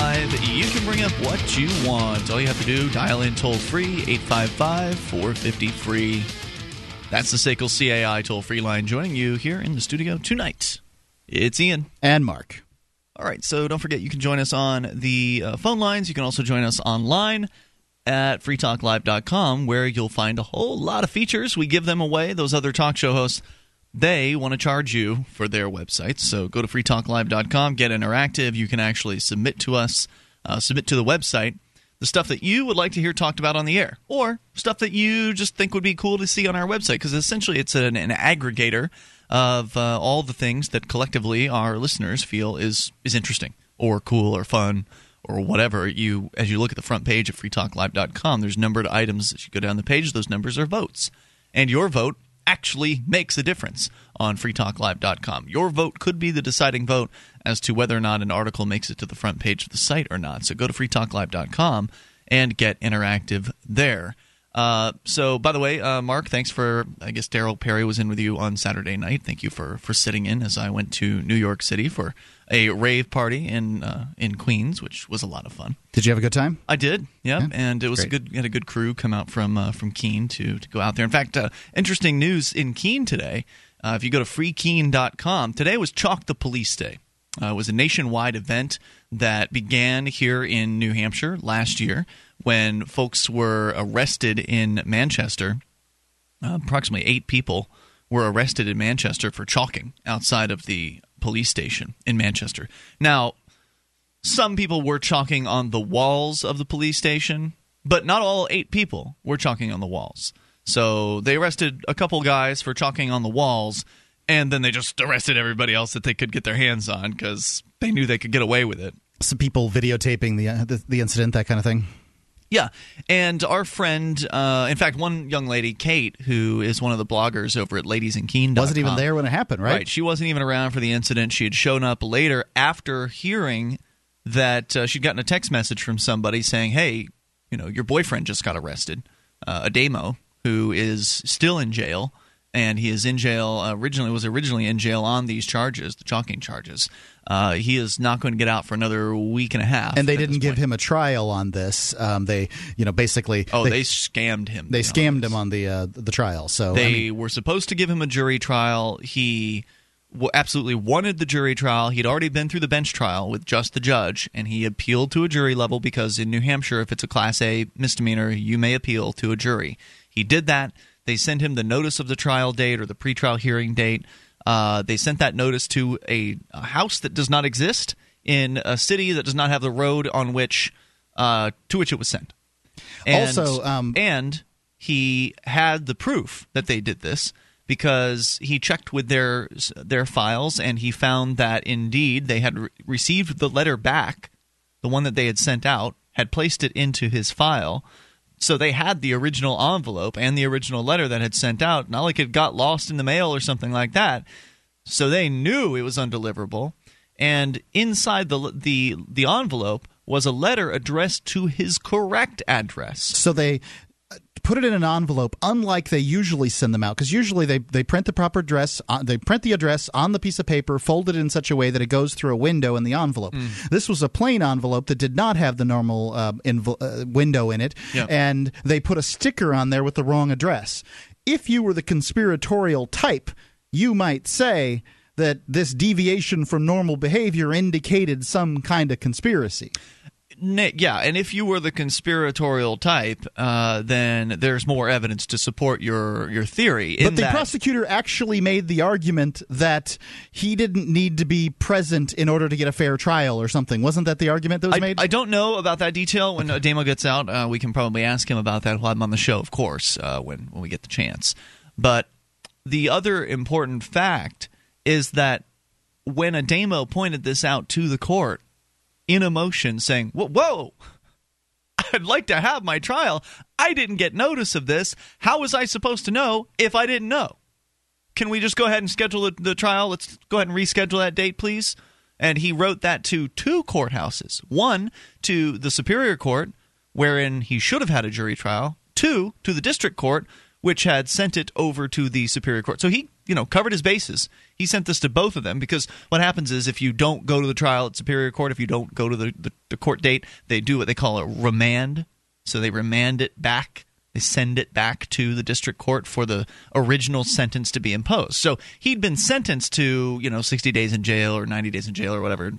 Live. You can bring up what you want. All you have to do, dial in toll free, 855 450 free. That's the SACL CAI toll free line joining you here in the studio tonight. It's Ian. And Mark. All right, so don't forget you can join us on the uh, phone lines. You can also join us online at freetalklive.com where you'll find a whole lot of features. We give them away. Those other talk show hosts, they want to charge you for their websites. So go to freetalklive.com, get interactive. You can actually submit to us, uh, submit to the website the stuff that you would like to hear talked about on the air or stuff that you just think would be cool to see on our website because essentially it's an, an aggregator of uh, all the things that collectively our listeners feel is is interesting or cool or fun or whatever you as you look at the front page of freetalklive.com there's numbered items as you go down the page those numbers are votes and your vote actually makes a difference on freetalklive.com your vote could be the deciding vote as to whether or not an article makes it to the front page of the site or not. So go to freetalklive.com and get interactive there uh, so, by the way, uh, Mark, thanks for. I guess Darryl Perry was in with you on Saturday night. Thank you for for sitting in as I went to New York City for a rave party in uh, in Queens, which was a lot of fun. Did you have a good time? I did, yeah, Yeah, and it was a good. Had a good crew come out from uh, from Keene to to go out there. In fact, uh, interesting news in Keene today. Uh, if you go to freekeene.com, today was Chalk the Police Day. Uh, it was a nationwide event that began here in New Hampshire last year when folks were arrested in Manchester. Uh, approximately eight people were arrested in Manchester for chalking outside of the police station in Manchester. Now, some people were chalking on the walls of the police station, but not all eight people were chalking on the walls. So they arrested a couple guys for chalking on the walls, and then they just arrested everybody else that they could get their hands on because they knew they could get away with it. Some people videotaping the, uh, the the incident, that kind of thing. Yeah, and our friend, uh, in fact, one young lady, Kate, who is one of the bloggers over at LadiesInKeene.com. Wasn't even there when it happened, right? She wasn't even around for the incident. She had shown up later after hearing that uh, she'd gotten a text message from somebody saying, "Hey, you know, your boyfriend just got arrested, uh, Ademo, who is still in jail." And he is in jail. Uh, originally, was originally in jail on these charges, the chalking charges. Uh, he is not going to get out for another week and a half. And they didn't give him a trial on this. Um, they, you know, basically. Oh, they, scammed him. they scammed him on the uh, the trial. So I They mean, were supposed to give him a jury trial. He absolutely wanted the jury trial. He'd already been through the bench trial with just the judge, and he appealed to a jury level because in New Hampshire, if it's a Class A misdemeanor, you may appeal to a jury. He did that. They sent him the notice of the trial date or the pretrial hearing date. Uh, they sent that notice to a, a house that does not exist in a city that does not have the road on which uh, to which it was sent. And, Also, um, and he had the proof that they did this because he checked with their their files and he found that indeed they had re- received the letter back, the one that they had sent out, had placed it into his file. So they had the original envelope and the original letter that had sent out. Not like it got lost in the mail or something like that. So they knew it was undeliverable. And inside the the the envelope was a letter addressed to his correct address. so they put it in an envelope unlike they usually send them out because usually they, they print the proper address uh, they print the address on the piece of paper fold it in such a way that it goes through a window in the envelope. This was a plain envelope that did not have the normal uh, inv- uh, window in it Yeah. and they put a sticker on there with the wrong address. If you were the conspiratorial type you might say that this deviation from normal behavior indicated some kind of conspiracy Nick, yeah, and if you were the conspiratorial type, uh, then there's more evidence to support your your theory. in But the that- prosecutor actually made the argument that he didn't need to be present in order to get a fair trial or something. Wasn't that the argument that was I, made? I don't know about that detail. When Demo gets out, uh, we can probably ask him about that while I'm on the show, of course, uh, when when we get the chance. But the other important fact is that when Ademo pointed this out to the court in emotion saying, "Whoa, whoa I'd like to have my trial. I didn't get notice of this. How was I supposed to know if I didn't know?" can we just go ahead and schedule the, the trial? Let's go ahead and reschedule that date, please. And he wrote that to two courthouses one to the Superior Court, wherein he should have had a jury trial, two to the District Court, which had sent it over to the Superior Court. So he you know covered his bases. He sent this to both of them because what happens is if you don't go to the trial at Superior Court, if you don't go to the, the, the court date, they do what they call a remand. So they remand it back. They send it back to the district court for the original sentence to be imposed. So he'd been sentenced to, you know, 60 days in jail or 90 days in jail or whatever.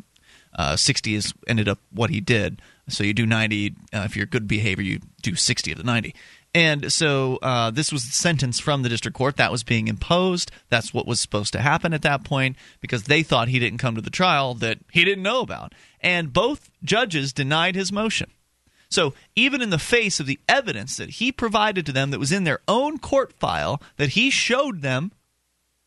Uh, 60 is ended up what he did. So you do 90. Uh, if you're good behavior, you do 60 of the 90. And so uh, this was the sentence from the district court that was being imposed. That's what was supposed to happen at that point because they thought he didn't come to the trial that he didn't know about. And both judges denied his motion. So even in the face of the evidence that he provided to them that was in their own court file that he showed them,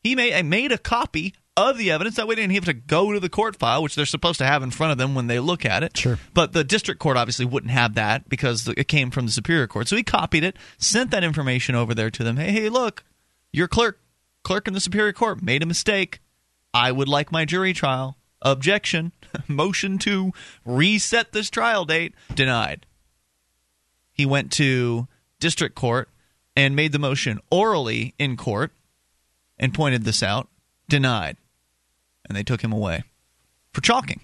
he made, made a copy of the evidence. That way, they didn't have to go to the court file, which they're supposed to have in front of them when they look at it. Sure. But the district court obviously wouldn't have that because it came from the superior court. So he copied it, sent that information over there to them. Hey, hey, look, your clerk, clerk in the superior court made a mistake. I would like my jury trial. Objection. Motion to reset this trial date. Denied. He went to district court and made the motion orally in court and pointed this out. Denied and they took him away for chalking.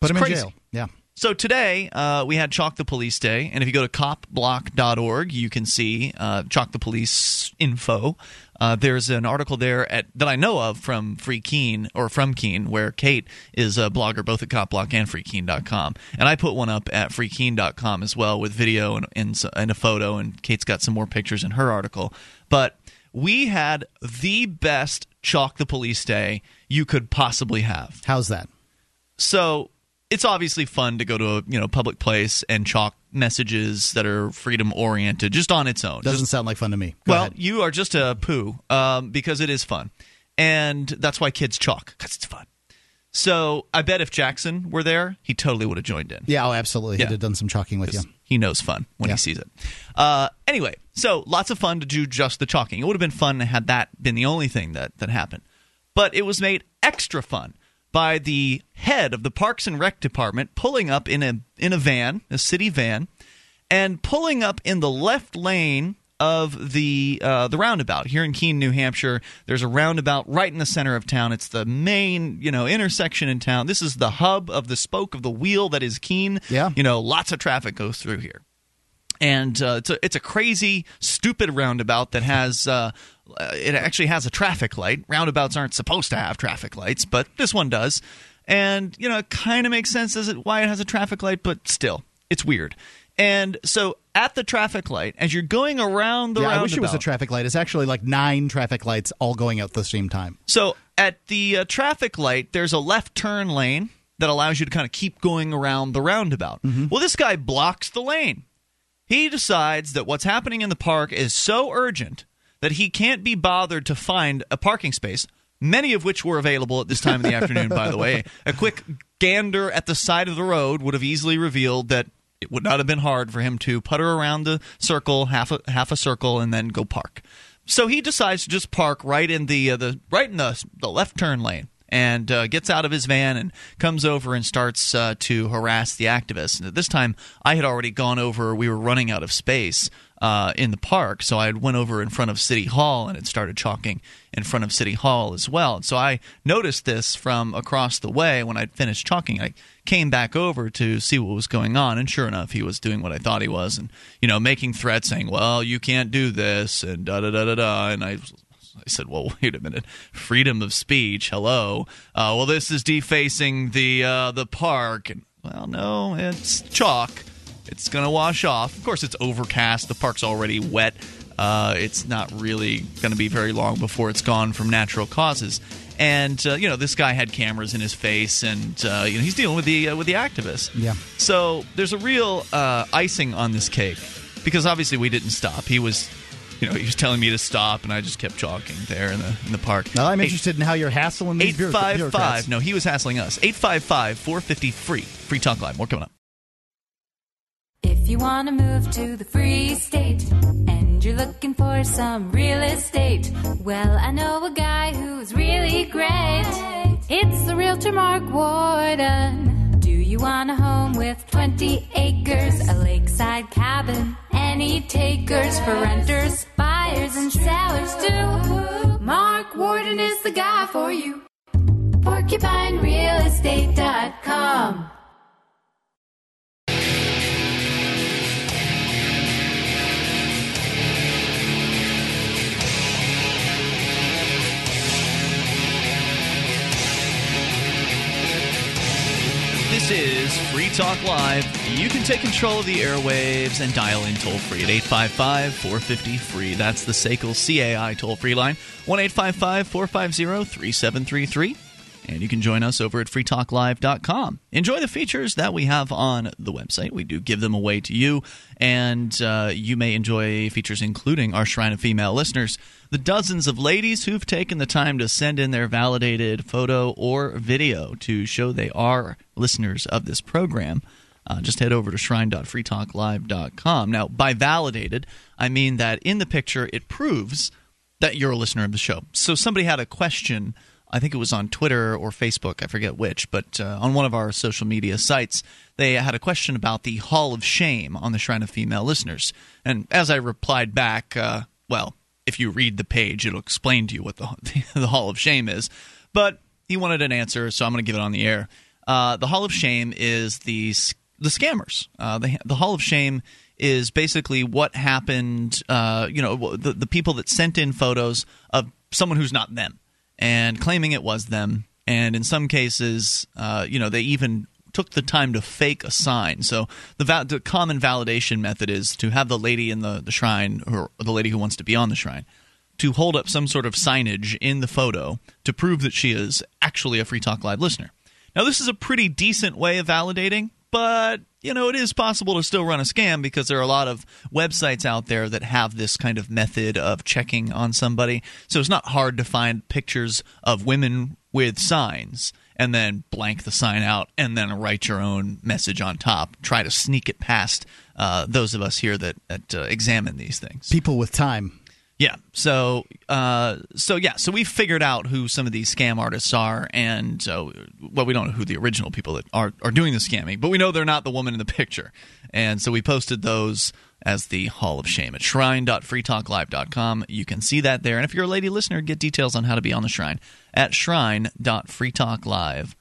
Put him crazy. in jail. Yeah. So today uh, we had Chalk the Police Day, and if you go to copblock.org, you can see uh, Chalk the Police info. Uh, there's an article there at that I know of from Free Keene or from Keene, where Kate is a blogger both at copblock and freekeene.com, and I put one up at freekeene.com as well with video and, and, and a photo, and Kate's got some more pictures in her article. But we had the best Chalk the Police Day you could possibly have. How's that? So it's obviously fun to go to a you know public place and chalk messages that are freedom oriented just on its own. Doesn't Just- sound like fun to me. Go well, ahead. you are just a poo um, because it is fun, and that's why kids chalk because it's fun. So I bet if Jackson were there, he totally would have joined in. Yeah, oh, absolutely. Yeah. He'd have done some chalking with you. He knows fun when Yeah. he sees it. Uh, anyway, so lots of fun to do just the chalking. It would have been fun had that been the only thing that, that happened. But it was made extra fun by the head of the Parks and Rec department pulling up in a in a van, a city van, and pulling up in the left lane of the uh, the roundabout here in Keene, New Hampshire. There's a roundabout right in the center of town. It's the main you know intersection in town. This is the hub of the spoke of the wheel that is Keene. Yeah. you know, lots of traffic goes through here and uh, it's a it's a crazy, stupid roundabout that has uh, uh, it actually has a traffic light. Roundabouts aren't supposed to have traffic lights, but this one does. And you know, it kind of makes sense as it why it has a traffic light, but still, it's weird. And so, at the traffic light, as you're going around the yeah, roundabout, I wish it was a traffic light. It's actually like nine traffic lights all going out at the same time. So at the uh, traffic light, there's a left turn lane that allows you to kind of keep going around the roundabout. Well, this guy blocks the lane. He decides that what's happening in the park is so urgent that he can't be bothered to find a parking space. Many of which were available at this time in the afternoon, by the way. A quick gander at the side of the road would have easily revealed that it would not have been hard for him to putter around the circle, half a, half a circle, and then go park. So he decides to just park right in the uh, the right in the the left turn lane and uh, gets out of his van and comes over and starts uh, to harass the activists. And at this time, I had already gone over. We were running out of space uh, in the park, so I had went over in front of City Hall and had started chalking in front of City Hall as well. And so I noticed this from across the way when I'd finished chalking. I came back over to see what was going on, and sure enough, he was doing what I thought he was, and you know, making threats, saying, "Well, you can't do this," and da da da da da. And I I said, "Well, wait a minute. Freedom of speech. Hello. Uh, well, this is defacing the uh, the park." And well, no, it's chalk. It's gonna wash off. Of course, it's overcast. The park's already wet. Uh, it's not really to be very long before it's gone from natural causes. And uh, you know, this guy had cameras in his face, and uh, you know, he's dealing with the uh, with the activists. Yeah. So there's a real uh, icing on this cake because obviously we didn't stop. He was, you know, he was telling me to stop, and I just kept jogging there in the in the park. Now, I'm Eight- interested in how you're hassling these bureauc- 855 no he was hassling us 855 450 free free talk live more coming up If you want to move to the free state and you're looking for some real estate, well, I know a guy who's really great. It's the realtor Mark Warden. Do you want a home with 20 acres, a lakeside cabin? Any takers for renters, buyers, and sellers too? Mark Warden is the guy for you. PorcupineRealEstate.com. This is Free Talk Live. You can take control of the airwaves and dial in toll free at 855 450 free. That's the SACL CAI toll free line, 1 855 450 3733. And you can join us over at freetalklive.com. Enjoy the features that we have on the website. We do give them away to you, and uh, you may enjoy features including our Shrine of Female listeners, the dozens of ladies who've taken the time to send in their validated photo or video to show they are listeners of this program. Uh, just head over to shrine.freetalklive.com. Now, by validated, I mean that in the picture it proves that you're a listener of the show. So somebody had a question I think it was on Twitter or Facebook, I forget which, but uh, on one of our social media sites, they had a question about the Hall of Shame on the Shrine of Female Listeners. And as I replied back, uh, well, if you read the page, it'll explain to you what the, the Hall of Shame is. But he wanted an answer, so I'm going to give it on the air. Uh, the Hall of Shame is the the scammers. Uh, the, the Hall of Shame is basically what happened. Uh, you know, the the people that sent in photos of someone who's not them and claiming it was them. And in some cases, uh, you know, they even took the time to fake a sign. So the, the common validation method is to have the lady in the, the shrine, or the lady who wants to be on the shrine, to hold up some sort of signage in the photo to prove that she is actually a Free Talk Live listener. Now, this is a pretty decent way of validating, but you know, it is possible to still run a scam because there are a lot of websites out there that have this kind of method of checking on somebody. So it's not hard to find pictures of women with signs and then blank the sign out and then write your own message on top. Try to sneak it past uh, those of us here that, that uh, examine these things. People with time. Yeah. So, uh, so yeah. So we figured out who some of these scam artists are, and uh, well, we don't know who the original people that are are doing the scamming, but we know they're not the woman in the picture, and so we posted those as the Hall of Shame at shrine.freetalklive.com. You can see that there, and if you're a lady listener, get details on how to be on the shrine at shrine.freetalklive.com.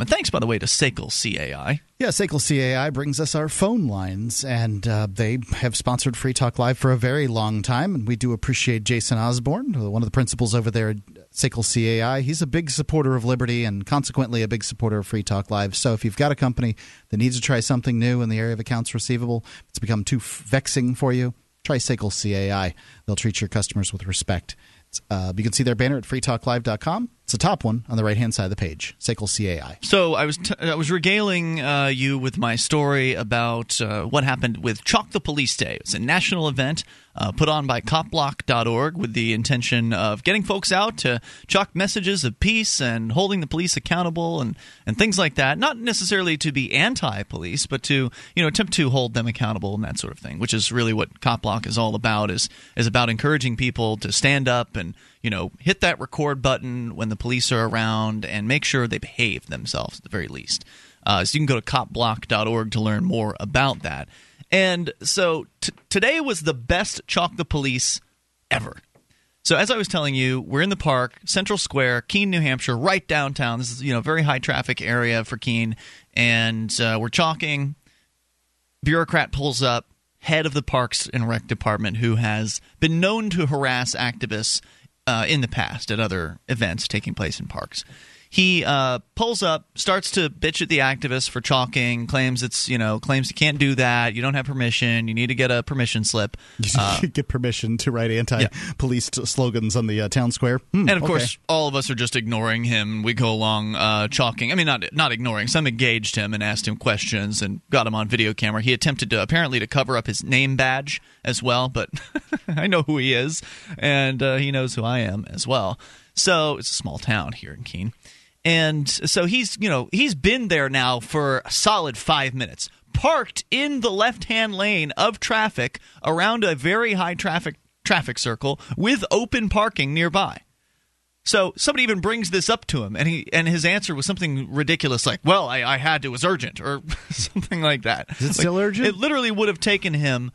And thanks, by the way, to Sekel CAI. Yeah, Sekel CAI brings us our phone lines, and uh, they have sponsored Free Talk Live for a very long time. And we do appreciate Jason Osborne, one of the principals over there at Sekel CAI. He's a big supporter of liberty and consequently a big supporter of Free Talk Live. So if you've got a company that needs to try something new in the area of accounts receivable, it's become too vexing for you, try Sekel CAI. They'll treat your customers with respect. Uh, you can see their banner at freetalklive.com. It's the top one on the right hand side of the page. Sekel CAI. So I was t- I was regaling uh, you with my story about uh, what happened with Chalk the Police Day. It's a national event uh, put on by copblock.org with the intention of getting folks out to chalk messages of peace and holding the police accountable and, and things like that. Not necessarily to be anti-police, but to you know attempt to hold them accountable and that sort of thing. Which is really what Copblock is all about. is is about encouraging people to stand up and you know hit that record button when the police are around and make sure they behave themselves at the very least. Uh, so you can go to copblock.org to learn more about that. And so t- today was the best Chalk the Police ever. So as I was telling you, we're in the park, Central Square, Keene, New Hampshire, right downtown. This is you know very high traffic area for Keene, and uh, we're chalking. Bureaucrat pulls up, head of the Parks and Rec Department, who has been known to harass activists uh, in the past at other events taking place in parks. He uh, pulls up, starts to bitch at the activists for chalking, claims it's you know claims you can't do that, you don't have permission, you need to get a permission slip. Uh, get permission to write anti-police yeah. slogans on the uh, town square, hmm, and of okay. course, all of us are just ignoring him. We go along uh, chalking. I mean, not not ignoring. Some engaged him and asked him questions and got him on video camera. He attempted to apparently to cover up his name badge as well, but I know who he is, and uh, he knows who I am as well. So it's a small town here in Keene. And so he's, you know, he's been there now for a solid five minutes, parked in the left hand lane of traffic around a very high traffic traffic circle with open parking nearby. So somebody even brings this up to him, and he and his answer was something ridiculous, like, "Well, I, I had to, it was urgent," or something like that. Is it like, still urgent? It literally would have taken him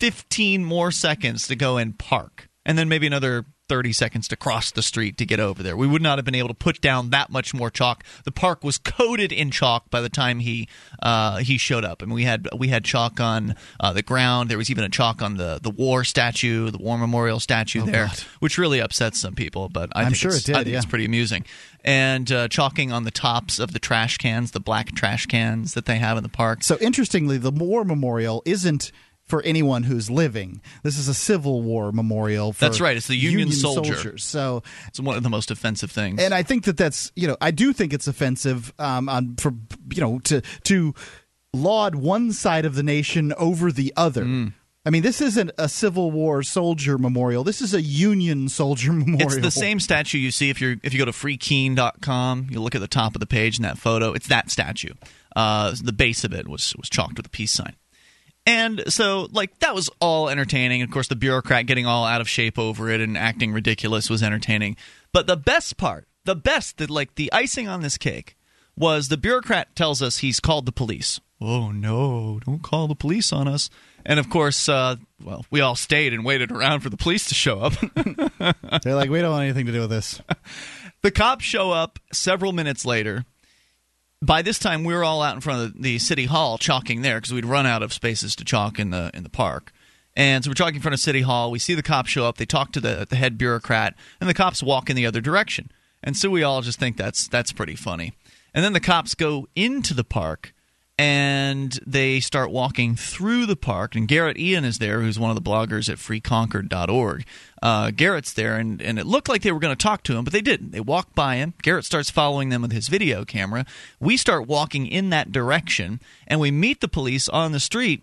fifteen more seconds to go and park, and then maybe another 30 seconds to cross the street to get over there. We would not have been able to put down that much more chalk. The park was coated in chalk by the time he uh, he showed up, and we had we had chalk on uh, the ground. There was even a chalk on the the war statue, the war memorial statue there, Oh, God. which really upsets some people. But I I'm think sure it's, it did, I think yeah. it's pretty amusing. And uh, chalking on the tops of the trash cans, the black trash cans that they have in the park. So interestingly, the War Memorial isn't for anyone who's living. This is a Civil War memorial. For That's right, it's the Union soldier. soldiers. So, It's one of the most offensive things. and I think that that's you know I do think it's offensive um, on for you know to to laud one side of the nation over the other. Mm. I mean, this isn't a Civil War soldier memorial. This is a Union soldier memorial. It's the same statue you see if you if you go to freekeene.com. You look at the top of the page in that photo. It's that statue. Uh, the base of it was was chalked with a peace sign. And so, like, that was all entertaining. Of course, the bureaucrat getting all out of shape over it and acting ridiculous was entertaining. But the best part, the best, that like the icing on this cake, was the bureaucrat tells us he's called the police. Oh no! Don't call the police on us. And of course, uh, well, we all stayed and waited around for the police to show up. They're like, we don't want anything to do with this. The cops show up several minutes later. By this time, we were all out in front of the city hall chalking there because we'd run out of spaces to chalk in the in the park. And so we're chalking in front of City Hall. We see the cops show up. They talk to the the head bureaucrat, and the cops walk in the other direction. And so we all just think that's that's pretty funny. And then the cops go into the park and they start walking through the park. And Garret Ean is there, who's one of the bloggers at freeconcord.org. Uh, Garret's there, and, and it looked like they were going to talk to him, but they didn't. They walked by him. Garret starts following them with his video camera. We start walking in that direction, and we meet the police on the street.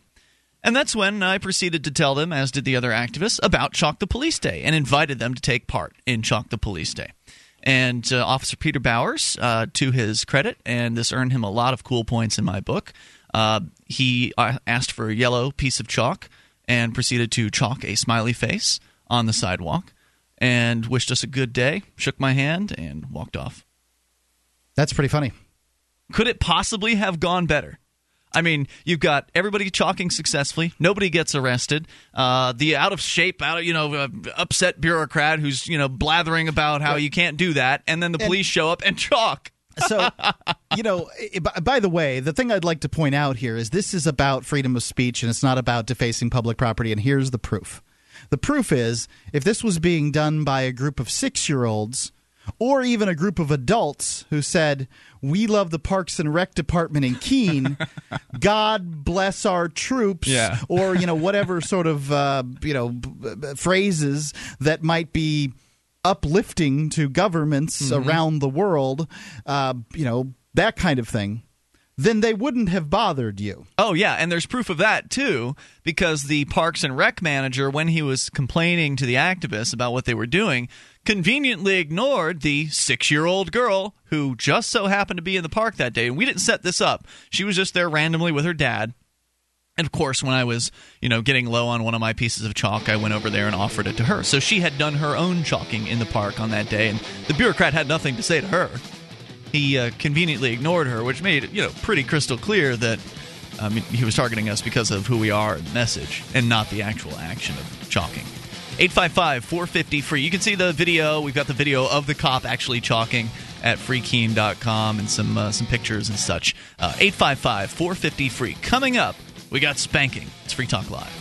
And that's when I proceeded to tell them, as did the other activists, about Chalk the Police Day and invited them to take part in Chalk the Police Day. And uh, Officer Peter Bowers, uh, to his credit, and this earned him a lot of cool points in my book, uh, he uh, asked for a yellow piece of chalk and proceeded to chalk a smiley face on the sidewalk and wished us a good day, shook my hand, and walked off. That's pretty funny. Could it possibly have gone better? I mean, you've got everybody chalking successfully. Nobody gets arrested. Uh, the out of shape, out of you know, uh, upset bureaucrat who's you know blathering about how you can't do that, and then the police show up and chalk. So, you know, by, by the way, the thing I'd like to point out here is this is about freedom of speech and it's not about defacing public property. And here's the proof the proof is if this was being done by a group of six year olds or even a group of adults who said, We love the Parks and Rec Department in Keene, God bless our troops, Yeah. or, you know, whatever sort of, uh, you know, b- b- phrases that might be uplifting to governments around the world, uh, you know, that kind of thing, then they wouldn't have bothered you. Oh yeah, and there's proof of that too, because the Parks and Rec manager, when he was complaining to the activists about what they were doing, conveniently ignored the six-year-old girl who just so happened to be in the park that day. And we didn't set this up; she was just there randomly with her dad. And of course, when I was, you know, getting low on one of my pieces of chalk, I went over there and offered it to her. So she had done her own chalking in the park on that day, and the bureaucrat had nothing to say to her. He uh, conveniently ignored her, which made it, you know, pretty crystal clear that um, he was targeting us because of who we are and the message, and not the actual action of chalking. 855 450 free. You can see the video. We've got the video of the cop actually chalking at freekeene.com and some uh, some pictures and such. Uh, 855 450 free. Coming up, we got spanking. It's Free Talk Live.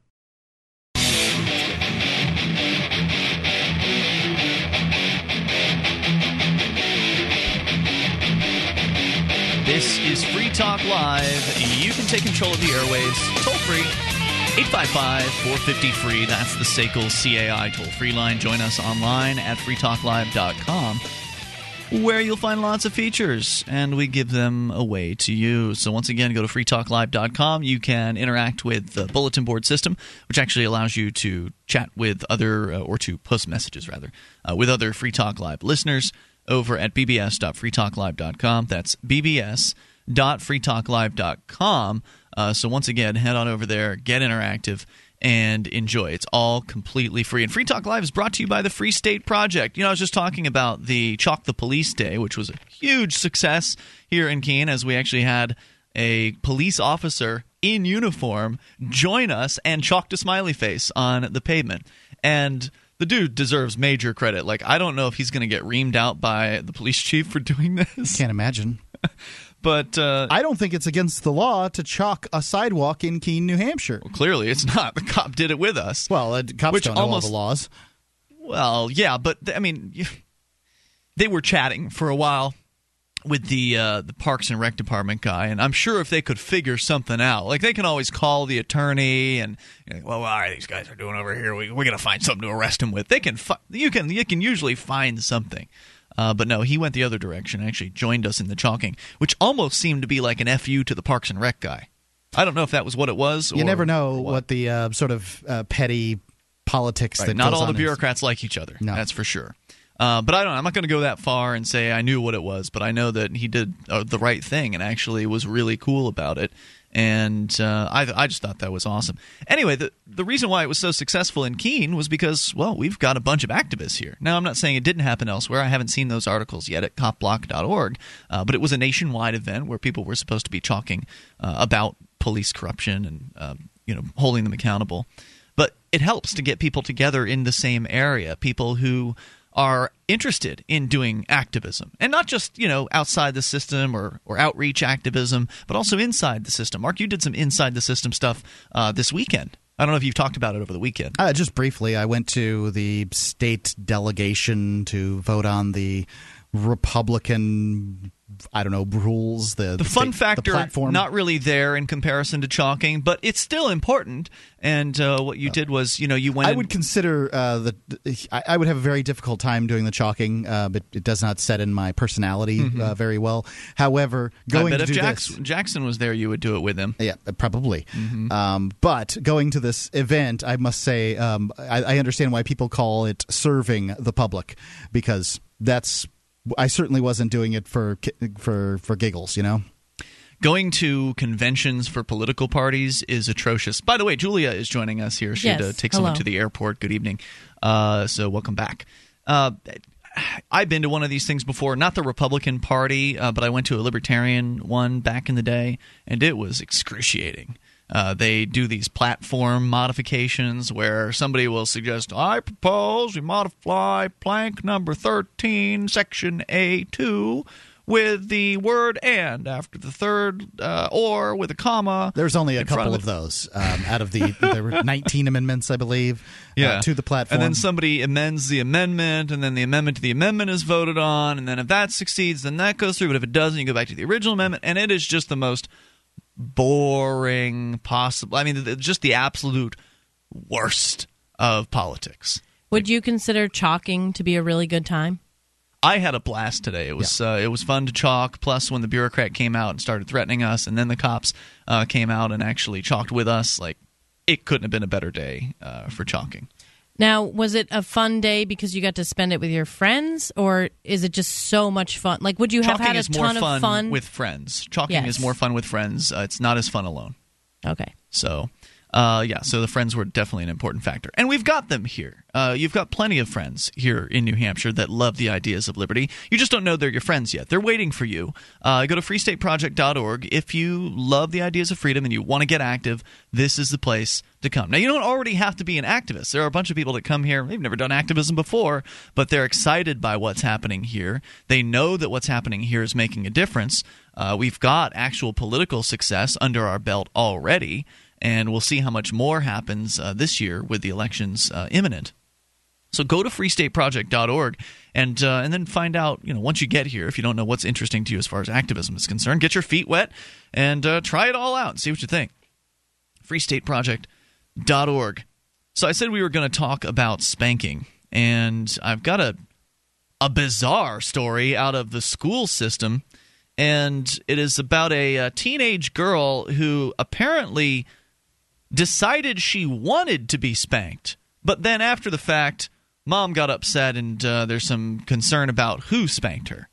This is Free Talk Live. You can take control of the airwaves toll free. 855 450 free. That's the SACL CAI toll free line. Join us online at freetalklive.com. where you'll find lots of features, and we give them away to you. So, once again, go to freetalklive.com. You can interact with the bulletin board system, which actually allows you to chat with other, uh, or to post messages rather, uh, with other Free Talk Live listeners over at bbs.freetalklive.com. That's bbs.freetalklive.com. Uh, so, once again, head on over there, get interactive and enjoy. It's all completely free. And Free Talk Live is brought to you by the Free State Project. You know, I was just talking about the Chalk the Police Day, which was a huge success here in Keene, as we actually had a police officer in uniform join us and chalked a smiley face on the pavement. And the dude deserves major credit. Like, I don't know if he's going to get reamed out by the police chief for doing this. Can't imagine. But uh, I don't think it's against the law to chalk a sidewalk in Keene, New Hampshire. Well, clearly, it's not. The cop did it with us. Well, uh, cops Which don't know all the laws. Well, yeah, but I mean, they were chatting for a while with the uh, the Parks and Rec department guy, and I'm sure if they could figure something out, like they can always call the attorney and, you know, well, all right, these guys are doing over here. We, we're gonna find something to arrest him with. They can fi- you can you can usually find something. Uh, but no, he went the other direction. Actually, joined us in the chalking, which almost seemed to be like an fu to the Parks and Rec guy. I don't know if that was what it was. You or- never know or what, the uh, sort of uh, petty politics Right, that not all the bureaucrats like each other. No. That's for sure. Uh, but I don't. I'm not going to go that far and say I knew what it was, but I know that he did uh, the right thing and actually was really cool about it. And uh, I, I just thought that was awesome. Anyway, the the reason why it was so successful in Keene was because well, we've got a bunch of activists here. Now, I'm not saying it didn't happen elsewhere. I haven't seen those articles yet at copblock.org, uh, but it was a nationwide event where people were supposed to be talking uh, about police corruption and um, you know holding them accountable but it helps to get people together in the same area people who are interested in doing activism. And not just you know outside the system or, or outreach activism but also inside the system. Mark you did some inside the system stuff uh, this weekend. I don't know if you've talked about it over the weekend. Uh, just briefly, I went to the state delegation to vote on the Republican, I don't know, rules. The the fun state- factor the platform. not really there in comparison to chalking but it's still important and uh, what you did was you know you went I would consider uh, the. I, I would have a very difficult time doing the chalking, uh, but it does not set in my personality uh, very well. However, Mm-hmm. Going to if Jackson, this, Jackson was there, you would do it with him. Yeah, probably. Mm-hmm. Um, but going to this event, I must say, um, I, I understand why people call it serving the public because that's. I certainly wasn't doing it for for for giggles, you know. Going to conventions for political parties is atrocious. By the way, Julia is joining us here. She had Yes. to take someone to the airport. Good evening. Uh, so welcome back. Uh, I've been to one of these things before, not the Republican Party, uh, but I went to a Libertarian one back in the day, and it was excruciating. Uh, they do these platform modifications where somebody will suggest, I propose we modify plank number 13, section A2, with the word and after the third, uh, or with a comma. There's only a couple of of those um, out of the there were 19 amendments, I believe, yeah. uh, to the platform. And then somebody amends the amendment, and then the amendment to the amendment is voted on, and then if that succeeds, then that goes through. But if it doesn't, you go back to the original amendment, and it is just the most boring possible. I mean, just the absolute worst of politics. Would you consider chalking to be a really good time? I had a blast today. It was uh, it was fun to chalk. Plus, when the bureaucrat came out and started threatening us, and then the cops uh, came out and actually chalked with us, like it couldn't have been a better day uh, for chalking. Now, was it a fun day because you got to spend it with your friends, or is it just so much fun? Like, would you have Chalking had a ton fun, of fun with friends. Chalking Yes. is more fun with friends. Uh, it's not as fun alone. Okay. So, uh, yeah, so the friends were definitely an important factor. And we've got them here. Uh, you've got plenty of friends here in New Hampshire that love the ideas of liberty. You just don't know they're your friends yet. They're waiting for you. Uh, go to freestateproject.org. If you love the ideas of freedom and you want to get active, this is the place to come. Now, you don't already have to be an activist. There are a bunch of people that come here, they've never done activism before, but they're excited by what's happening here. They know that what's happening here is making a difference. Uh, we've got actual political success under our belt already and we'll see how much more happens uh, this year with the elections uh, imminent. So go to freestateproject.org and uh, and then find out. You know, once you get here, if you don't know what's interesting to you as far as activism is concerned, get your feet wet and uh, try it all out and see what you think. freestateproject.org. So I said we were going to talk about spanking, and I've got a a bizarre story out of the school system. And it is about a, a teenage girl who apparently decided she wanted to be spanked. But then after the fact, mom got upset and uh, there's some concern about who spanked her.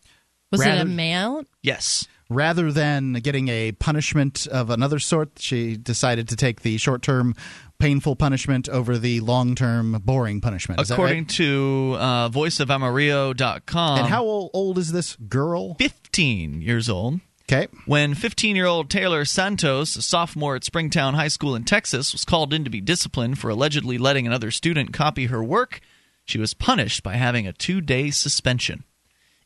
Was it a male? Yes. Rather than getting a punishment of another sort, she decided to take the short term painful punishment over the long term boring punishment. Is that According right? to uh, voiceofamarillo.com, And how old is this girl? 15 years old. Okay. When 15 year old Taylor Santos, a sophomore at Springtown High School in Texas, was called in to be disciplined for allegedly letting another student copy her work, she was punished by having a two day suspension.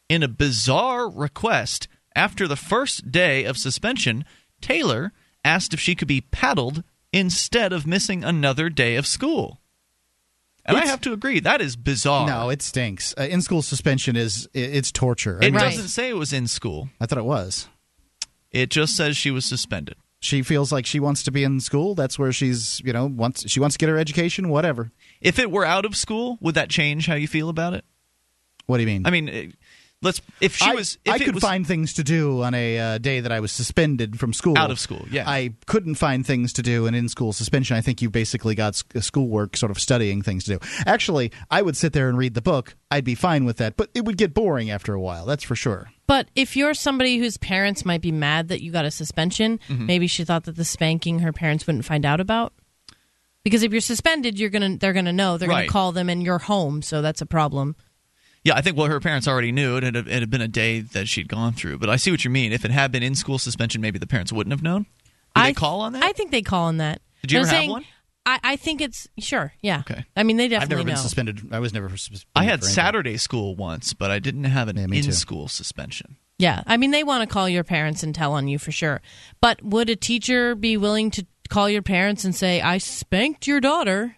In a bizarre request, after the first day of suspension, Taylor asked if she could be paddled instead of missing another day of school. And I have to agree, that is bizarre. No, it stinks. Uh, in school suspension is it's torture. it Right. doesn't say it was in school, I thought it was. it just says she was suspended. She feels like she wants to be in school. That's where she's, you know, wants she wants to get her education. Whatever. If it were out of school, would that change how you feel about it? What do you mean? I mean, let's if she I, was if I could was, find things to do on a uh, day that I was suspended from school. Out of school, yeah. I couldn't find things to do in in-school suspension. I think you basically got s- schoolwork, sort of studying things to do. Actually, I would sit there and read the book. I'd be fine with that, but it would get boring after a while. That's for sure. But if you're somebody whose parents might be mad that you got a suspension, Mm-hmm. maybe she thought that the spanking her parents wouldn't find out about. Because if you're suspended, you're gonna they're gonna know. They're Right. gonna call them and you're home, so that's a problem. Yeah, I think well her parents already knew it. It had, it had been a day that she'd gone through. But I see what you mean. If it had been in school suspension, maybe the parents wouldn't have known. Did I they call on that? I think they call on that. Did you I'm ever have saying- one? I, I think it's sure, yeah. Okay. I mean, they definitely. I've definitely never been suspended. I was never suspended. I had. Saturday school once, but I didn't have an Yeah, me too. in-school suspension. Yeah, I mean, they want to call your parents and tell on you for sure. But would a teacher be willing to call your parents and say, "I spanked your daughter"?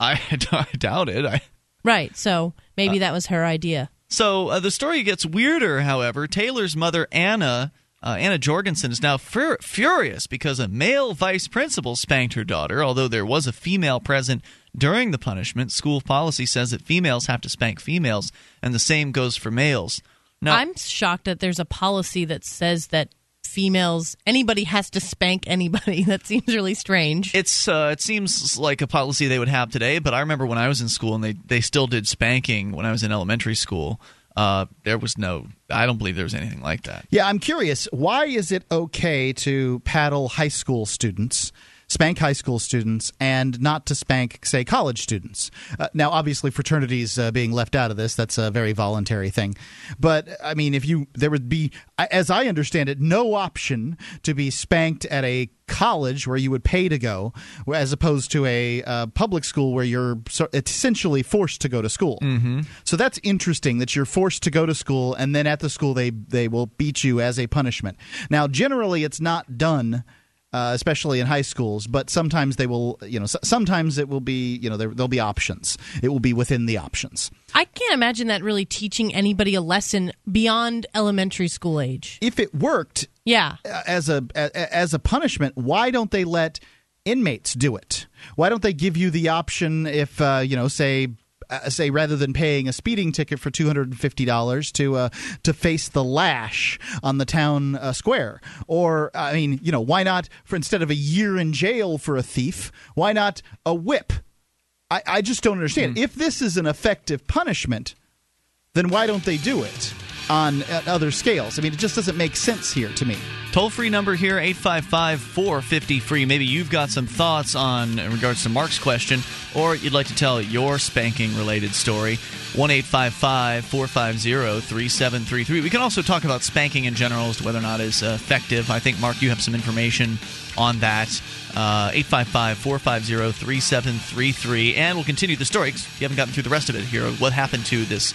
I, I doubt it. I, Right. So maybe that was her idea. So uh, the story gets weirder, however. Taylor's mother, Anna, uh, Anna Jorgensen, is now fur- furious because a male vice principal spanked her daughter. Although there was a female present during the punishment, school policy says that females have to spank females, and the same goes for males. Now, I'm shocked that there's a policy that says that females, anybody has to spank anybody. That seems really strange. it's uh, it seems like a policy they would have today, but I remember when I was in school and they they still did spanking when I was in elementary school. Uh, there was no, I don't believe there was anything like that. Yeah, I'm curious. Why is it okay to paddle high school students, spank high school students, and not to spank, say, college students? Uh, now, obviously, fraternities uh, being left out of this, that's a very voluntary thing. But, I mean, if you, there would be, as I understand it, no option to be spanked at a college where you would pay to go, as opposed to a uh, public school where you're so, essentially forced to go to school. Mm-hmm. So that's interesting that you're forced to go to school, and then at the school they they will beat you as a punishment. Now, generally, it's not done. Uh, especially in high schools, but sometimes they will, you know, sometimes it will be, you know, there, there'll be options. It will be within the options. I can't imagine that really teaching anybody a lesson beyond elementary school age. If it worked, Yeah. as a as a punishment, why don't they let inmates do it? Why don't they give you the option if uh, you know, say uh, say rather than paying a speeding ticket for two hundred and fifty dollars to uh, to face the lash on the town uh, square, or I mean, you know, why not for instead of a year in jail for a thief, why not a whip? I, I just don't understand. If this is an effective punishment, then why don't they do it on other scales? I mean, it just doesn't make sense here to me. Toll free number here, 855 450 free. Maybe you've got some thoughts on in regards to Mark's question, or you'd like to tell your spanking related story. 1 855 450 3733. We can also talk about spanking in general as to whether or not it's effective. I think, Mark, you have some information on that. Uh, 855 450 3733. And we'll continue the story 'cause you haven't gotten through the rest of it here. What happened to this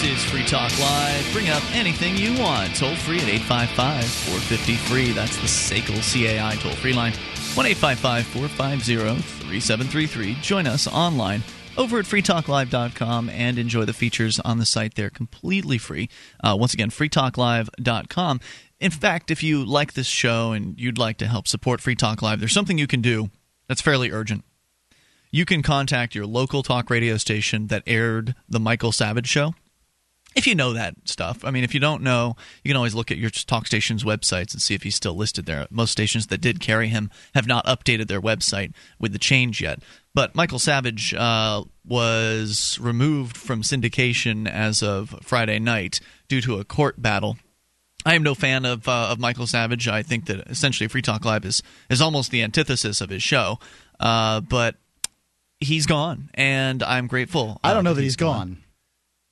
This is Free Talk Live. Bring up anything you want. Toll free at 855 450 free. That's the SACL CAI toll free line. 1 855 450 3733. Join us online over at freetalklive.com and enjoy the features on the site there completely free. Uh, once again, freetalklive.com. In fact, if you like this show and you'd like to help support Free Talk Live, there's something you can do that's fairly urgent. You can contact your local talk radio station that aired the Michael Savage show if you know that stuff. I mean, if you don't know, you can always look at your talk station's websites and see if he's still listed there. Most stations that did carry him have not updated their website with the change yet. But Michael Savage uh, was removed from syndication as of Friday night due to a court battle. I am no fan of uh, of Michael Savage. I think that essentially Free Talk Live is is almost the antithesis of his show. Uh, but he's gone, and I'm grateful. I uh, don't know that he's gone.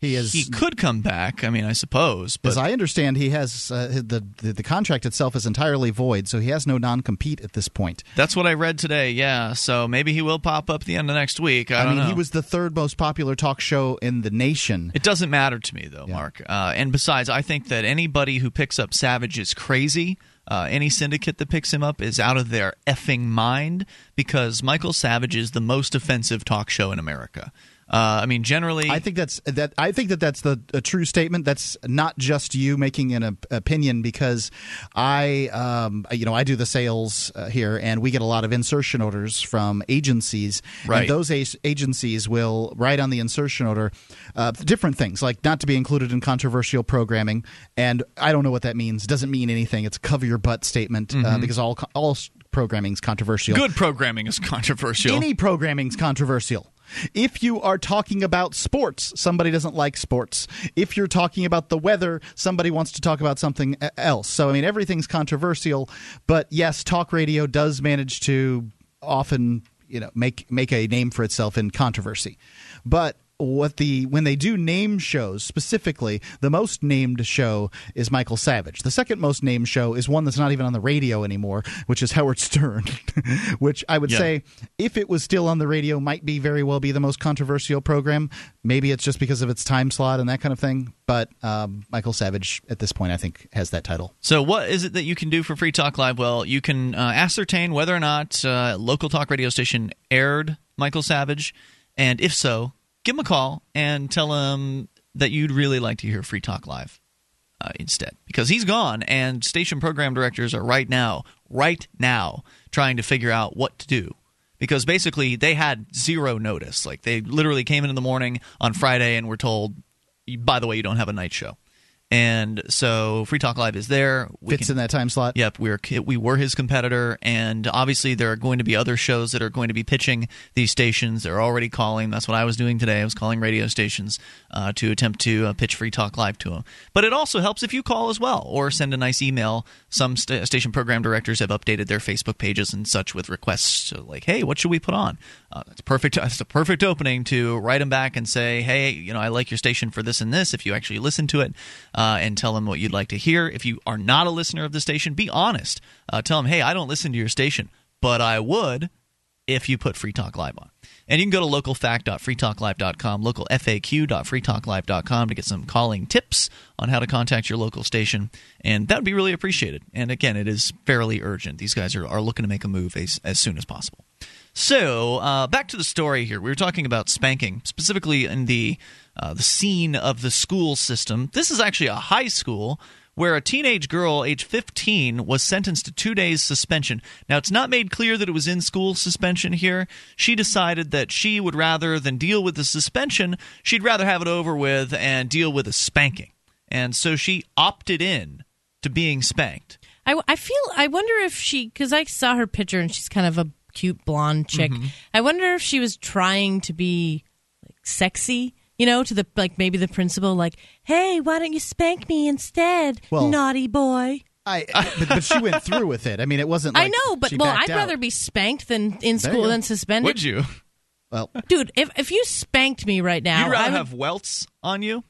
He is. He could come back. I mean, I suppose. But As I understand, he has uh, the, the the contract itself is entirely void, so he has no non compete at this point. that's what I read today. Yeah. So maybe he will pop up at the end of next week. I, I, mean, know. he was the third most popular talk show in the nation. It doesn't matter to me though, Mark. Uh, and besides, I think that anybody who picks up Savage is crazy. Uh, any syndicate that picks him up is out of their effing mind because Michael Savage is the most offensive talk show in America. Uh, I mean, generally, I think that's that. I think that that's the a true statement. That's not just you making an op- opinion because I, um, you know, I do the sales uh, here, and we get a lot of insertion orders from agencies. Right. And those a- agencies will write on the insertion order uh, different things, like not to be included in controversial programming. And I don't know what that means. Doesn't mean anything. It's a cover your butt statement uh, because all all programming is controversial. good programming is controversial. Any programming is controversial. If you are talking about sports, somebody doesn't like sports. If you're talking about the weather, somebody wants to talk about something else. So, I mean, everything's controversial. But yes, talk radio does manage to often, you know, make make a name for itself in controversy. But what the when they do name shows specifically, the most named show is Michael Savage. The second most named show is one that's not even on the radio anymore, which is Howard Stern, which I would Yeah. say if it was still on the radio might be very well be the most controversial program. Maybe it's just because of its time slot and that kind of thing. But um, Michael Savage at this point I think has that title. So, what is it that you can do for Free Talk Live? Well, you can uh, ascertain whether or not uh, local talk radio station aired Michael Savage, and if so, give him a call and tell him that you'd really like to hear Free Talk Live uh, instead, because he's gone, and station program directors are right now, right now, trying to figure out what to do. Because basically, they had zero notice. Like they literally came in in the morning on Friday and were told, "By the way, you don't have a night show." And so, Free Talk Live is there. We Fits can- in that time slot. Yep, we were we were his competitor, and obviously there are going to be other shows that are going to be pitching these stations. They're already calling. That's what I was doing today. I was calling radio stations uh, to attempt to uh, pitch Free Talk Live to them. But it also helps if you call as well, or send a nice email. Some sta station program directors have updated their Facebook pages and such with requests like, "Hey, what should we put on?" Uh, that's perfect. That's a perfect opening to write them back and say, "Hey, you know, I like your station for this and this." If you actually listen to it, uh, and tell them what you'd like to hear. If you are not a listener of the station, be honest. Uh, tell them, "Hey, I don't listen to your station, but I would." If you put Free Talk Live on. And you can go to localfact.freetalklive.com, localfaq.freetalklive.com to get some calling tips on how to contact your local station. And that would be really appreciated. And again, it is fairly urgent. These guys are, are looking to make a move as, as soon as possible. So uh, back to the story here. We were talking about spanking, specifically in the uh, the scene of the school system. This is actually a high school where a teenage girl, age 15, was sentenced to two days suspension. Now, it's not made clear that it was in school suspension here. She decided that she would rather than deal with the suspension, she'd rather have it over with and deal with a spanking. And so she opted in to being spanked. I, I feel I wonder if she because I saw her picture and she's kind of a cute blonde chick. Mm-hmm. I wonder if she was trying to be like sexy, you know, to the like maybe the principal, like, "Hey, why don't you spank me instead, Well- naughty boy?" I, but, but she went through with it. I mean, it wasn't. Like I know, but she well, I'd out. rather be spanked than in school than suspended. Would you? Well, Dude, if if you spanked me right now, You'd rather I, would, have welts on you?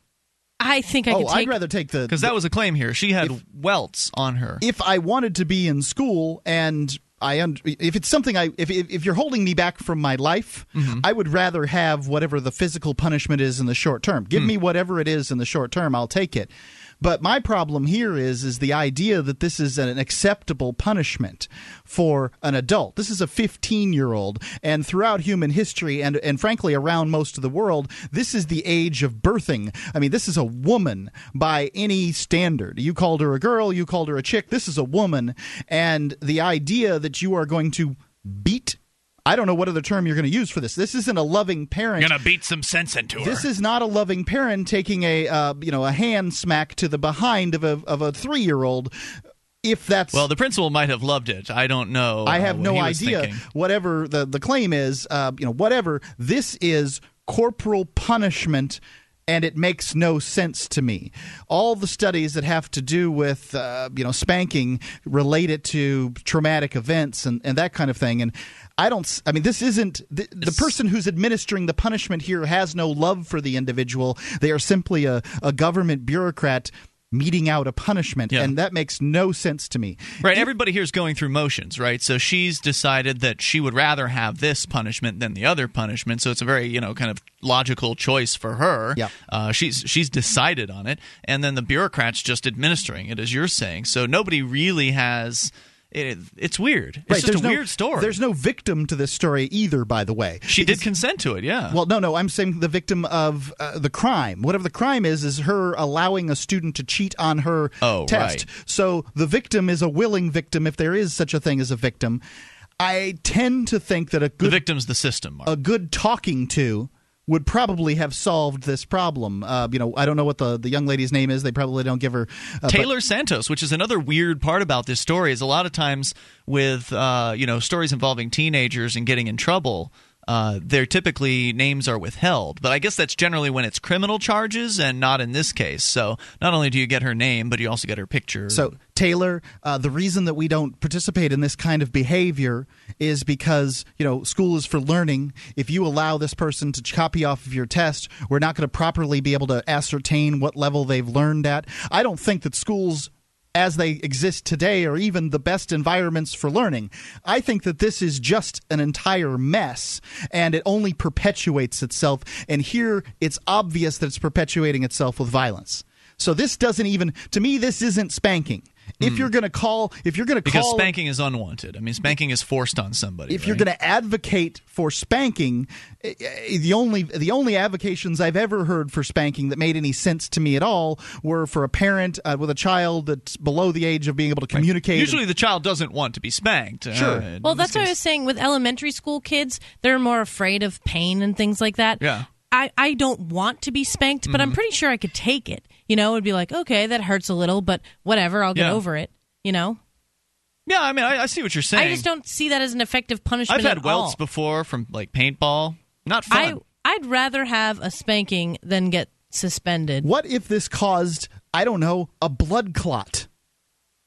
I think I oh, could take. I'd rather take the Because that was a claim here. She had welts on her. if I wanted to be in school and I un- if it's something I if if, you're holding me back from my life, Mm-hmm. I would rather have whatever the physical punishment is in the short term. Give Hmm. me whatever it is in the short term, I'll take it. But my problem here is is the idea that this is an acceptable punishment for an adult. This is a 15-year-old and throughout human history and and frankly around most of the world, this is the age of birthing. I mean, this is a woman by any standard. You called her a girl, you called her a chick. This is a woman and the idea that you are going to beat I don't know what other term you're going to use for this. This isn't a loving parent. Gonna beat some sense into her. This is not a loving parent taking a uh, you know a hand smack to the behind of a of a three year old. If that's well, the principal might have loved it. I don't know. I uh, have what no idea. thinking. Whatever the the claim is, uh, you know, whatever. This is corporal punishment. And it makes no sense to me. All the studies that have to do with, uh, you know, spanking relate it to traumatic events and, and that kind of thing. And I don't. I mean, this isn't the, the person who's administering the punishment here has no love for the individual. They are simply a, a government bureaucrat meting out a punishment, Yeah. and that makes no sense to me. Right, everybody here is going through motions, right? So she's decided that she would rather have this punishment than the other punishment. So it's a very, you know, kind of logical choice for her. Yeah. Uh, she's she's decided on it, and then the bureaucrats just administering it, as you're saying. So nobody really has. It, it's weird. It's Right, just there's a no- weird story. There's no victim to this story either, by the way. she did consent to it, yeah. Well, no, no. I'm saying the victim of uh, the crime. Whatever the crime is, is her allowing a student to cheat on her Oh, test. right. So the victim is a willing victim, if there is such a thing as a victim. I tend to think that a the good victim's the system. Mark. a good talking to would probably have solved this problem. Uh, you know, I don't know what the, the young lady's name is. They probably don't give her uh, but- Taylor Santos, which is another weird part about this story, is a lot of times with uh, you know stories involving teenagers and getting in trouble. Uh, they're typically names are withheld, but I guess that's generally when it's criminal charges and not in this case. So not only do you get her name, but you also get her picture. So, Taylor, uh, the reason that we don't participate in this kind of behavior is because, you know, school is for learning. If you allow this person to copy off of your test, we're not going to properly be able to ascertain what level they've learned at. I don't think that schools as they exist today are even the best environments for learning. I think that this is just an entire mess and it only perpetuates itself. And here it's obvious that it's perpetuating itself with violence. So this doesn't even to me this isn't spanking. If you're going to call if you're going to Hmm. because spanking is unwanted. I mean, spanking is forced on somebody. if you're going to advocate for spanking, eh, eh, the only the only avocations I've ever heard for spanking that made any sense to me at all were for a parent uh, with a child that's below the age of being able to communicate. Usually, the child doesn't want to be spanked. Sure. Uh, Well, this that's what I was saying with elementary school kids. They're more afraid of pain and things like that. Yeah. I, I don't want to be spanked, but I'm pretty sure I could take it. You know, it'd be like, okay, that hurts a little, but whatever, I'll get Yeah. over it. You know, Yeah, I mean, I, I see what you're saying. I just don't see that as an effective punishment. I've had at welts all. before from like paintball. Not I fun. I'd rather have a spanking than get suspended. what if this caused I don't know a blood clot?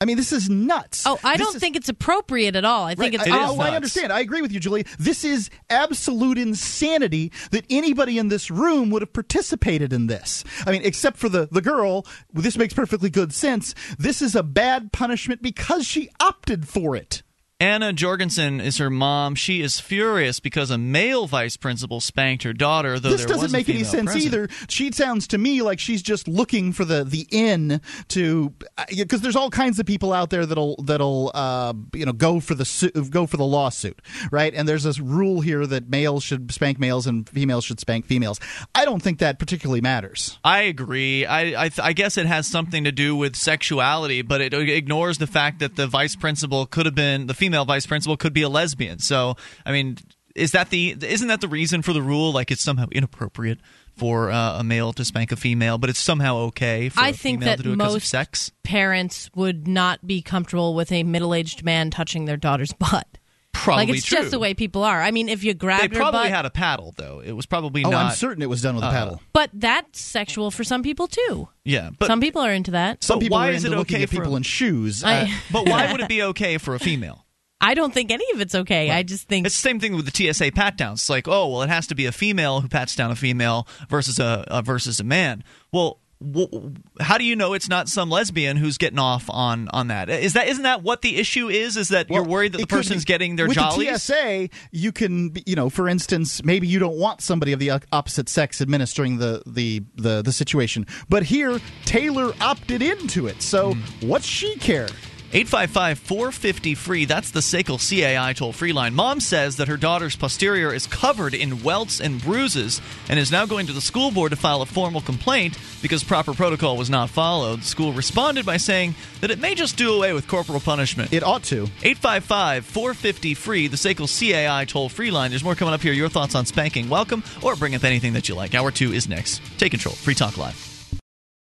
I mean, this is nuts. Oh, I This don't is- think it's appropriate at all. I think Right, it's I, oh, I understand. I agree with you, Julie. This is absolute insanity that anybody in this room would have participated in this. I mean, except for the, the girl, this makes perfectly good sense. This is a bad punishment because she opted for it. Anna Jorgensen is her mom. She is furious because a male vice principal spanked her daughter. Though this there doesn't make any sense present. either. She sounds to me like she's just looking for the the in to because there's all kinds of people out there that'll that'll uh, you know go for the su- go for the lawsuit, right? And there's this rule here that males should spank males and females should spank females. I don't think that particularly matters. I agree. I I, th- I guess it has something to do with sexuality, but it ignores the fact that the vice principal could have been the female vice principal could be a lesbian. So I mean, is that the isn't that the reason for the rule? Like it's somehow inappropriate for uh, a male to spank a female, but it's somehow okay for I a think female that to do it because of most sex. parents would not be comfortable with a middle-aged man touching their daughter's butt. Probably like it's true. just the way people are. I mean, if you grab They her probably butt, had a paddle though. It was probably Oh, not. I'm certain it was done with a paddle. but that's sexual for some people too. Yeah, but some people are into that. Some but people why are is into it okay at for people a- in shoes. I- Uh, but why would it be okay for a female? I don't think any of it's okay. I just think It's the same thing with the TSA pat downs. It's like, oh, well, it has to be a female who pats down a female versus a, a versus a man. Well, w- how do you know it's not some lesbian who's getting off on on that? Is that isn't that what the issue is? Is that you're worried that the person's be- getting their with jollies? the TSA, you can, you know, for instance, maybe you don't want somebody of the opposite sex administering the the the, the situation, but here Taylor opted into it. So Hmm. what's she care? 855 450 free. That's the SACL CAI toll free line. Mom says that her daughter's posterior is covered in welts and bruises and is now going to the school board to file a formal complaint because proper protocol was not followed. The school responded by saying that it may just do away with corporal punishment. It ought to. 855 450 free, the SACL CAI toll free line. There's more coming up here. Your thoughts on spanking. Welcome, or bring up anything that you like. Hour two is next. Take control. Free Talk Live.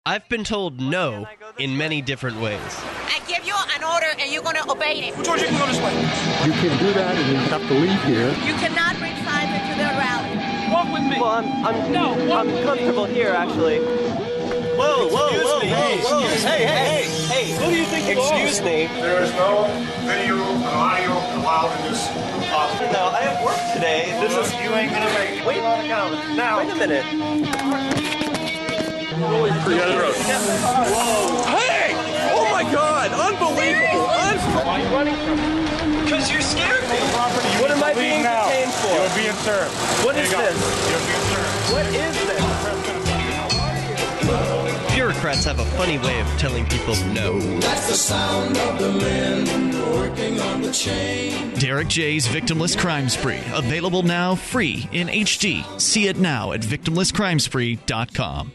I've been told no in many different ways. I give you an order and you're going to obey it. George, you can go this way. You can do that and you have to leave here. You cannot bring Simon to the rally. Walk with me. Well, I'm I'm, No, I'm comfortable here actually. Whoa, whoa, whoa, me. whoa, whoa! Hey, hey, hey, hey! Who do you think you Excuse are? me. There is no video and audio allowed in this office. No, I have work today. This is. You ain't gonna make it. Wait, a minute. Now. wait a minute. Hey! Oh my God! Unbelievable! Unbelievable! Why are you running from me? Because you scared me. What am I being now. detained for? You're being served. What is this? You're being served. What is this? Bureaucrats have a funny way of telling people no. That's the sound of the men working on the chain. Derrick J's Victimless Crime Spree. Available now free in HD. See it now at victimlesscrimespree.com.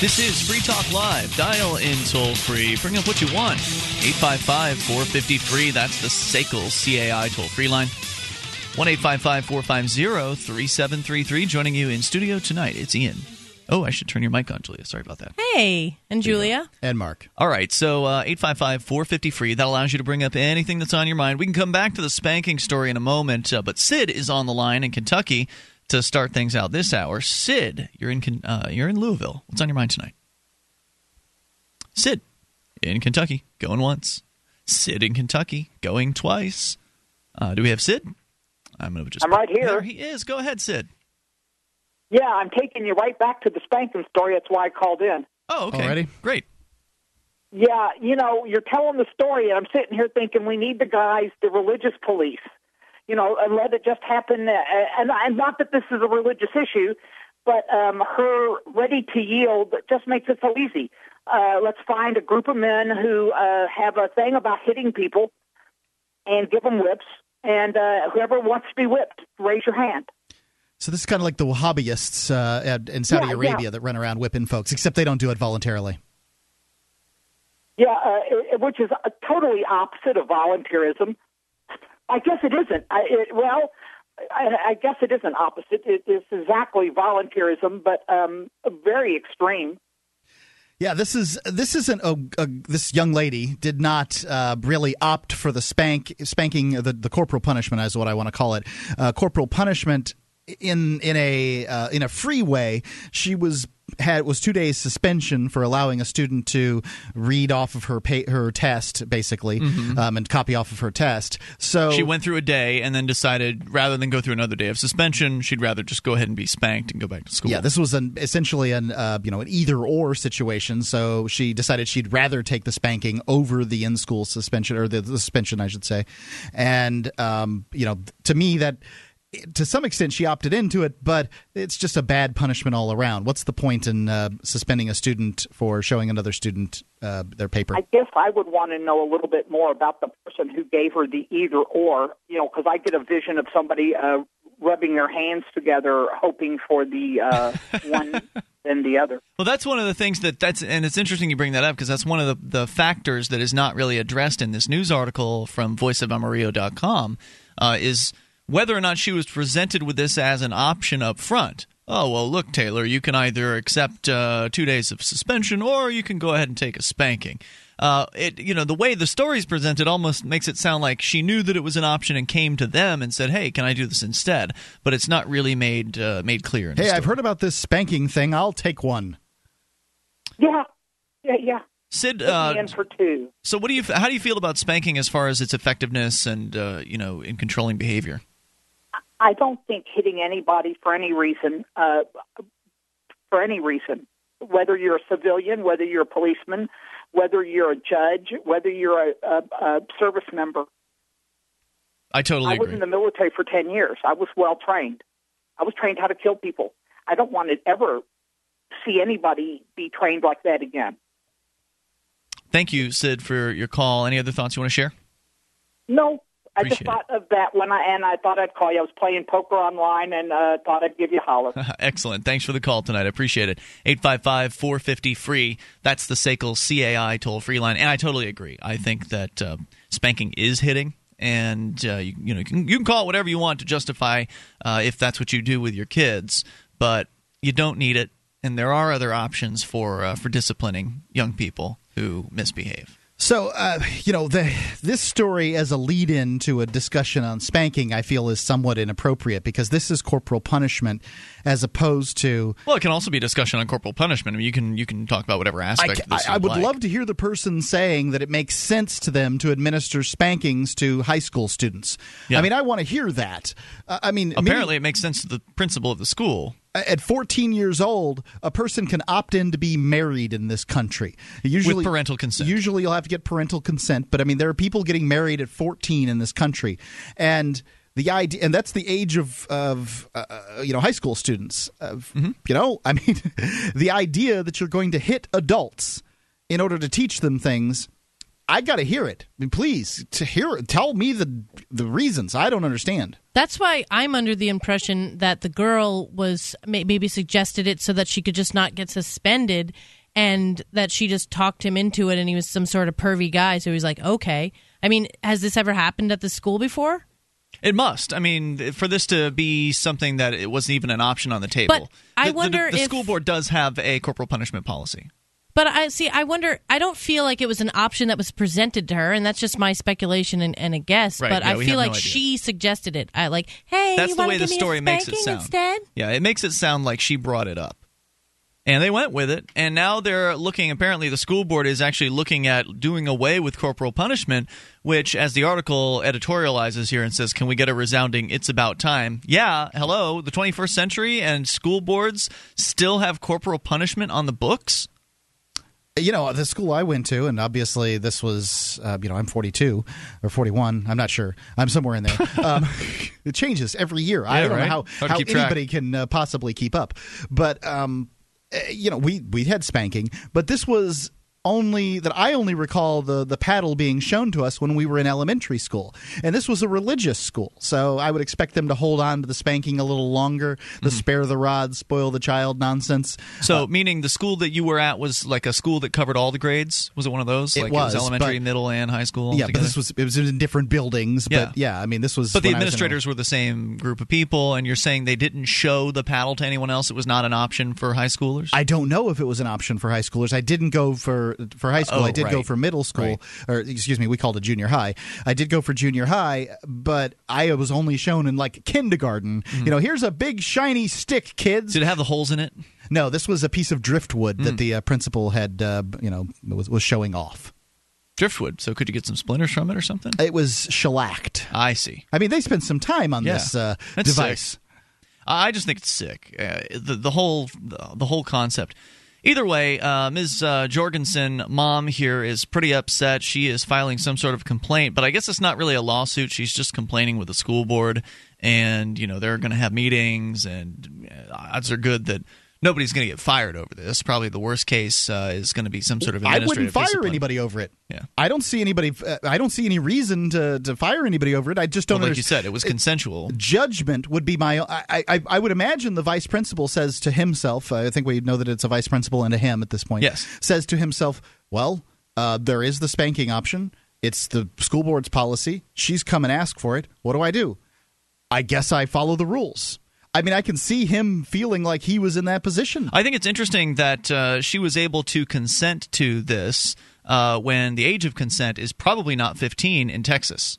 This is Free Talk Live. Dial in toll free. Bring up what you want. 855 450 free. That's the SACL CAI toll free line. 1 855 450 3733. Joining you in studio tonight, it's Ian. Oh, I should turn your mic on, Julia. Sorry about that. hey, and Julia. And Mark. All right, so uh, 855 450 free. That allows you to bring up anything that's on your mind. We can come back to the spanking story in a moment, uh, but Sid is on the line in Kentucky to start things out this hour. Sid, you're in uh, you're in Louisville. What's on your mind tonight? Sid in Kentucky, going once. Sid in Kentucky, going twice. Uh, do we have Sid? I'm gonna just. I'm right here. There he is. Go ahead, Sid. Yeah, I'm taking you right back to the spanking story. That's why I called in. Oh, okay. Alrighty. Great. Yeah, you know, you're telling the story, and I'm sitting here thinking we need the guys, the religious police, you know, and let it just happen. Uh, and, and not that this is a religious issue, but um, her ready to yield just makes it so easy. Uh, let's find a group of men who uh, have a thing about hitting people and give them whips. And uh, whoever wants to be whipped, raise your hand. So this is kind of like the Wahhabists uh, at- in Saudi Yeah, Arabia yeah. that run around whipping folks, except they don't do it voluntarily. Yeah, uh, which is a totally opposite of volunteerism. I guess it isn't. I, it, well, I, I guess it isn't opposite. It is exactly volunteerism, but um, very extreme. Yeah, this is this isn't a, a this young lady did not uh, really opt for the spank spanking the, the corporal punishment is what I want to call it. Uh, corporal punishment in in a uh, in a free way, she was had was two days suspension for allowing a student to read off of her pay, her test basically um, and copy off of her test. So Mm-hmm. She went through a day and then decided rather than go through another day of suspension, she'd rather just go ahead and be spanked and go back to school. Yeah, this was an essentially an uh, you know an either or situation. So she decided she'd rather take the spanking over the in school suspension or the, the suspension, I should say. And um, you know, to me that to some extent she opted into it, but it's just a bad punishment all around. What's the point in uh, suspending a student for showing another student uh, their paper? I guess I would want to know a little bit more about the person who gave her the either or, you know, because I get a vision of somebody uh, rubbing their hands together, hoping for the uh, one than the other. Well, that's one of the things that that's, and it's interesting you bring that up because that's one of the, the factors that is not really addressed in this news article from voiceofamarillo.com uh, is whether or not she was presented with this as an option up front. Oh, well, look, Taylor, you can either accept uh, two days of suspension or you can go ahead and take a spanking. Uh, it, you know, the way the story's presented almost makes it sound like she knew that it was an option and came to them and said, "Hey, can I do this instead?" But it's not really made uh, made clear. In Hey, I've heard about this spanking thing. I'll take one. Yeah, yeah, yeah. Sid, Put me uh, in for two. So, what do you? How do you feel about spanking as far as its effectiveness and uh, you know in controlling behavior? I don't think hitting anybody for any reason, uh, for any reason, whether you're a civilian, whether you're a policeman, whether you're a judge, whether you're a, a, a service member. I totally I was agree. in the military for 10 years. I was well trained. I was trained how to kill people. I don't want to ever see anybody be trained like that again. Thank you, Sid, for your call. Any other thoughts you want to share? No, I just thought of that when I and I thought I'd call you. I was playing poker online and uh, thought I'd give you a holler. Excellent. Thanks for the call tonight. I appreciate it. 855 450 free. That's the SACL CAI toll free line. And I totally agree. I think that uh, spanking is hitting. And uh, you, you know you can, you can call it whatever you want to justify uh, if that's what you do with your kids, but you don't need it. And there are other options for uh, for disciplining young people who misbehave. So, uh, you know, the, this story as a lead in to a discussion on spanking, I feel is somewhat inappropriate because this is corporal punishment as opposed to. Well, it can also be a discussion on corporal punishment. I mean, you can you can talk about whatever aspect ca- of this I- I you'd would like. love to hear the person saying that it makes sense to them to administer spankings to high school students. Yeah. I mean, I want to hear that. Uh, I mean, maybe- Apparently, it makes sense to the principal of the school. At 14 years old, a person can opt in to be married in this country. Usually, parental consent. Usually, you'll have to get parental consent, but I mean, there are people getting married at 14 in this country, and the idea, and that's the age of of uh, you know high school students. Of, Mm-hmm. You know, I mean, the idea that you're going to hit adults in order to teach them things. I got to hear it. I mean, please, to hear it, tell me the the reasons. I don't understand. That's why I'm under the impression that the girl was maybe suggested it so that she could just not get suspended, and that she just talked him into it, and he was some sort of pervy guy. So he was like, "Okay." I mean, has this ever happened at the school before? It must. I mean, for this to be something that it wasn't even an option on the table. But I The- the- wonder the, if- school board does have a corporal punishment policy. But I see. I wonder. I don't feel like it was an option that was presented to her, and that's just my speculation and, and a guess. Right, but yeah, I feel have no like she suggested it. I like, hey, That's you the way the story makes it sound. Instead, Yeah, it makes it sound like she brought it up. And they went with it, and now they're looking. Apparently, the school board is actually looking at doing away with corporal punishment, which, as the article editorializes here and says, "Can we get a resounding? It's about time." Yeah, hello, the 21st century, and school boards still have corporal punishment on the books. You know the school i went to and obviously this was uh, you know i'm 42 or 41 i'm not sure i'm somewhere in there um, it changes every year i don't right. know how, Hard how keep track. anybody can uh, possibly keep up but um, eh, you know we we had spanking but this was only that I only recall the the paddle being shown to us when we were in elementary school, and this was a religious school, so I would expect them to hold on to the spanking a little longer, the Mm-hmm. spare the rod, spoil the child nonsense. So, meaning the school that you were at was like a school that covered all the grades? Was it one of those? It like was, it was elementary, but- middle, and high school. Yeah, but this was it was in different buildings. Yeah. But yeah, I mean this was. But the when I was in administrators were the same group of people, and you're saying they didn't show the paddle to anyone else. It was not an option for high schoolers. I don't know if it was an option for high schoolers. I didn't go for for for high school. Oh, I did go for middle school, Right. or excuse me, we called it junior high. I did go for junior high, but I was only shown in like kindergarten. Mm-hmm. You know, here's a big shiny stick, kids. Did it have the holes in it? No, this was a piece of driftwood Hmm. that the uh, principal had, uh, you know, was was showing off. Driftwood. So could you get some splinters from it or something? It was shellacked. I see. I mean, they spent some time on Yeah. this uh, device. sick. I just think it's sick. Uh, the the whole the whole concept. Either way, uh, Ms. Uh, Jorgensen, mom here, is pretty upset. She is filing some sort of complaint, but I guess it's not really a lawsuit. She's just complaining with the school board, and you know they're going to have meetings, and uh, odds are good that nobody's going to get fired over this. Probably the worst case uh, is going to be some sort of I wouldn't fire discipline. anybody over it. Yeah. I don't see anybody. Uh, I don't see any reason to, to fire anybody over it. I just don't. Well, like you said, it was consensual. Judgment would be my. I, I I would imagine the vice principal says to himself. I think we know that it's a vice principal and a him at this point. Yes. Says to himself, well, uh, there is the spanking option. It's the school board's policy. She's come and asked for it. What do I do? I guess I follow the rules. I mean, I can see him feeling like he was in that position. I think it's interesting that uh, she was able to consent to this uh, when the age of consent is probably not 15 in Texas.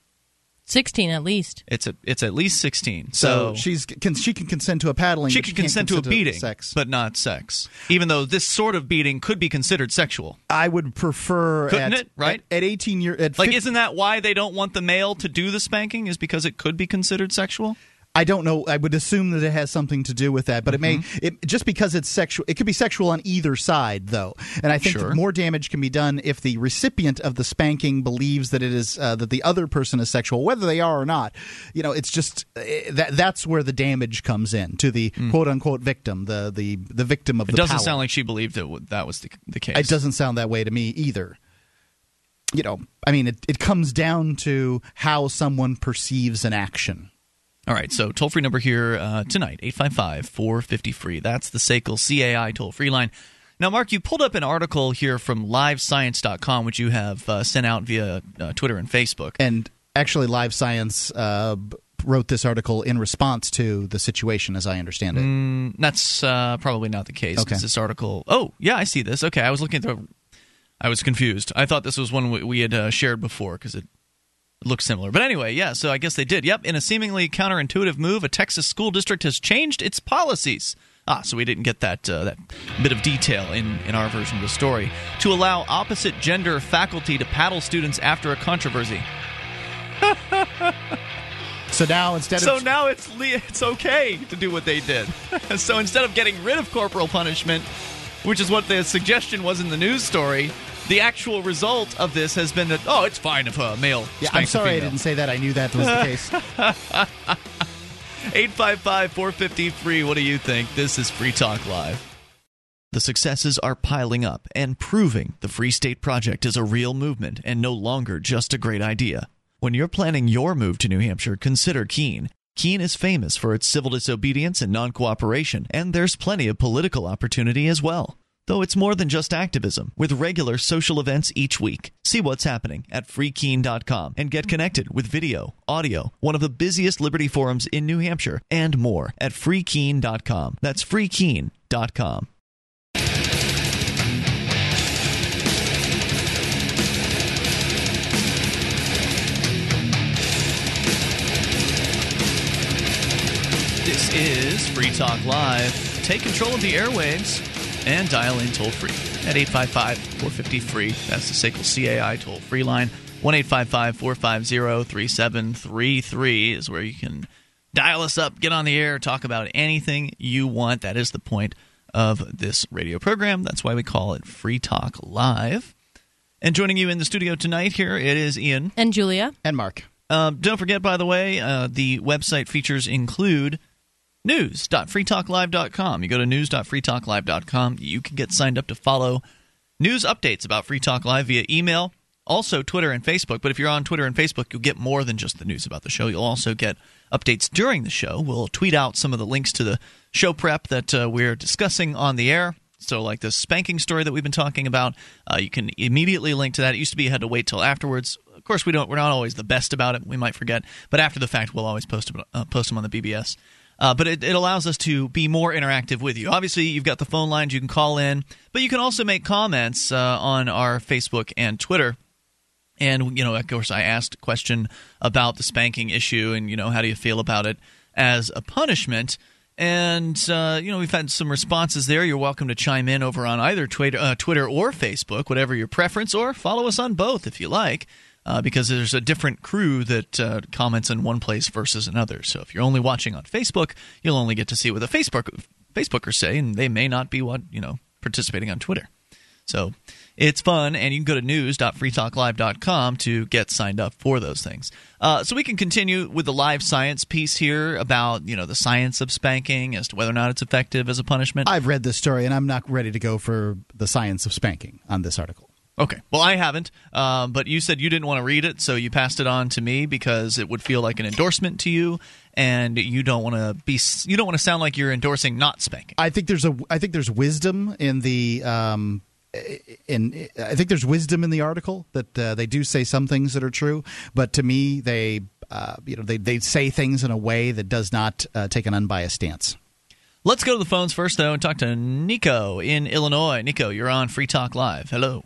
16 at least. It's a, it's at least 16. So, So, she's can, she can consent to a paddling. she could can't consent to a beating, sex. but not sex. Even though this sort of beating could be considered sexual. I would prefer Couldn't at, it? Right? at, at 18 years. At Like, fif- isn't that why they don't want the male to do the spanking? Is because it could be considered sexual? I don't know. I would assume that it has something to do with that, but Mm-hmm. it may it, just because it's sexual. It could be sexual on either side, though, and I think Sure. more damage can be done if the recipient of the spanking believes that it is uh, that the other person is sexual, whether they are or not. You know, it's just uh, that that's where the damage comes in to the quote unquote victim, the the the victim of. It doesn't power. sound like she believed that that was the, the case. It doesn't sound that way to me either. You know, I mean, it, it comes down to how someone perceives an action. All right, so toll free number here uh, tonight, 855 450 free. That's the SACL CAI toll free line. Now, Mark, you pulled up an article here from livescience.com, which you have uh, sent out via uh, Twitter and Facebook. And actually, Live Science uh, wrote this article in response to the situation, as I understand it. Mm, that's uh, probably not the case. Okay. This article. Oh, yeah, I see this. Okay, I was looking at the. I was confused. I thought this was one we, we had uh, shared before because it looks similar. But anyway, yeah, so I guess they did. Yep, in a seemingly counterintuitive move, a Texas school district has changed its policies. Ah, so we didn't get that uh, that bit of detail in, in our version of the story to allow opposite gender faculty to paddle students after a controversy. So now instead So of so now it's le- it's okay to do what they did. so instead of getting rid of corporal punishment, which is what the suggestion was in the news story, the actual result of this has been that oh, it's fine if a male. yeah, I'm sorry I didn't say that. I knew that was the case. 855 450 free. What do you think? This is Free Talk Live. The successes are piling up and proving the Free State Project is a real movement and no longer just a great idea. When you're planning your move to New Hampshire, consider Keene. Keene is famous for its civil disobedience and non cooperation, and there's plenty of political opportunity as well. Though it's more than just activism, with regular social events each week. See what's happening at freekeene.com and get connected with video, audio, one of the busiest Liberty forums in New Hampshire, and more at freekeene.com. That's freekeene.com. This is Free Talk Live. Take control of the airwaves and dial in toll free at 855 450 free. That's the SACL CAI toll free line. 1 855 450 3733 is where you can dial us up, get on the air, talk about anything you want. That is the point of this radio program. That's why we call it Free Talk Live. And joining you in the studio tonight here, it is Ian. And Julia. and Mark. Um, don't forget, by the way, uh, the website features include news.freetalklive.com. You go to news.freetalklive.com. You can get signed up to follow news updates about Free Talk Live via email, also Twitter and Facebook. But if you're on Twitter and Facebook, you'll get more than just the news about the show. You'll also get updates during the show. We'll tweet out some of the links to the show prep that uh, we're discussing on the air. So, like the spanking story that we've been talking about, uh, you can immediately link to that. It used to be you had to wait till afterwards. Of course, we don't. We're not always the best about it. We might forget, but after the fact, we'll always post uh, post them on the BBS. Uh, but it, it allows us to be more interactive with you. Obviously, you've got the phone lines, you can call in, but you can also make comments uh, on our Facebook and Twitter. And, you know, of course, I asked a question about the spanking issue and, you know, how do you feel about it as a punishment? And, uh, you know, we've had some responses there. You're welcome to chime in over on either Twitter, uh, Twitter or Facebook, whatever your preference, or follow us on both if you like. Uh, because there's a different crew that uh, comments in one place versus another. So if you're only watching on Facebook, you'll only get to see what the Facebook Facebookers say, and they may not be what you know participating on Twitter. So it's fun, and you can go to news.freetalklive.com to get signed up for those things. Uh, so we can continue with the live science piece here about you know the science of spanking as to whether or not it's effective as a punishment. I've read this story, and I'm not ready to go for the science of spanking on this article. Okay. Well, I haven't, um, but you said you didn't want to read it, so you passed it on to me because it would feel like an endorsement to you, and you don't want to be you don't want to sound like you're endorsing not spanking. I think there's a I think there's wisdom in the um, in I think there's wisdom in the article that uh, they do say some things that are true, but to me they uh, you know they they say things in a way that does not uh, take an unbiased stance. Let's go to the phones first, though, and talk to Nico in Illinois. Nico, you're on Free Talk Live. Hello.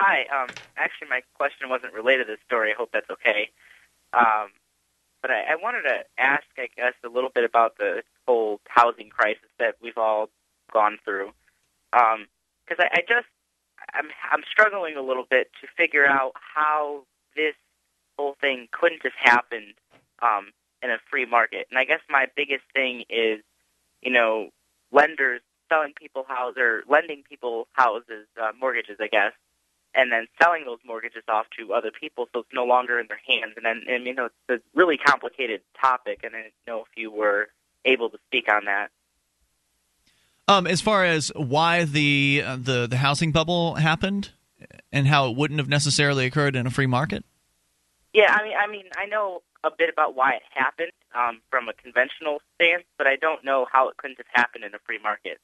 Hi. Um, actually, my question wasn't related to this story. I hope that's okay. Um, but I, I wanted to ask, I guess, a little bit about the whole housing crisis that we've all gone through. Because I, I just, I'm, I'm struggling a little bit to figure out how this whole thing couldn't have happened um, in a free market. And I guess my biggest thing is, you know, lenders selling people houses or lending people houses, uh, mortgages, I guess, and then selling those mortgages off to other people so it's no longer in their hands. And then, and, you know, it's a really complicated topic, and I didn't know if you were able to speak on that. Um, as far as why the uh, the the housing bubble happened and how it wouldn't have necessarily occurred in a free market. Yeah, I mean, I mean, I know a bit about why it happened um, from a conventional stance, but I don't know how it couldn't have happened in a free market.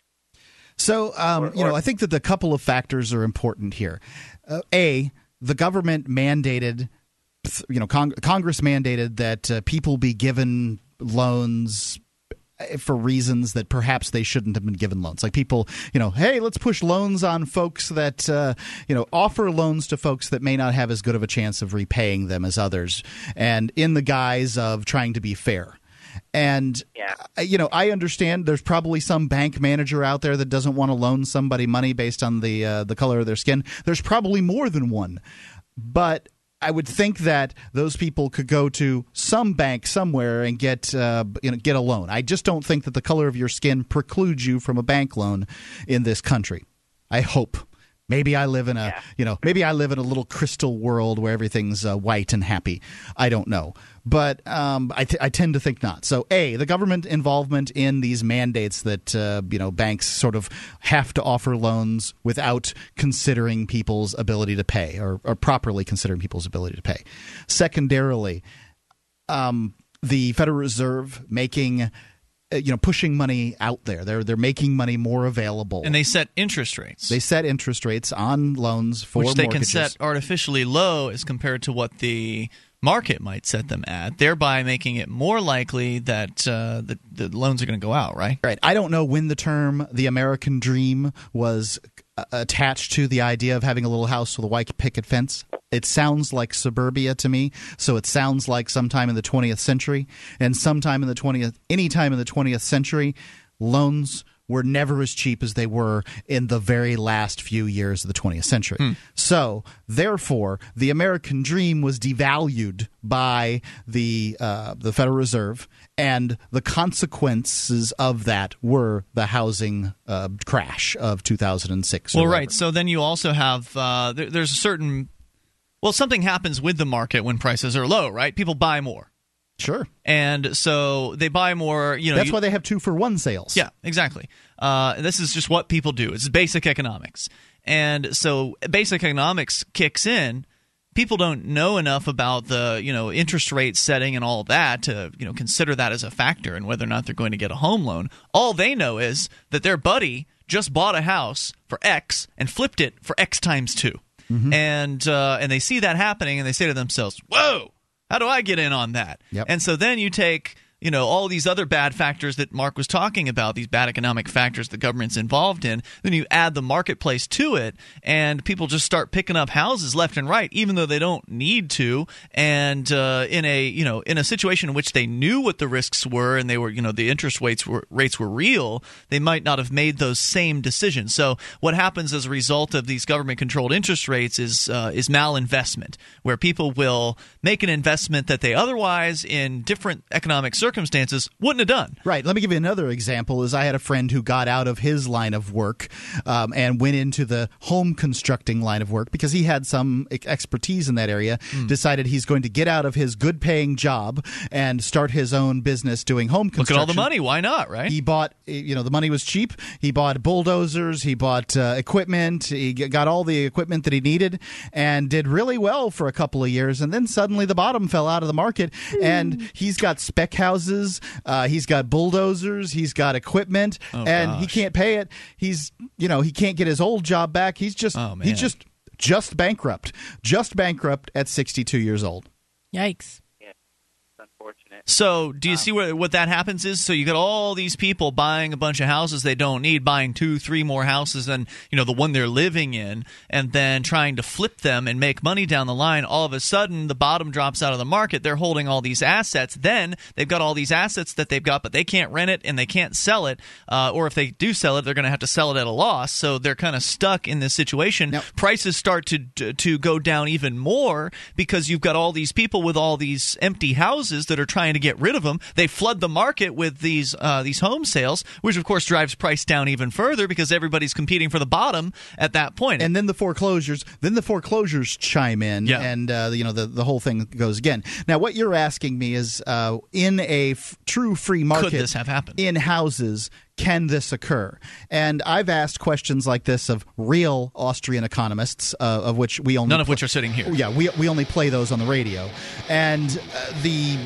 So, um, you know, I think that the couple of factors are important here. Uh, a, the government mandated, you know, Cong- Congress mandated that uh, people be given loans for reasons that perhaps they shouldn't have been given loans. Like people, you know, hey, let's push loans on folks that, uh, you know, offer loans to folks that may not have as good of a chance of repaying them as others, and in the guise of trying to be fair. And yeah. you know, I understand there's probably some bank manager out there that doesn't want to loan somebody money based on the uh, the color of their skin. There's probably more than one, but I would think that those people could go to some bank somewhere and get uh, you know get a loan. I just don't think that the color of your skin precludes you from a bank loan in this country. I hope. Maybe I live in a yeah. you know maybe I live in a little crystal world where everything's uh, white and happy. I don't know, but um, I, t- I tend to think not. So a the government involvement in these mandates that uh, you know banks sort of have to offer loans without considering people's ability to pay or, or properly considering people's ability to pay. Secondarily, um, the Federal Reserve making uh, you know pushing money out there they're they're making money more available And they set interest rates. they set interest rates on loans for which they can set artificially low as compared to what the market might set them at, thereby making it more likely that uh, the, the loans are going to go out, right? Right. I don't know when the term "the American dream" was uh, attached to the idea of having a little house with a white picket fence. It sounds like suburbia to me, so it sounds like sometime in the 20th century, and sometime in the 20th, any time in the 20th century, loans were never as cheap as they were in the very last few years of the 20th century. So, therefore, the American dream was devalued by the uh, the Federal Reserve, and the consequences of that were the housing uh, crash of 2006. Well, right. So then you also have uh, there, there's a certain well, something happens with the market when prices are low, right? People buy more, Sure. and so they buy more. You know, That's you- why they have two for one sales. Yeah, exactly. Uh, this is just what people do. It's basic economics, and so basic economics kicks in. People don't know enough about the you know interest rate setting and all that to you know consider that as a factor and whether or not they're going to get a home loan. All they know is that their buddy just bought a house for X and flipped it for X times 2 and uh, and they see that happening and they say to themselves, "Whoa, how do I get in on that?" Yep. And so then you take you know all these other bad factors that Mark was talking about, these bad economic factors the government's involved in. Then you add the marketplace to it, and people just start picking up houses left and right, even though they don't need to. And uh, in a you know in a situation in which they knew what the risks were and they were you know the interest rates were rates were real, they might not have made those same decisions. So what happens as a result of these government controlled interest rates is uh, is malinvestment, where people will make an investment that they otherwise in different economic circumstances wouldn't have done. Right. Let me give you another example. Is I had a friend who got out of his line of work um, and went into the home constructing line of work because he had some e- expertise in that area. Hmm. Decided he's going to get out of his good paying job and start his own business doing home Look at construction. all the money. Why not? Right? He bought, you know, the money was cheap. He bought bulldozers. He bought uh, equipment. He got all the equipment that he needed and did really well for a couple of years. And then suddenly the bottom fell out of the market. And he's got spec houses. Uh, he's got bulldozers. He's got equipment, Oh, and he can't pay it. He's, you know, he can't get his old job back. He's just, Oh, he's just, just bankrupt. Just bankrupt at 62 years old. Yikes. So, do you see where what that happens is? So you got all these people buying a bunch of houses they don't need, buying two, three more houses than you know the one they're living in, and then trying to flip them and make money down the line. All of a sudden, the bottom drops out of the market. They're holding all these assets. Then they've got all these assets that they've got, but they can't rent it and they can't sell it. Uh, or if they do sell it, they're going to have to sell it at a loss. So they're kind of stuck in this situation. Prices start to to go down even more because you've got all these people with all these empty houses that are trying to get rid of them. They flood the market with these uh, these home sales, which of course drives price down even further because everybody's competing for the bottom at that point. and then the foreclosures then the foreclosures chime in Yeah. and uh, you know the, the whole thing goes again now what you're asking me is uh, in a f- true free market this have happened? in houses can this occur and i've asked questions like this of real austrian economists uh, of which we only None of pl- which are sitting here. yeah we, we only play those on the radio and uh, the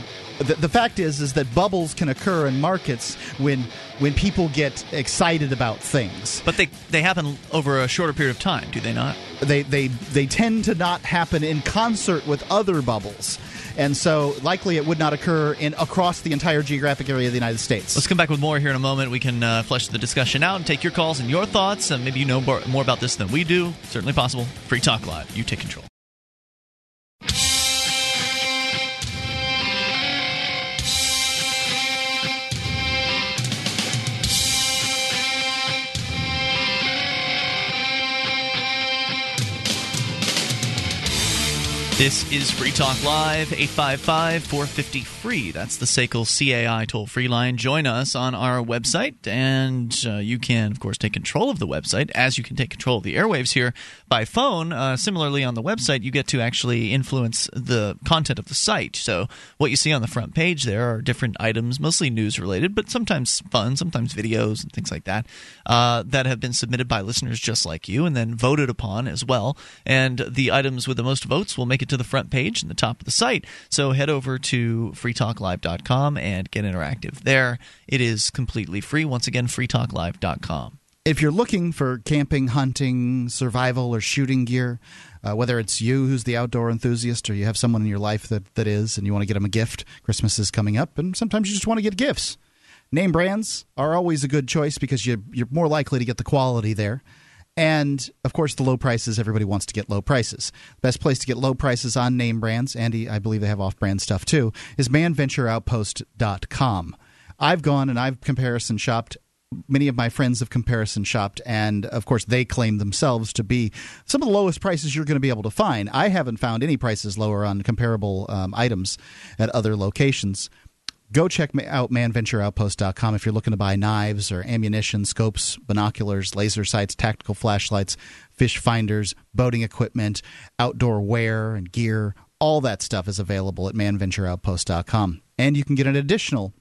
the, the fact is is that bubbles can occur in markets when when people get excited about things But they they happen over a shorter period of time, do they not? they they they tend to not happen in concert with other bubbles and so likely it would not occur in across the entire geographic area of the United States. Let's come back with more here in a moment. We can uh, flesh the discussion out and take your calls and your thoughts. And maybe you know more, more about this than we do. Certainly possible. Free Talk Live. You take control. This is Free Talk Live, 855 450 free. That's the SACL CAI toll free line. Join us on our website, and uh, you can, of course, take control of the website as you can take control of the airwaves here by phone. Uh, similarly, on the website, you get to actually influence the content of the site. So, what you see on the front page there are different items, mostly news related, but sometimes fun, sometimes videos and things like that, uh, that have been submitted by listeners just like you and then voted upon as well. And the items with the most votes will make it to the front page and the top of the site. So head over to freetalklive.com and get interactive there. It is completely free. Once again, freetalklive.com. if you're looking for camping, hunting, survival, or shooting gear, uh, whether it's you who's the outdoor enthusiast or you have someone in your life that, that is and you want to get them a gift, Christmas is coming up, and sometimes you just want to get gifts. Name brands are always a good choice because you, you're more likely to get the quality there. And of course, the low prices, everybody wants to get low prices. Best place to get low prices on name brands, Andy, I believe they have off brand stuff too, is manventureoutpost.com. I've gone and I've comparison shopped many of my friends have comparison shopped and of course they claim themselves to be some of the lowest prices you're going to be able to find i haven't found any prices lower on comparable um, items at other locations go check out manventureoutpost.com if you're looking to buy knives or ammunition scopes binoculars laser sights tactical flashlights fish finders boating equipment outdoor wear and gear. All that stuff is available at manventureoutpost.com and you can get an additional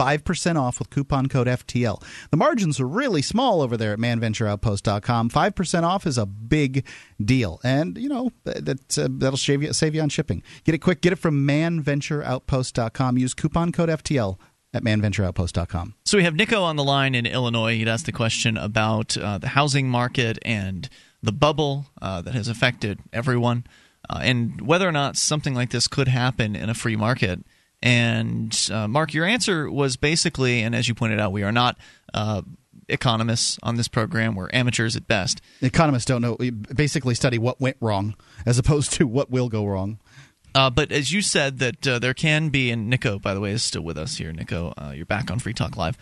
5% off with coupon code FTL. The margins are really small over there at manventureoutpost.com. 5% off is a big deal. And, you know, that, uh, that'll save you, save you on shipping. Get it quick. Get it from manventureoutpost.com. Use coupon code FTL at manventureoutpost.com. So we have Nico on the line in Illinois. He'd asked the question about uh, the housing market and the bubble uh, that has affected everyone, uh, and whether or not something like this could happen in a free market. And uh, Mark, your answer was basically, and as you pointed out, we are not uh, economists on this program. We're amateurs at best. Economists don't know. We basically study what went wrong as opposed to what will go wrong. Uh, but as you said, that uh, there can be, and Nico, by the way, is still with us here. Nico, uh, you're back on Free Talk Live.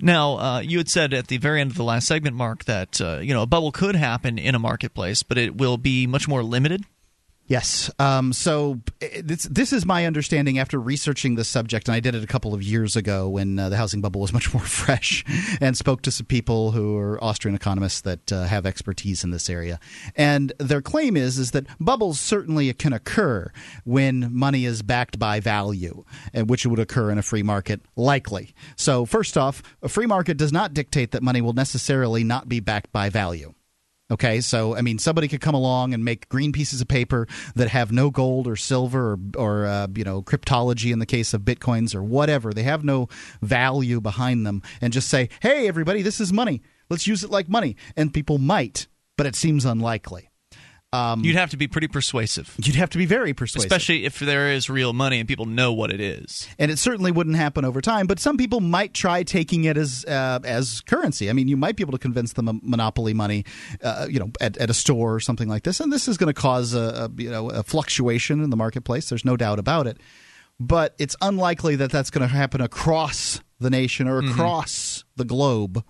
Now, uh, you had said at the very end of the last segment, Mark, that uh, you know a bubble could happen in a marketplace, but it will be much more limited. Yes. Um, so eh, this, this is my understanding after researching this subject, and I did it a couple of years ago when uh, the housing bubble was much more fresh, and spoke to some people who are Austrian economists that uh, have expertise in this area. And their claim is is that bubbles certainly can occur when money is backed by value, and which would occur in a free market, likely. So first off, a free market does not dictate that money will necessarily not be backed by value. Okay, so I mean, somebody could come along and make green pieces of paper that have no gold or silver or, or uh, you know cryptology in the case of bitcoins or whatever. They have no value behind them, and just say, "Hey, everybody, this is money. Let's use it like money." And people might, but it seems unlikely. Um, You'd have to be pretty persuasive. You'd have to be very persuasive, especially if there is real money and people know what it is. And it certainly wouldn't happen over time. But some people might try taking it as uh, as currency. I mean, you might be able to convince them monopoly money, uh, you know, at, at a store or something like this, and this is going to cause a, a you know a fluctuation in the marketplace. There's no doubt about it. But it's unlikely that that's going to happen across the nation or across mm-hmm. the globe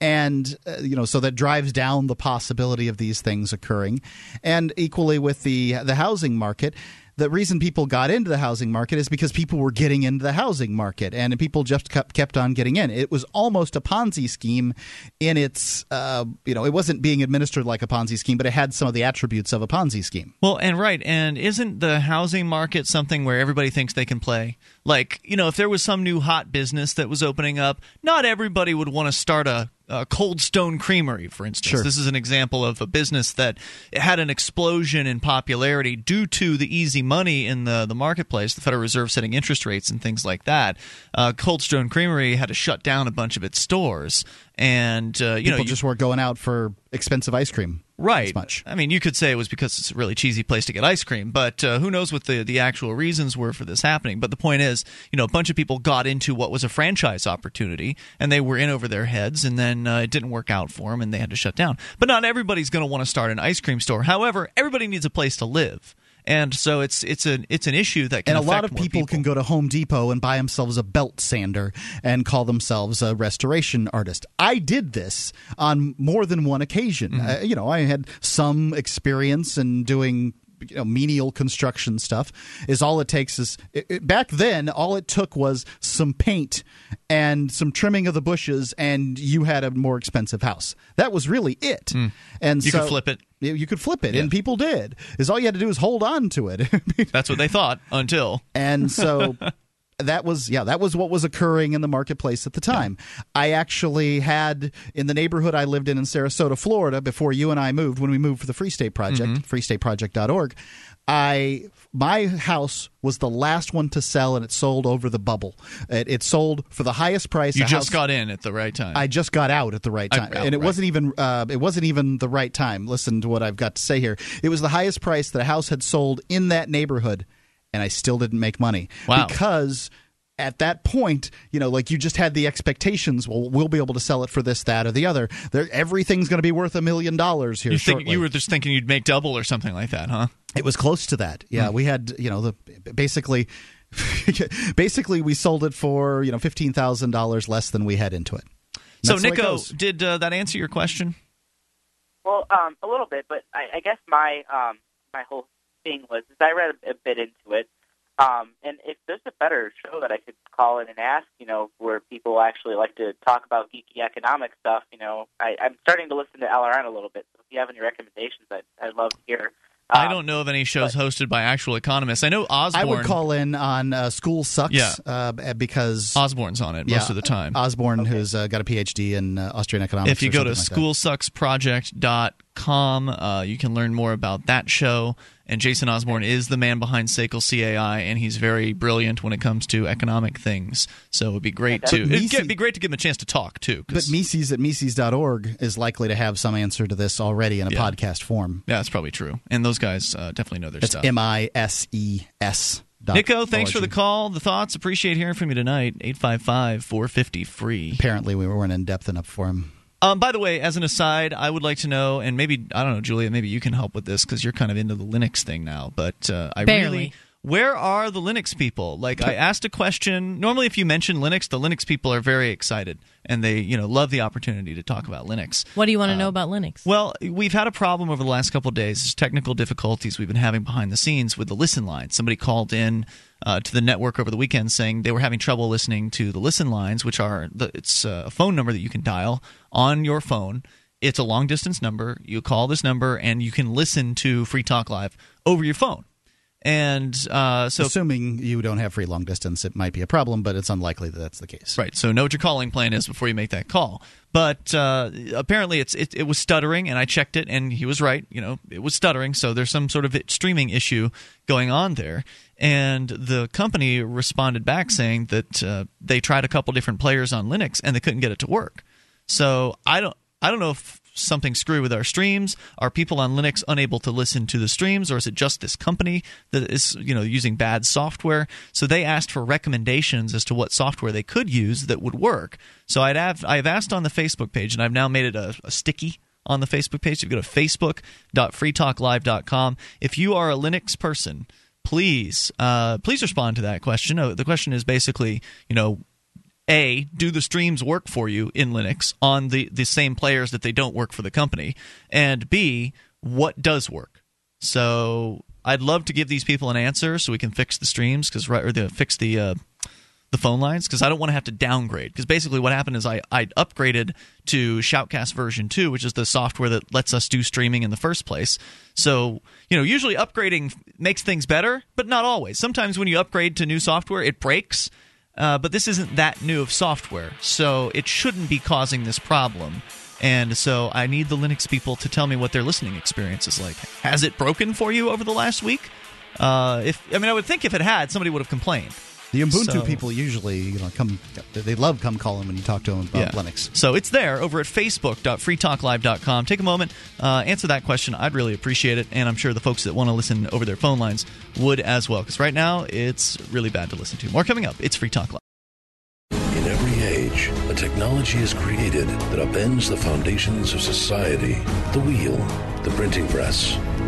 and uh, you know so that drives down the possibility of these things occurring. And equally with the the housing market the reason people got into the housing market is because people were getting into the housing market and people just kept, on getting in. It was almost a Ponzi scheme in its, uh, you know, it wasn't being administered like a Ponzi scheme, but it had some of the attributes of a Ponzi scheme. Well, and right. And isn't the housing market something where everybody thinks they can play? Like, you know, if there was some new hot business that was opening up, not everybody would want to start a uh, Cold Stone Creamery, for instance. Sure. This is an example of a business that had an explosion in popularity due to the easy money in the, the marketplace, the Federal Reserve setting interest rates and things like that. Uh, Cold Stone Creamery had to shut down a bunch of its stores. And, uh, you People know, just weren't going out for expensive ice cream. Right. much. I mean, you could say it was because it's a really cheesy place to get ice cream, but uh, who knows what the, the actual reasons were for this happening. But the point is, you know, a bunch of people got into what was a franchise opportunity, and they were in over their heads, and then uh, it didn't work out for them, and they had to shut down. But not everybody's going to want to start an ice cream store. However, everybody needs a place to live and so it's it's an it's an issue that can and a lot of more people, can go to Home Depot and buy themselves a belt sander and call themselves a restoration artist. I did this on more than one occasion. Uh, you know, I had some experience in doing you know menial construction stuff is all it takes is it, it- back then all it took was some paint and some trimming of the bushes and you had a more expensive house. That was really it. Hmm. And You so could flip it. you you could flip it and people did. Is all you had to do is hold on to it. That's what they thought until. And so that was yeah that was what was occurring in the marketplace at the time i actually had in the neighborhood i lived in in sarasota florida before you and i moved when we moved for the free state project freestateproject.org i my house was the last one to sell and it sold over the bubble it, it sold for the highest price you just house- got in at the right time. I just got out at the right I- time, oh, and it right. wasn't even uh, it wasn't even the right time. Listen to what I've got to say here. It was the highest price that a house had sold in that neighborhood, and I still didn't make money Wow. because at that point, you know, like you just had the expectations. Well, we'll be able to sell it for this, that, or the other. There, everything's going to be worth a million dollars here you think you were just thinking you'd make double or something like that, huh? It was close to that. Yeah, Hmm. we had you know the basically. basically, we sold it for you know fifteen thousand dollars less than we had into it. So, That's it Nico, did uh, that answer your question? Well, um, a little bit, but I, I guess my um, my whole thing was is I read a, a bit into it, um, and if there's a better show that I could call in and ask, you know, where people actually like to talk about geeky economic stuff, you know, I, I'm starting to listen to LRN a little bit. So if you have any recommendations, I'd, I'd love to hear. I Um, don't know of any shows hosted by actual economists. I know Osborne. I would call in on uh, School Sucks Yeah. uh, because Osborne's on it most yeah, of the time. Osborne, who's uh, got a PhD in uh, Austrian economics. if you or go to something like that. schoolsucksproject.com, uh, you can learn more about that show. And Jason Osborne is the man behind Sekel CAI, and he's very brilliant when it comes to economic things. So it would be great to it'd Mises- be great to give him a chance to talk too. But Mises at Mises.org is likely to have some answer to this already in a Yeah. podcast form. yeah, that's probably true. And those guys uh, definitely know their It's stuff. M I S E S Nico, thanks for the call, the thoughts. Appreciate hearing from you tonight. 855 450 free. Apparently, we weren't in depth enough for him. Um, by the way, as an aside, I would like to know, and maybe I don't know, Julia, maybe you can help with this because you're kind of into the Linux thing now. But uh, I Barely. really, where are the Linux people? Like, I asked a question. Normally, if you mention Linux, the Linux people are very excited and they, you know, love the opportunity to talk about Linux. What do you want Uh, to know about Linux? Well, we've had a problem over the last couple of days. There's technical difficulties we've been having behind the scenes with the listen line. Somebody called in uh, to the network over the weekend saying they were having trouble listening to the listen lines, which are the, it's a phone number that you can dial on your phone. It's a long distance number. You call this number and you can listen to Free Talk Live over your phone. And uh, so, assuming you don't have free long distance, it might be a problem, but it's unlikely that that's the case. Right. So know what your calling plan is before you make that call. But uh, apparently, it's it, it was stuttering, and I checked it, and he was right. You know, it was stuttering. So there's some sort of streaming issue going on there. And the company responded back saying that uh, they tried a couple different players on Linux, and they couldn't get it to work. So I don't I don't know if something screwy with our streams. Are people on Linux unable to listen to the streams, or is it just this company that is you know using bad software? So they asked for recommendations as to what software they could use that would work. So I'd have I've asked on the Facebook page, and I've now made it a, a sticky on the Facebook page. You go to facebook.freetalklive.com. If you are a Linux person, please uh, please respond to that question. Uh, the question is basically, you know, a do the streams work for you in linux on the, the same players that they don't work for the company and b what does work so i'd love to give these people an answer so we can fix the streams because right or the fix the uh, the phone lines because i don't want to have to downgrade because basically what happened is i i upgraded to shoutcast version 2 which is the software that lets us do streaming in the first place so you know usually upgrading makes things better but not always sometimes when you upgrade to new software it breaks uh, but this isn't that new of software, so it shouldn't be causing this problem. And so I need the Linux people to tell me what their listening experience is like. Has it broken for you over the last week? Uh, if I mean, I would think if it had, somebody would have complained. The Ubuntu So- people usually, you know, come. They love come calling when you talk to them about Linux. So it's there over at facebook.freetalklive.com. Take a moment, uh, answer that question. I'd really appreciate it, and I'm sure the folks that want to listen over their phone lines would as well. Because right now it's really bad to listen to. More coming up. It's Free Talk Live. In every age, a technology is created that upends the foundations of society the wheel, the printing press,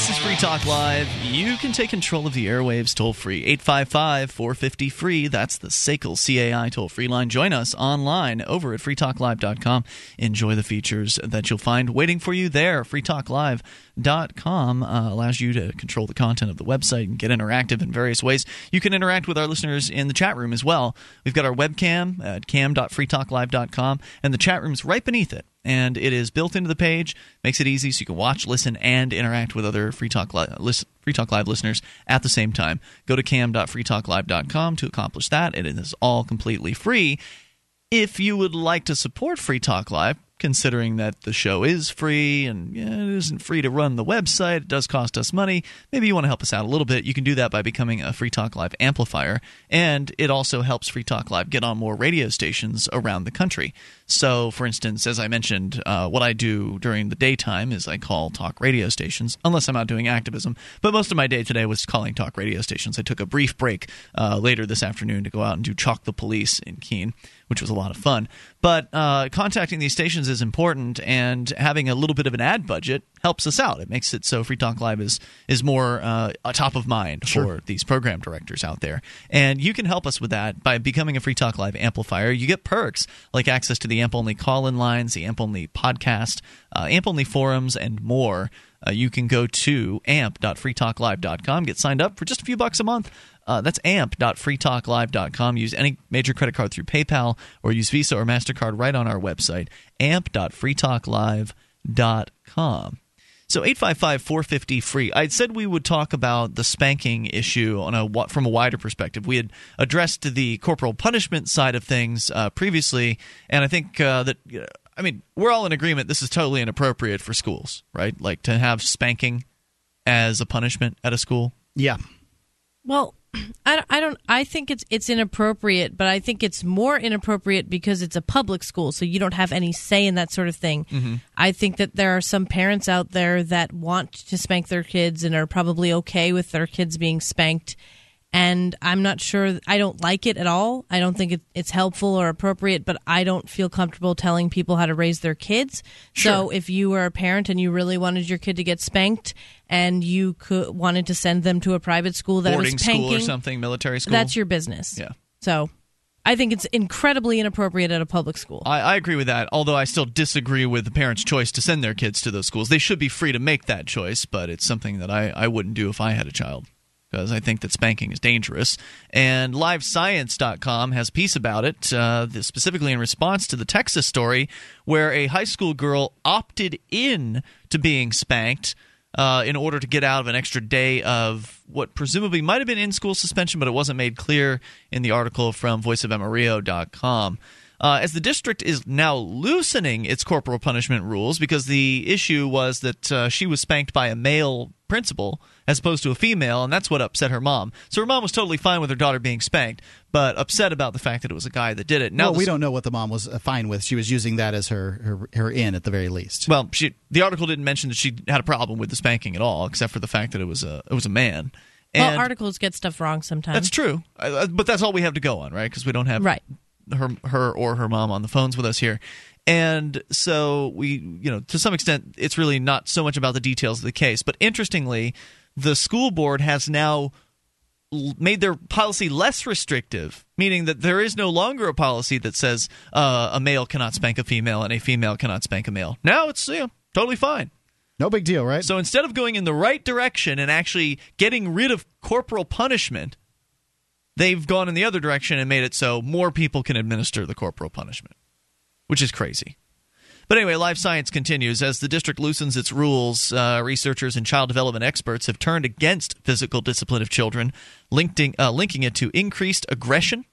This is Free Talk Live. You can take control of the airwaves toll free. 855 450 free. That's the SACL CAI toll free line. Join us online over at freetalklive.com. Enjoy the features that you'll find waiting for you there. freetalklive.com uh, allows you to control the content of the website and get interactive in various ways. You can interact with our listeners in the chat room as well. We've got our webcam at cam.freetalklive.com, and the chat room's right beneath it and it is built into the page. Makes it easy so you can watch, listen, and interact with other Free Talk listen, Free Talk Live listeners at the same time. Go to cam.freetalklive.com to accomplish that. It is all completely free. If you would like to support Free Talk Live, considering that the show is free and yeah, it isn't free to run the website, it does cost us money. Maybe you want to help us out a little bit. You can do that by becoming a Free Talk Live amplifier, and it also helps Free Talk Live get on more radio stations around the country. So, for instance, as I mentioned, uh, what I do during the daytime is I call talk radio stations, unless I'm out doing activism. But most of my day today was calling talk radio stations. I took a brief break uh, later this afternoon to go out and do Chalk the Police in Keene, which was a lot of fun. But uh, contacting these stations is important, and having a little bit of an ad budget helps us out. It makes it so Free Talk Live is is more uh, top of mind for these program directors out there. And you can help us with that by becoming a Free Talk Live amplifier. You get perks like access to the AMP only call in lines, the AMP only podcast, uh, AMP only forums, and more. Uh, you can go to amp.freetalklive.com, get signed up for just a few bucks a month. Uh, that's amp.freetalklive.com. Use any major credit card through PayPal or use Visa or MasterCard right on our website, amp.freetalklive.com. So 855 450 free. I'd said we would talk about the spanking issue on a from a wider perspective. We had addressed the corporal punishment side of things uh, previously, and I think uh, that uh, I mean we're all in agreement this is totally inappropriate for schools, right? Like to have spanking as a punishment at a school. Yeah. Well, I don't, I don't. I think it's it's inappropriate, but I think it's more inappropriate because it's a public school, so you don't have any say in that sort of thing. Mm-hmm. I think that there are some parents out there that want to spank their kids and are probably okay with their kids being spanked. And I'm not sure. I don't like it at all. I don't think it, it's helpful or appropriate, but I don't feel comfortable telling people how to raise their kids. So if you were a parent and you really wanted your kid to get spanked, and you could wanted to send them to a private school that Boarding was school or something, military school. that's your business. Yeah. So I think it's incredibly inappropriate at a public school. I, I agree with that, although I still disagree with the parents' choice to send their kids to those schools. They should be free to make that choice, but it's something that I, I wouldn't do if I had a child because I think that spanking is dangerous. And LiveScience.com has a piece about it, uh, specifically in response to the Texas story where a high school girl opted in to being spanked. Uh, in order to get out of an extra day of what presumably might have been in school suspension, but it wasn't made clear in the article from voiceofamarillo.com. Uh, as the district is now loosening its corporal punishment rules because the issue was that uh, she was spanked by a male principal as opposed to a female, and that's what upset her mom. So her mom was totally fine with her daughter being spanked, but upset about the fact that it was a guy that did it. Now well, the we don't know what the mom was uh, fine with. She was using that as her her, her in at the very least. Well, she, the article didn't mention that she had a problem with the spanking at all, except for the fact that it was a it was a man. well, articles get stuff wrong sometimes. that's true, Uh, but that's all we have to go on, right? Because we don't have Right. her her or her mom on the phones with us here. And so we, you know, to some extent, it's really not so much about the details of the case. But interestingly, the school board has now made their policy less restrictive, meaning that there is no longer a policy that says uh, a male cannot spank a female and a female cannot spank a male. Now it's you know, totally fine. No big deal, right? So instead of going in the right direction and actually getting rid of corporal punishment, they've gone in the other direction and made it so more people can administer the corporal punishment, which is crazy. But anyway, LiveScience continues. As the district loosens its rules, uh, researchers and child development experts have turned against physical discipline of children, linking, uh, linking it to increased aggression,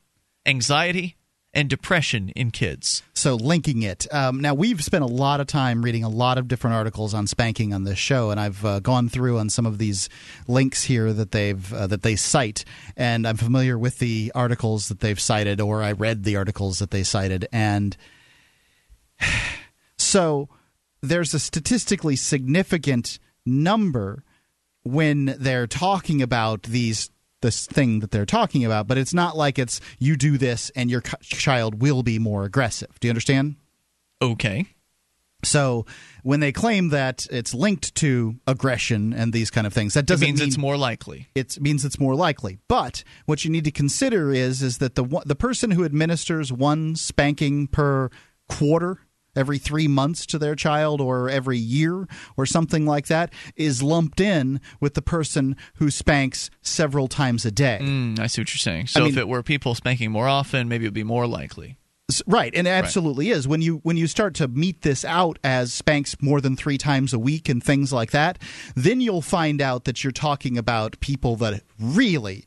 anxiety, and depression in kids. So linking it. Um, now we've spent a lot of time reading a lot of different articles on spanking on this show, and I've uh, gone through on some of these links here that they've uh, that they cite, and I'm familiar with the articles that they've cited, or I read the articles that they cited, and so there's a statistically significant number when they're talking about these this thing that they're talking about, but it's not like it's you do this and your child will be more aggressive. Do you understand? Okay. So when they claim that it's linked to aggression and these kind of things, that doesn't means mean it's more likely. it means it's more likely. But what you need to consider is is that the the person who administers one spanking per quarter every 3 months to their child or every year or something like that is lumped in with the person who spanks several times a day. Mm, I see what you're saying. So I if it were people spanking more often, maybe it would be more likely. Right, and it absolutely is. When you when you start to meet this out as spanks more than three times a week and things like that, then you'll find out that you're talking about people that really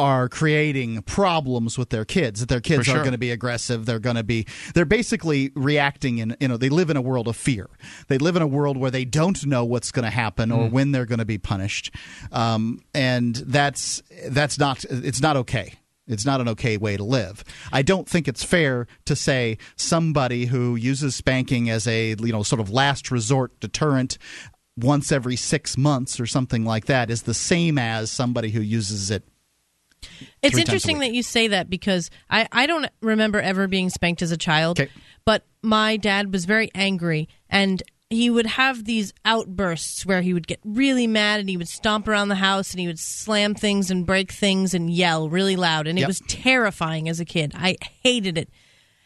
are creating problems with their kids. That their kids For are going to be aggressive. They're going to be they're basically reacting in you know they live in a world of fear. They live in a world where they don't know what's going to happen or Mm. when they're going to be punished. Um, and that's that's not it's not okay. It's not an okay way to live. I don't think it's fair to say somebody who uses spanking as a you know sort of last resort deterrent once every 6 months or something like that is the same as somebody who uses it It's three times a interesting that you say that because I, I don't remember ever being spanked as a child. But my dad was very angry and he would have these outbursts where he would get really mad and he would stomp around the house and he would slam things and break things and yell really loud and it Yep. was terrifying as a kid. I hated it.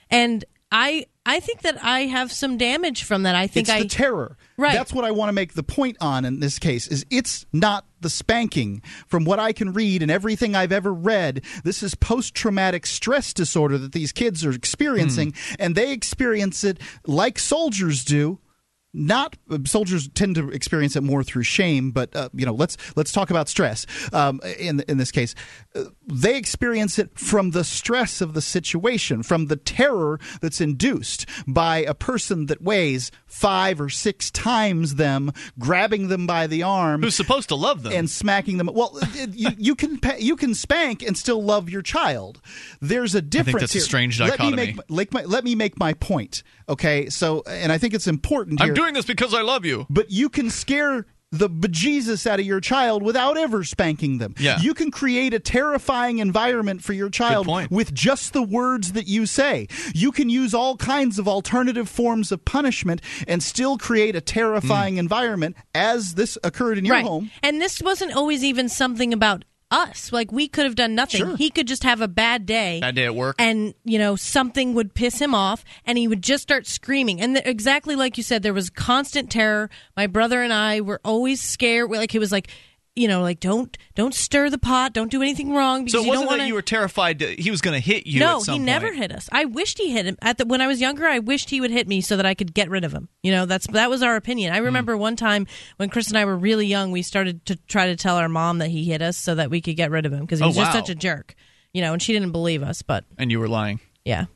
And I I think that I have some damage from that. I think it's I the terror. Right. That's what I want to make the point on in this case is it's not the spanking. From what I can read and everything I've ever read, this is post-traumatic stress disorder that these kids are experiencing Hmm. and they experience it like soldiers do not soldiers tend to experience it more through shame, but uh, you know, let's let's talk about stress. Um, in in this case, uh, they experience it from the stress of the situation, from the terror that's induced by a person that weighs five or six times them, grabbing them by the arm, who's supposed to love them and smacking them. Well, you, you can you can spank and still love your child. There's a difference. that's a here. strange Let me make, let, my, let me make my point. Okay, so and I think it's important. I'm doing this because I love you. But you can scare the bejesus out of your child without ever spanking them. Yeah. You can create a terrifying environment for your child with just the words that you say. You can use all kinds of alternative forms of punishment and still create a terrifying mm. environment as this occurred in your right. home. And this wasn't always even something about us. Like we could have done nothing. Sure. He could just have a bad day. Bad day at work. And, you know, something would piss him off and he would just start screaming. And th- exactly like you said, there was constant terror. My brother and I were always scared. We're Like it was like, you know, like don't don't stir the pot, don't do anything wrong because So it you wasn't don't want that you were terrified that he was going to hit you. no, he never hit us. I wished he hit him. At the when I was younger, I wished he would hit me so that I could get rid of him. You know, that's that was our opinion. Hmm. I remember one time when Chris and I were really young, we started to try to tell our mom that he hit us so that we could get rid of him because he Oh, was just such a jerk. You know, and she didn't believe us, but And you were lying. yeah.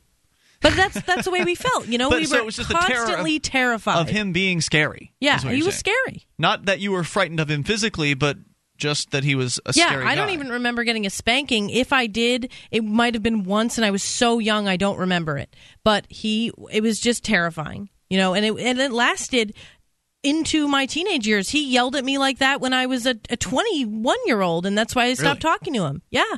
But that's that's the way we felt. You know, But we so were it was just the terror of- constantly terrified Of him being scary. Yeah, he was saying. scary. Not that you were frightened of him physically, but just that he was a yeah, scary I don't even remember getting a spanking. If I did, it might have been once, and I was so young I don't remember it. But he, it was just terrifying, you know, and it and it lasted into my teenage years. He yelled at me like that when I was a, a 21 year old, and that's why I stopped talking to him. Yeah,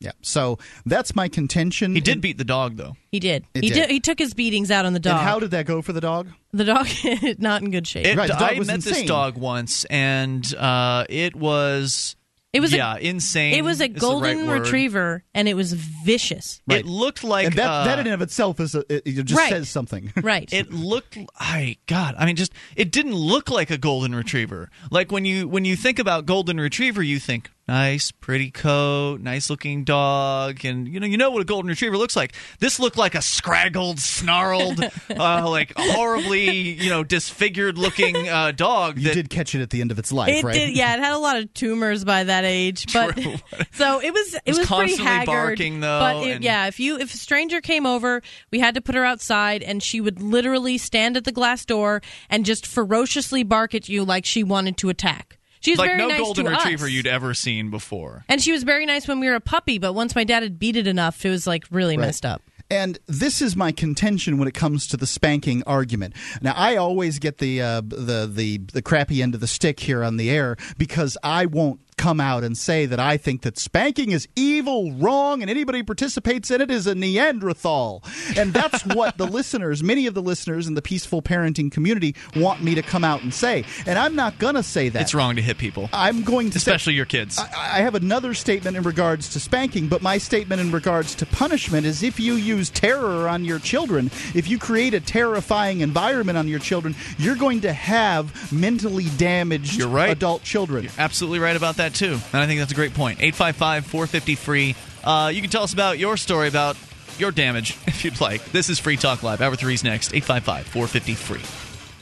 Yeah. So that's my contention. He did beat the dog, though. he did. It he did. did. He took his beatings out on the dog. And how did that go for the dog? the dog not in good shape. It, Right, dog I was met insane. this dog once, and uh, it was. It was a- yeah, insane. it was a golden right retriever, and it was vicious. It looked like and that, uh, that in and of itself is a, it, it just Right. says something. Right. It looked, I God, I mean, just it didn't look like a golden retriever. Like when you when you think about golden retriever, you think nice, pretty coat, nice looking dog, and you know you know what a golden retriever looks like. This looked like a scraggled, snarled, uh, like horribly you know disfigured looking uh, dog. You that, did catch it at the end of its life, It right? did, yeah. It had a lot of tumors by that age, but so it was. It, was was, pretty haggard. barking, though, but it- and- yeah, if you if a stranger came over, we had to put her outside, and she would literally stand at the glass door and just ferociously bark at you like she wanted to attack. She was like very no nice golden to retriever us. you'd ever seen before. and she was very nice when we were a puppy, but once my dad had beat it enough, it was like really Right. messed up. And this is my contention when it comes to the spanking argument. Now, I always get the uh, the the the crappy end of the stick here on the air because I won't come out and say that I think that spanking is evil, wrong, and anybody who participates in it is a Neanderthal. And that's what the listeners, many of the listeners in the peaceful parenting community, want me to come out and say. And I'm not gonna say that. It's wrong to hit people, I'm going to say- especially your kids. I I have another statement in regards to spanking, but my statement in regards to punishment is if you use terror on your children, if you create a terrifying environment on your children, you're going to have mentally damaged You're right. adult children. You're absolutely right about that too, and I think that's a great point. 855-450 free. Uh, you can tell us about your story about your damage if you'd like. This is Free Talk Live. Hour three's next. 855-450 free.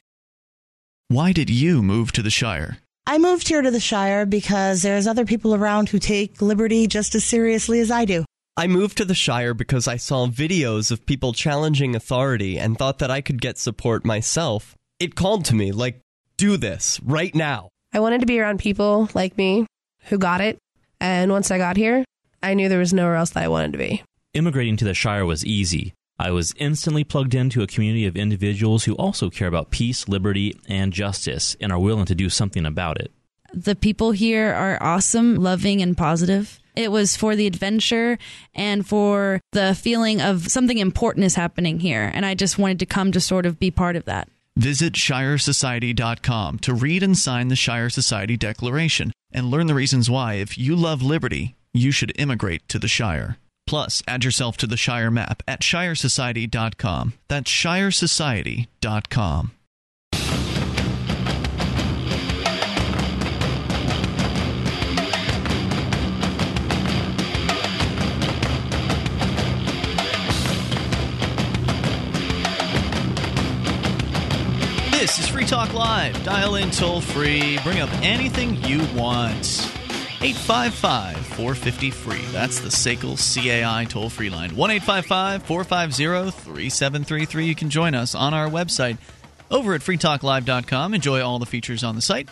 Why did you move to the Shire? I moved here to the Shire because there's other people around who take liberty just as seriously as I do. I moved to the Shire because I saw videos of people challenging authority and thought that I could get support myself. It called to me, like, do this right now. I wanted to be around people like me who got it. And once I got here, I knew there was nowhere else that I wanted to be. Immigrating to the Shire was easy. I was instantly plugged into a community of individuals who also care about peace, liberty, and justice and are willing to do something about it. The people here are awesome, loving, and positive. It was for the adventure and for the feeling of something important is happening here. And I just wanted to come to sort of be part of that. Visit ShireSociety.com to read and sign the Shire Society Declaration and learn the reasons why, if you love liberty, you should immigrate to the Shire. Plus, add yourself to the Shire map at ShireSociety.com. That's ShireSociety.com. This is Talk Live. Dial in toll free. Bring up anything you want. 855 450 free. That's the SACL CAI toll free line. 1 855 450 3733. You can join us on our website over at freetalklive.com. Enjoy all the features on the site.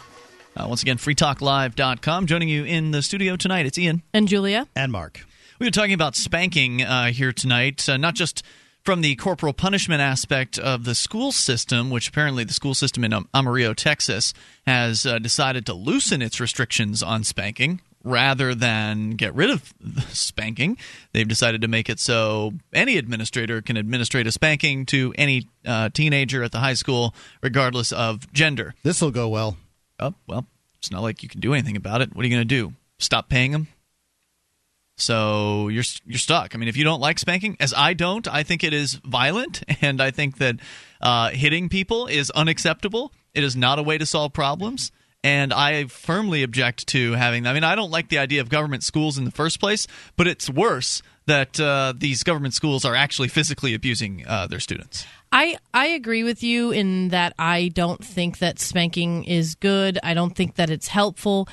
Uh, once again, freetalklive.com. Joining you in the studio tonight, it's Ian. And Julia. And Mark. We've been talking about spanking uh, here tonight, uh, not just from the corporal punishment aspect of the school system, which apparently the school system in Amarillo, Texas, has uh, decided to loosen its restrictions on spanking rather than get rid of spanking. They've decided to make it so any administrator can administrate a spanking to any uh, teenager at the high school, regardless of gender. This will go well. Oh, well, it's not like you can do anything about it. What are you going to do? Stop paying them? So you're you're stuck. I mean, if you don't like spanking, as I don't, I think it is violent, and I think that uh, hitting people is unacceptable. It is not a way to solve problems, and I firmly object to having. I mean, I don't like the idea of government schools in the first place, but it's worse that uh, these government schools are actually physically abusing uh, their students. I, I agree with you in that I don't think that spanking is good. I don't think that it's helpful.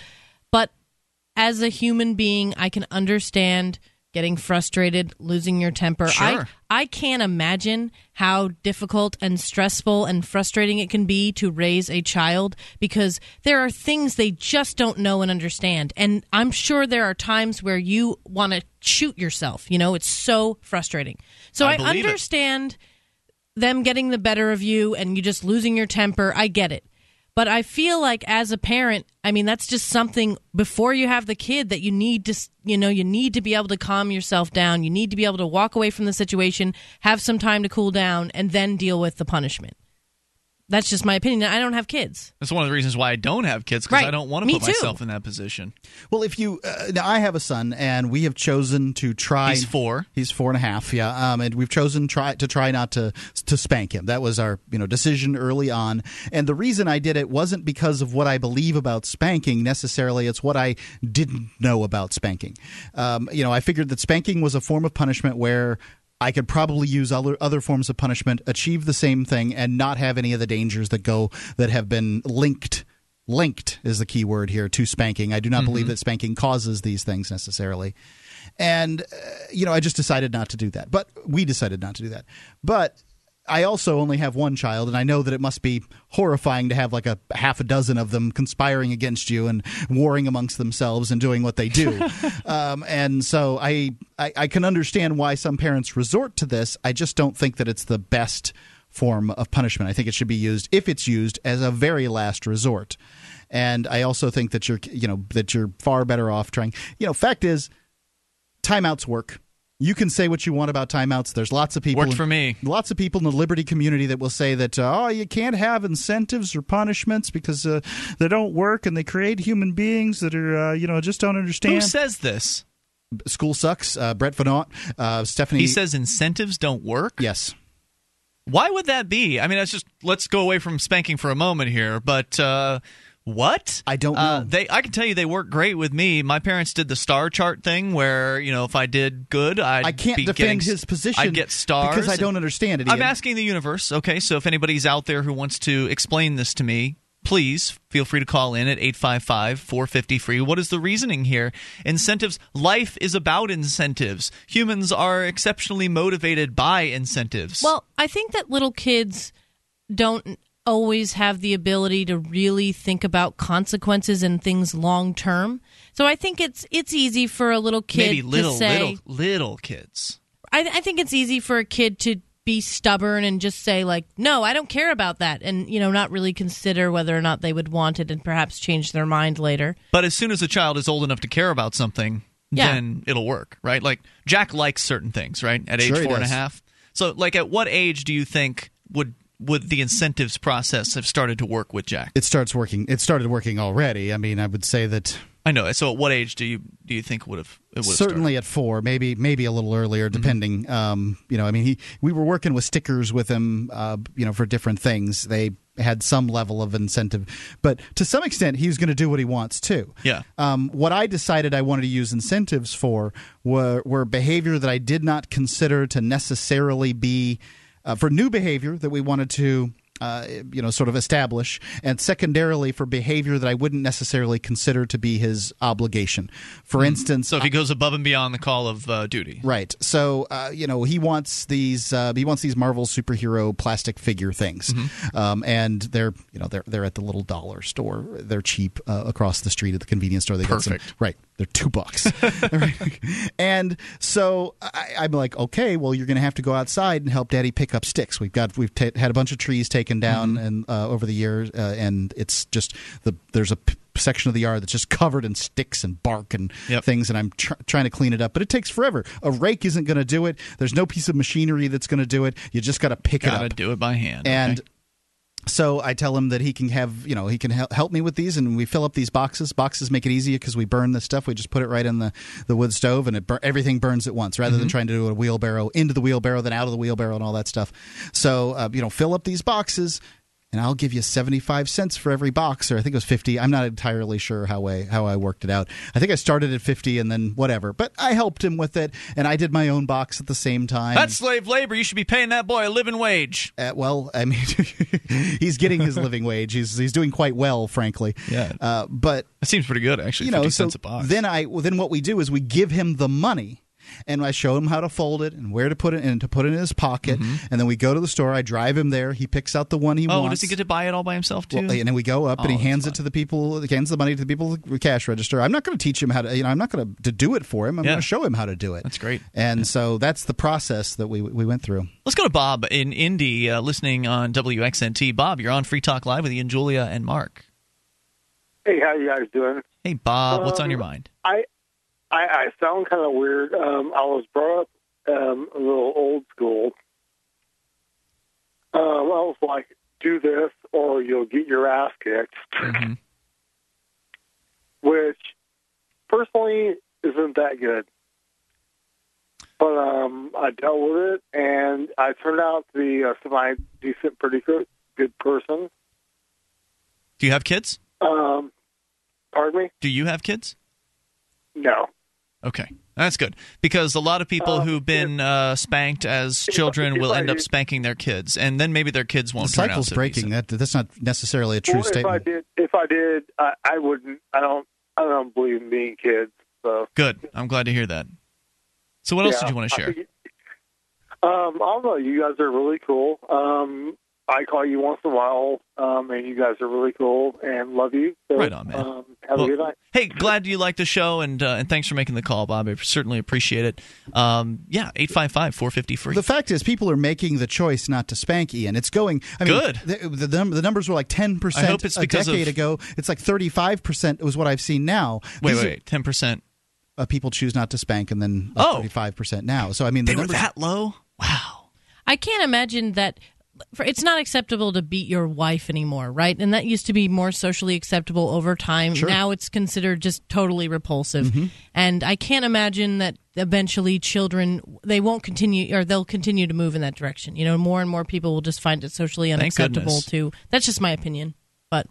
As a human being, I can understand getting frustrated, losing your temper. Sure. I, I can't imagine how difficult and stressful and frustrating it can be to raise a child because there are things they just don't know and understand. And I'm sure there are times where you want to shoot yourself. You know, it's so frustrating. So I I, believe it. understand them getting the better of you and you just losing your temper. I get it. But I feel like as a parent, I mean, that's just something before you have the kid that you need to, you know, you need to be able to calm yourself down. You need to be able to walk away from the situation, have some time to cool down, and then deal with the punishment. That's just my opinion. I don't have kids. That's one of the reasons why I don't have kids because Right. I don't want to Me put too. myself in that position. Well, if you uh, now, I have a son, and we have chosen to try. He's four. He's four and a half. Yeah, um, and we've chosen try to try not to to spank him. That was our you know decision early on, and the reason I did it wasn't because of what I believe about spanking necessarily. It's what I didn't know about spanking. Um, you know, I figured that spanking was a form of punishment where. I could probably use other other forms of punishment, achieve the same thing, and not have any of the dangers that go that have been linked linked is the key word here to spanking. I do not believe that spanking causes these things necessarily. And, uh, you know, I just decided not to do that. But we decided not to do that. But I also only have one child, and I know that it must be horrifying to have like a half a dozen of them conspiring against you and warring amongst themselves and doing what they do. um, and so I, I, I can understand why some parents resort to this. I just don't think that it's the best form of punishment. I think it should be used, if it's used, as a very last resort. And I also think that you're, you know, that you're far better off trying. You know, fact is, timeouts work. You can say what you want about timeouts. There's lots of people. Worked for me. Lots of people in the liberty community that will say that uh, oh, you can't have incentives or punishments because uh, they don't work and they create human beings that are uh, you know just don't understand. Who says this? School sucks. Uh, Brett Veinotte, uh, Stephanie. He says incentives don't work. yes. Why would that be? I mean, that's just let's go away from spanking for a moment here. But uh, what? I don't Uh, they, I can tell you, they work great with me. My parents did the star chart thing, where you know if I did good, I'd I can't be defend getting, his position I'd get stars because I don't and- understand it. I'm asking the universe. Okay, so if anybody's out there who wants to explain this to me, please feel free to call in at 855-450 free. What is the reasoning here? Incentives. Life is about incentives. Humans are exceptionally motivated by incentives. Well, I think that little kids don't always have the ability to really think about consequences and things long term. So I think it's it's easy for a little kid maybe little to say little little kids. I, I think it's easy for a kid to be stubborn and just say like no i don't care about that and you know not really consider whether or not they would want it and perhaps change their mind later But as soon as a child is old enough to care about something, Yeah. then it'll work, right? Like Jack likes certain things, right? At age Sure he four and a half. So, like, at what age do you think would would the incentives process have started to work with Jack? It starts working. It started working already. I mean, I would say that I know. So, at what age do you do you think would have it would have certainly at four, maybe maybe a little earlier, Mm-hmm. depending. Um, you know, I mean, he we were working with stickers with him, uh, you know, for different things. They had some level of incentive, but to some extent, he was going to do what he wants too. Yeah. Um, what I decided I wanted to use incentives for were, were behavior that I did not consider to necessarily be uh, for new behavior that we wanted to uh, you know, sort of establish, and secondarily for behavior that I wouldn't necessarily consider to be his obligation. For instance, So if he goes above and beyond the call of uh, duty. Right. So uh, you know he wants these uh, he wants these Marvel superhero plastic figure things, Mm-hmm. um, and they're you know they're they're at the little dollar store. They're cheap uh, across the street at the convenience store. They got some- Perfect. right. They're two bucks. and so I, I'm like, okay, well you're going to have to go outside and help Daddy pick up sticks. We've got we've ta had a bunch of trees taken down and uh, over the years, uh, and it's just the there's a p- section of the yard that's just covered in sticks and bark and things and i'm tr- trying to clean it up but it takes forever a rake isn't going to do it there's no piece of machinery that's going to do it you just got to pick Gotta it up do it by hand. and okay. So I tell him that he can have, you know, he can hel- help me with these, and we fill up these boxes. Boxes make it easier because we burn this stuff. We just put it right in the, the wood stove, and it bur- everything burns at once, rather than Mhm. trying to do a wheelbarrow into the wheelbarrow, then out of the wheelbarrow, and all that stuff. So uh, you know, fill up these boxes, and I'll give you seventy five cents for every box, or I think it was fifty. I'm not entirely sure how I how I worked it out. I think I started at fifty, and then whatever. But I helped him with it, and I did my own box at the same time. That's slave labor. You should be paying that boy a living wage. Uh, well, I mean, he's getting his living wage. He's he's doing quite well, frankly. Yeah. Uh, but That seems pretty good, actually. you know, so cents a box. then I well, then what we do is we give him the money. And I show him how to fold it and where to put it and to put it in his pocket. And then we go to the store. I drive him there. He picks out the one he Mm-hmm. oh, wants. does he get to buy it all by himself too? Well, and then we go up and Oh, he that's hands it to the people. He hands the money to the people at the cash register. I'm not going to teach him how to. You know, I'm not going to to do it for him. I'm Yeah. going to show him how to do it. That's great. And so that's the process that we we went through. Let's go to Bob in Indy, uh, listening on WXNT. Bob, you're on Free Talk Live with Ian, Julia, and Mark. Hey, how you guys doing? Hey, Bob, what's on Um, your mind? I I, I sound kind of weird. Um, I was brought up um, a little old school. Um, I was like, do this or you'll get your ass kicked, Mm-hmm. which personally isn't that good. But um, I dealt with it, and I turned out to be a semi decent, pretty good, good person. Do you have kids? Um, pardon me? Do you have kids? No. Okay, that's good because a lot of people who've been uh, spanked as children will end up spanking their kids, and then maybe their kids won't turn out cycle's so breaking. That that's not necessarily a true well, if I statement. did, if I did, I, I wouldn't. I don't. I don't believe in being kids. So Good. I'm glad to hear that. So, what else did you want to share? think- Um, I don't know. You guys are really cool. Um, I call you once in a while, um, and you guys are really cool and love you. So, Right on, man. Um, have Well, a good night. Hey, glad you like the show, and uh, and thanks for making the call, Bob. I certainly appreciate it. Um, yeah, eight five five four fifty free. The fact is, people are making the choice not to spank Ian. It's going. I mean, Good. The, the, num- the numbers were like 10% I percent hope it's a because of- decade ago. It's like thirty-five percent was what I've seen now. Wait, These wait, wait, ten percent. Are, uh, people choose not to spank, and then Oh. thirty-five percent now. So I mean, the They were that low. Wow. I can't imagine that. For, it's not acceptable to beat your wife anymore, right? And that used to be more socially acceptable over time. Sure. Now it's considered just totally repulsive. Mhm. And I can't imagine that eventually children they won't continue or they'll continue to move in that direction. You know, more and more people will just find it socially unacceptable goodness. to. That's just my opinion. But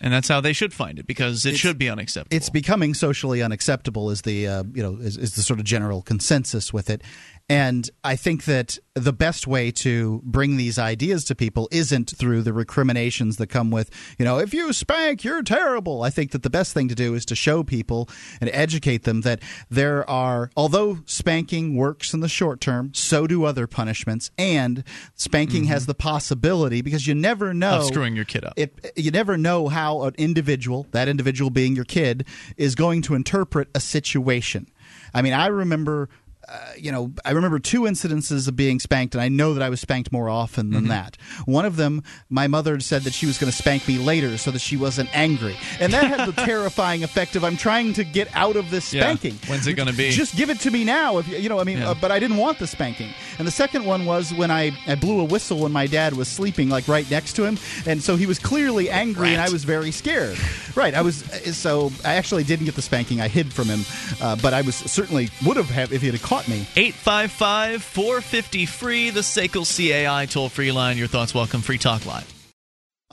And that's how they should find it because it should be unacceptable. it's becoming socially unacceptable is the uh, you know is, is the sort of general consensus with it and i think that the best way to bring these ideas to people isn't through the recriminations that come with you know if you spank you're terrible i think that the best thing to do is to show people and educate them that there are although spanking works in the short term so do other punishments and spanking has the possibility because you never know Mm-hmm. Of screwing your kid up. it, you never know how an individual, that individual being your kid, is going to interpret a situation. I mean, I remember. Uh, you know, I remember two incidences of being spanked, and I know that I was spanked more often than Mm-hmm. that. One of them, my mother said that she was going to spank me later so that she wasn't angry, and that had the terrifying effect of I'm trying to get out of this Yeah. spanking. When's it gonna be? Just give it to me now. If you you know, I mean, Yeah. uh, but I didn't want the spanking. And the second one was when I, I blew a whistle when my dad was sleeping, like right next to him, and so he was clearly angry, and I was very scared. Right, I was uh, so I actually didn't get the spanking. I hid from him, uh, but I was certainly would have had if he had caught me. 855 450 free, the SACL CAI toll free line. Your thoughts welcome. Free Talk Live.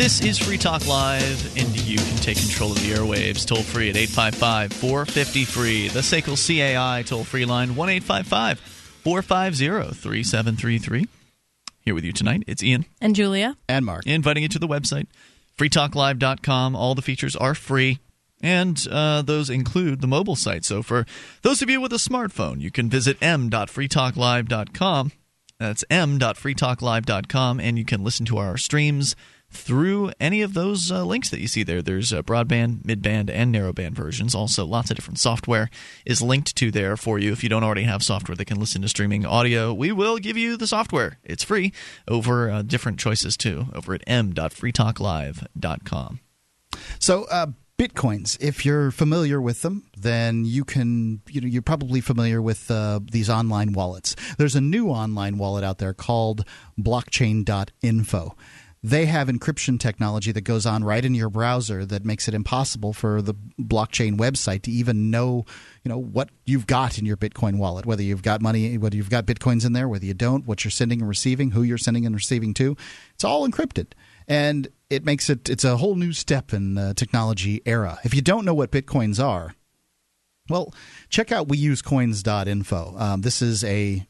This is Free Talk Live, and you can take control of the airwaves toll free at 855 450 free. The SACL CAI toll free line 1 855 450 3733. Here with you tonight, it's Ian. And Julia. And Mark. Inviting you to the website, freetalklive.com. All the features are free. And uh, those include the mobile site. So for those of you with a smartphone, you can visit m.freetalklive.com. That's m.freetalklive.com, and you can listen to our streams through any of those uh, links that you see there. There's uh, broadband, midband, and narrowband versions. Also, lots of different software is linked to there for you. If you don't already have software that can listen to streaming audio, we will give you the software. It's free over uh, different choices too over at m.freetalklive.com. So, uh, Bitcoins, if you're familiar with them, then you can, you know, you're probably familiar with uh, these online wallets. There's a new online wallet out there called blockchain.info they have encryption technology that goes on right in your browser that makes it impossible for the blockchain website to even know you know what you've got in your bitcoin wallet whether you've got money whether you've got bitcoins in there whether you don't what you're sending and receiving who you're sending and receiving to. It's all encrypted. And it makes it it's a whole new step in the technology era. If you don't know what bitcoins are well check out weusecoins.info um, this is a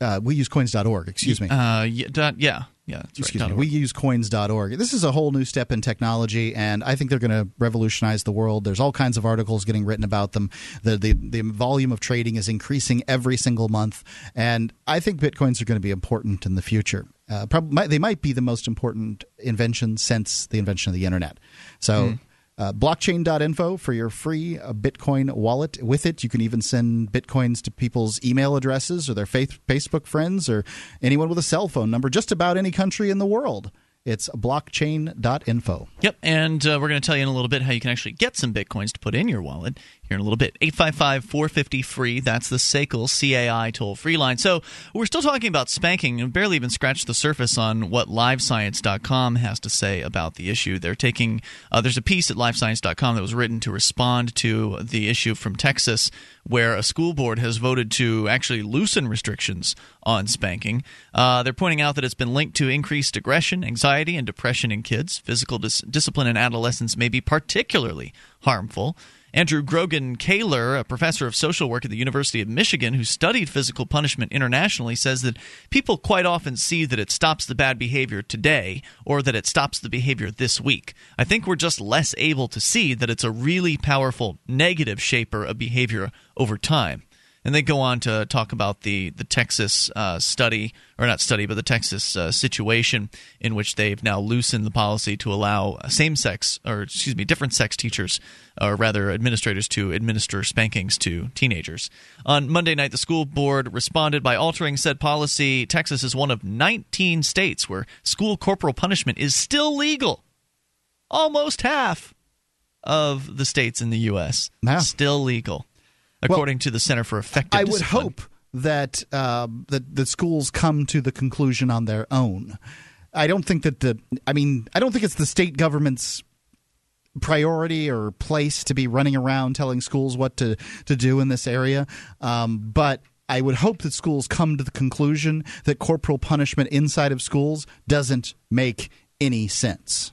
uh, weusecoins.org excuse me. Uh, yeah, dot, yeah yeah, Excuse right, me. We use coins.org. This is a whole new step in technology, and I think they're going to revolutionize the world. There's all kinds of articles getting written about them. The, the, the volume of trading is increasing every single month, and I think bitcoins are going to be important in the future. Uh, probably, they might be the most important invention since the invention of the internet. So. Mm. Uh, blockchain.info for your free uh, Bitcoin wallet. With it, you can even send Bitcoins to people's email addresses or their faith, Facebook friends or anyone with a cell phone number, just about any country in the world. It's blockchain.info. Yep, and uh, we're going to tell you in a little bit how you can actually get some bitcoins to put in your wallet here in a little bit. 855 450 free. That's the SACL CAI toll free line. So we're still talking about spanking and barely even scratched the surface on what livescience.com has to say about the issue. They're taking, uh, there's a piece at livescience.com that was written to respond to the issue from Texas where a school board has voted to actually loosen restrictions on spanking. Uh, they're pointing out that it's been linked to increased aggression, anxiety, and depression in kids. Physical dis- discipline in adolescence may be particularly harmful. Andrew Grogan Kaylor, a professor of social work at the University of Michigan who studied physical punishment internationally, says that people quite often see that it stops the bad behavior today or that it stops the behavior this week. I think we're just less able to see that it's a really powerful negative shaper of behavior over time. And they go on to talk about the the Texas uh, study, or not study, but the Texas uh, situation in which they've now loosened the policy to allow same sex, or excuse me, different sex teachers, or rather administrators, to administer spankings to teenagers. On Monday night, the school board responded by altering said policy. Texas is one of 19 states where school corporal punishment is still legal. Almost half of the states in the U.S. Wow. still legal according well, to the Center for Effective. I Discipline. would hope that uh, that the schools come to the conclusion on their own. I don't think that the. I mean, I don't think it's the state government's priority or place to be running around telling schools what to to do in this area. Um, but I would hope that schools come to the conclusion that corporal punishment inside of schools doesn't make any sense.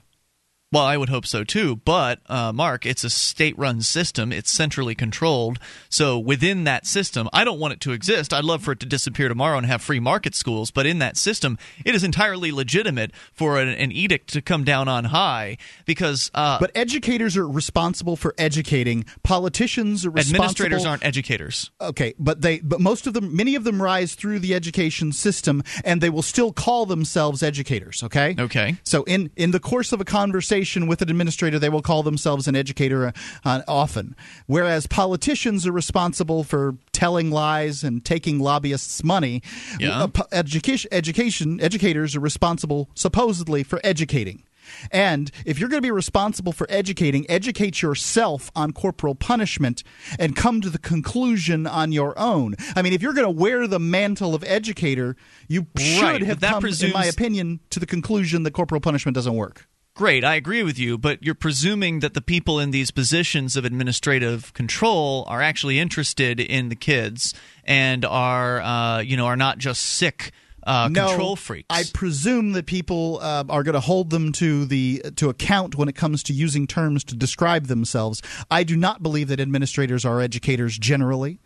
Well, I would hope so too. But, uh, Mark, it's a state run system. It's centrally controlled. So within that system, I don't want it to exist. I'd love for it to disappear tomorrow and have free market schools. But in that system, it is entirely legitimate for an, an edict to come down on high because. Uh, but educators are responsible for educating. Politicians are responsible. Administrators aren't educators. Okay, but they, but most of them, many of them rise through the education system and they will still call themselves educators. Okay? Okay. So in, in the course of a conversation, conversation with an administrator, they will call themselves an educator uh, often. Whereas politicians are responsible for telling lies and taking lobbyists' money. Yeah. Uh, education, education, educators are responsible supposedly for educating. And if you're going to be responsible for educating, educate yourself on corporal punishment and come to the conclusion on your own. I mean, if you're going to wear the mantle of educator, you should Right, have that come, in my opinion, to the conclusion that corporal punishment doesn't work. Great, I agree with you, but you're presuming that the people in these positions of administrative control are actually interested in the kids and are, uh, you know, are not just sick uh, no, control freaks. I presume that people uh, are going to hold them to the to account when it comes to using terms to describe themselves. I do not believe that administrators are educators generally,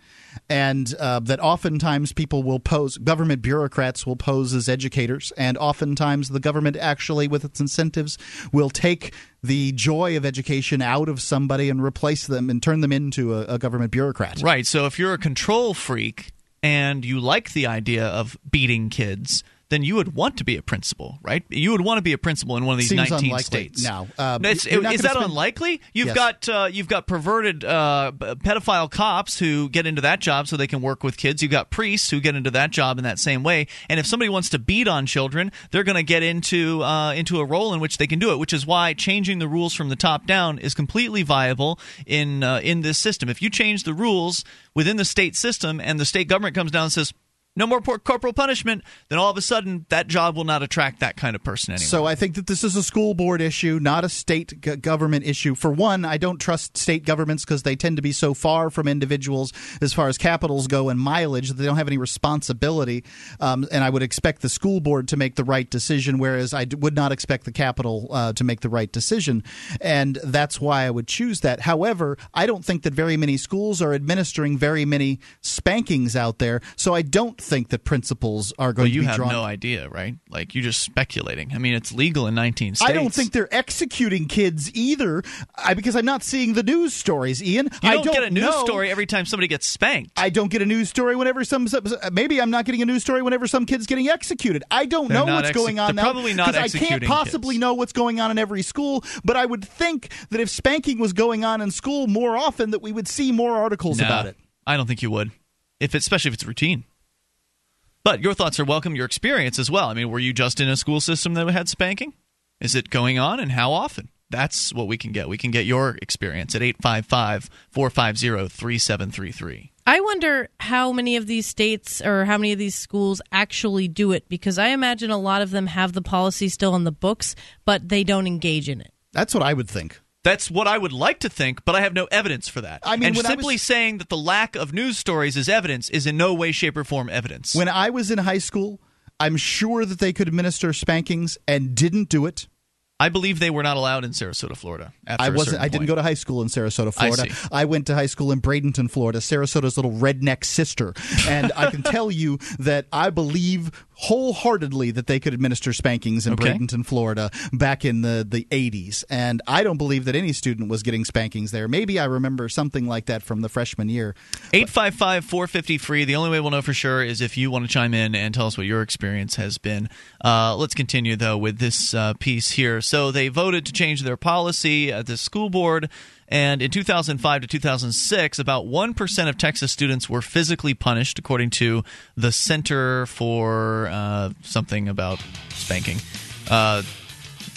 and uh, that oftentimes people will pose government bureaucrats will pose as educators, and oftentimes the government actually, with its incentives, will take the joy of education out of somebody and replace them and turn them into a, a government bureaucrat. Right. So if you're a control freak and you like the idea of beating kids, then you would want to be a principal, right? You would want to be a principal in one of these Seems 19 unlikely. states. No. It's- you're is that spend- unlikely? You've Yes. got uh, you've got perverted uh, pedophile cops who get into that job so they can work with kids. You've got priests who get into that job in that same way. And if somebody wants to beat on children, they're going to get into uh, into a role in which they can do it. Which is why changing the rules from the top down is completely viable in uh, in this system. If you change the rules within the state system and the state government comes down and says no more por- corporal punishment, then all of a sudden that job will not attract that kind of person anymore. So I think that this is a school board issue, not a state g- government issue. For one, I don't trust state governments because they tend to be so far from individuals as far as capitals go and mileage that they don't have any responsibility. Um, and I would expect the school board to make the right decision, whereas I d- would not expect the capital uh, to make the right decision. And that's why I would choose that. However, I don't think that very many schools are administering very many spankings out there. So I don't think that principals are going Well, to be you have no idea, right? Like you're just speculating. I mean, it's legal in 19 states. I don't think they're executing kids either, I, because I'm not seeing the news stories. Ian, you I don't, get a news know. story every time somebody gets spanked. I don't get a news story whenever some. Maybe I'm not getting a news story whenever some kid's getting executed. I don't They're know what's exec- going on they're now. probably not 'cause I can't possibly know what's going on in every school. But I would think that if spanking was going on in school more often, that we would see more articles No, about it. I don't think you would, if especially if it's routine. But your thoughts are welcome. Your experience as well. I mean, were you just in a school system that had spanking? Is it going on, and how often? That's what we can get. We can get your experience at 855 450 3733. I wonder how many of these states or how many of these schools actually do it because I imagine a lot of them have the policy still in the books, but they don't engage in it. That's what I would think. That's what I would like to think, but I have no evidence for that. I mean, and I simply was- saying that the lack of news stories is evidence is in no way, shape, or form evidence. When I was in high school, I'm sure that they could administer spankings and didn't do it. I believe they were not allowed in Sarasota, Florida. I wasn't. I didn't go to high school in Sarasota, Florida. see. I, went to high school in Bradenton, Florida, Sarasota's little redneck sister, and I can tell you that I believe wholeheartedly that they could administer spankings in Okay. Bradenton, Florida, back in the the eighties. And I don't believe that any student was getting spankings there. Maybe I remember something like that from the freshman year. 855 450 free. The only way we'll know for sure is if you want to chime in and tell us what your experience has been. Uh, let's continue, though, with this uh, piece here. So they voted to change their policy at the school board. And in 2005 to 2006, about 1% of Texas students were physically punished, according to the Center for uh, something about spanking. Uh,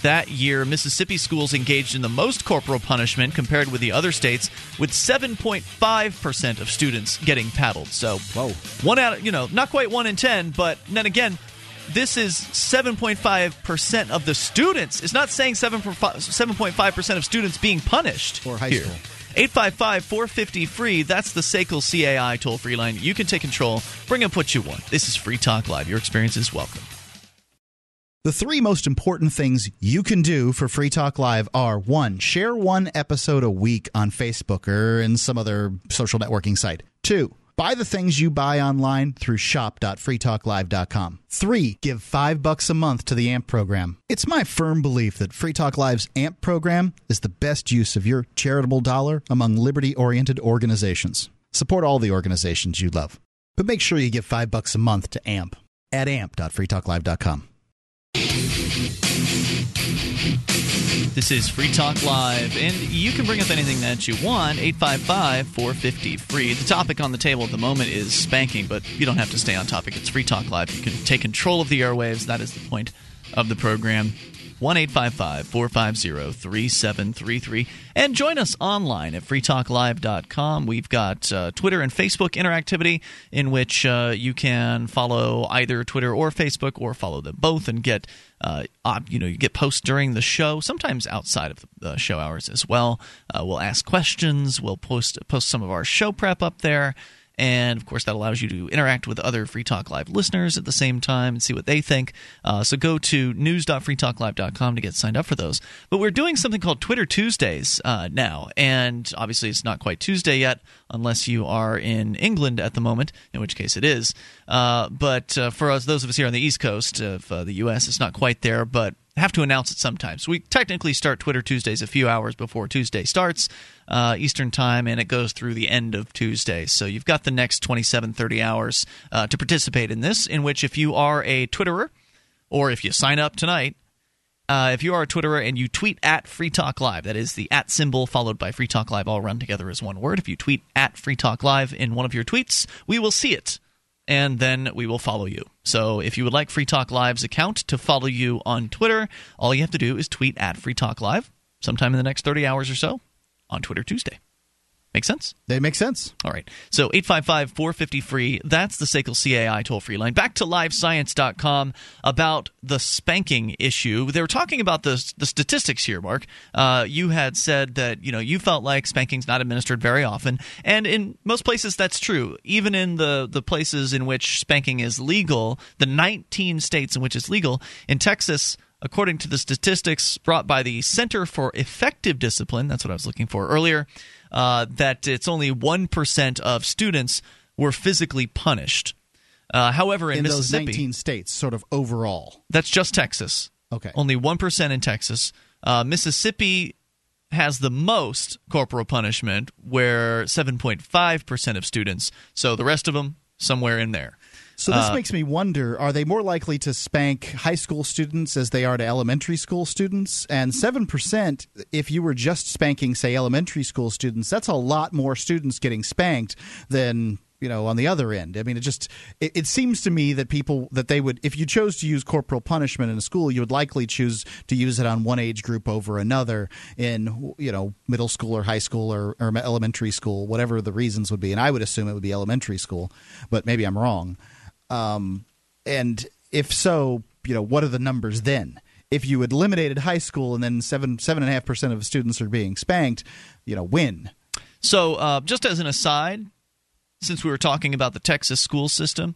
that year, Mississippi schools engaged in the most corporal punishment compared with the other states, with 7.5% of students getting paddled. So, whoa, one out, of, you know, not quite one in 10, but then again, this is 7.5% of the students. It's not saying 7.5% of students being punished. For high here. school. 855 450 free. That's the SACL CAI toll free line. You can take control. Bring up what you want. This is Free Talk Live. Your experience is welcome. The three most important things you can do for Free Talk Live are one, share one episode a week on Facebook or in some other social networking site. Two, buy the things you buy online through shop.freetalklive.com. Three, give five bucks a month to the AMP program. It's my firm belief that Free Talk Live's AMP program is the best use of your charitable dollar among liberty oriented organizations. Support all the organizations you love, but make sure you give five bucks a month to AMP at amp.freetalklive.com. This is Free Talk Live, and you can bring up anything that you want. 855 450 free. The topic on the table at the moment is spanking, but you don't have to stay on topic. It's Free Talk Live. You can take control of the airwaves. That is the point of the program. 1 450 3733. And join us online at freetalklive.com. We've got uh, Twitter and Facebook interactivity in which uh, you can follow either Twitter or Facebook or follow them both and get. Uh, you know, you get posts during the show, sometimes outside of the show hours as well. Uh, we'll ask questions. We'll post post some of our show prep up there. And of course, that allows you to interact with other Free Talk Live listeners at the same time and see what they think. Uh, so go to news.freetalklive.com to get signed up for those. But we're doing something called Twitter Tuesdays uh, now. And obviously, it's not quite Tuesday yet, unless you are in England at the moment, in which case it is. Uh, but uh, for us, those of us here on the East Coast of uh, the U.S., it's not quite there. But have to announce it sometimes. We technically start Twitter Tuesdays a few hours before Tuesday starts uh, Eastern Time, and it goes through the end of Tuesday. So you've got the next 27, 30 hours uh, to participate in this, in which if you are a Twitterer, or if you sign up tonight, uh, if you are a Twitterer and you tweet at Free Talk Live, that is the at symbol followed by Free Talk Live, all run together as one word. If you tweet at Free Talk Live in one of your tweets, we will see it and then we will follow you. So if you would like Free Talk Live's account to follow you on Twitter, all you have to do is tweet at Free Talk Live sometime in the next 30 hours or so on Twitter Tuesday. Make sense? They make sense. All right. So 855 450 free. That's the SACL CAI toll free line. Back to livescience.com about the spanking issue. They were talking about the, the statistics here, Mark. Uh, you had said that you know you felt like spanking's not administered very often. And in most places, that's true. Even in the, the places in which spanking is legal, the 19 states in which it's legal, in Texas, according to the statistics brought by the Center for Effective Discipline, that's what I was looking for earlier, uh, that it's only 1% of students were physically punished. Uh, however, in, in Mississippi, those 19 states, sort of overall. That's just Texas. Okay. Only 1% in Texas. Uh, Mississippi has the most corporal punishment, where 7.5% of students. So the rest of them, somewhere in there. So this Uh, makes me wonder: Are they more likely to spank high school students as they are to elementary school students? And seven percent, if you were just spanking, say, elementary school students, that's a lot more students getting spanked than you know on the other end. I mean, it just it, it seems to me that people that they would, if you chose to use corporal punishment in a school, you would likely choose to use it on one age group over another in you know middle school or high school or, or elementary school, whatever the reasons would be. And I would assume it would be elementary school, but maybe I'm wrong. Um, and if so, you know, what are the numbers then? If you had eliminated high school and then seven seven and a half percent of students are being spanked, you know, win. So, uh, just as an aside, since we were talking about the Texas school system,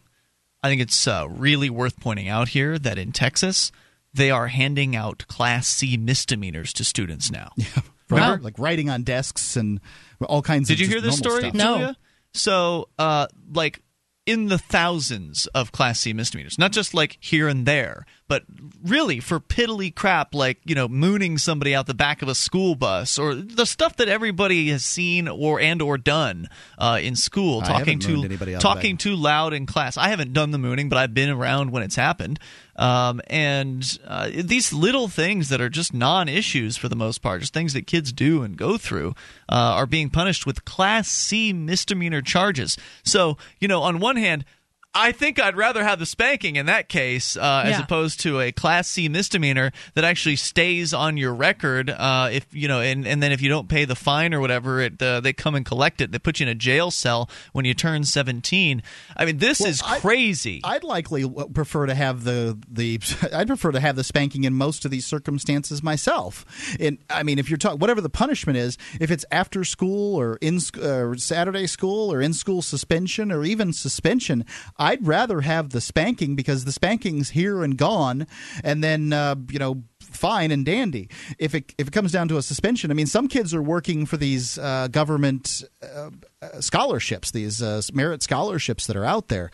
I think it's uh, really worth pointing out here that in Texas, they are handing out Class C misdemeanors to students now. Remember, like writing on desks and all kinds. Did of Did you hear this story, stuff. Julia? So, uh, like in the thousands of Class C misdemeanors, not just like here and there, but really for piddly crap like you know mooning somebody out the back of a school bus or the stuff that everybody has seen or and or done uh, in school, I talking too talking too loud in class. I haven't done the mooning, but I've been around when it's happened. Um, and uh, these little things that are just non-issues for the most part, just things that kids do and go through, uh, are being punished with Class C misdemeanor charges. So, you know, on one hand, I think I'd rather have the spanking in that case uh, as Yeah. opposed to a Class C misdemeanor that actually stays on your record. Uh, if you know, and, and then if you don't pay the fine or whatever, it uh, they come and collect it. They put you in a jail cell when you turn seventeen. I mean, this Well, is I- crazy. I'd likely prefer to have the the I'd prefer to have the spanking in most of these circumstances myself. And I mean, if you're talking whatever the punishment is, if it's after school or in uh, Saturday school or in school suspension or even suspension, I'd rather have the spanking because the spanking's here and gone, and then uh, you know fine and dandy. If it if it comes down to a suspension, I mean, some kids are working for these uh, government uh, uh, scholarships, these uh, merit scholarships that are out there,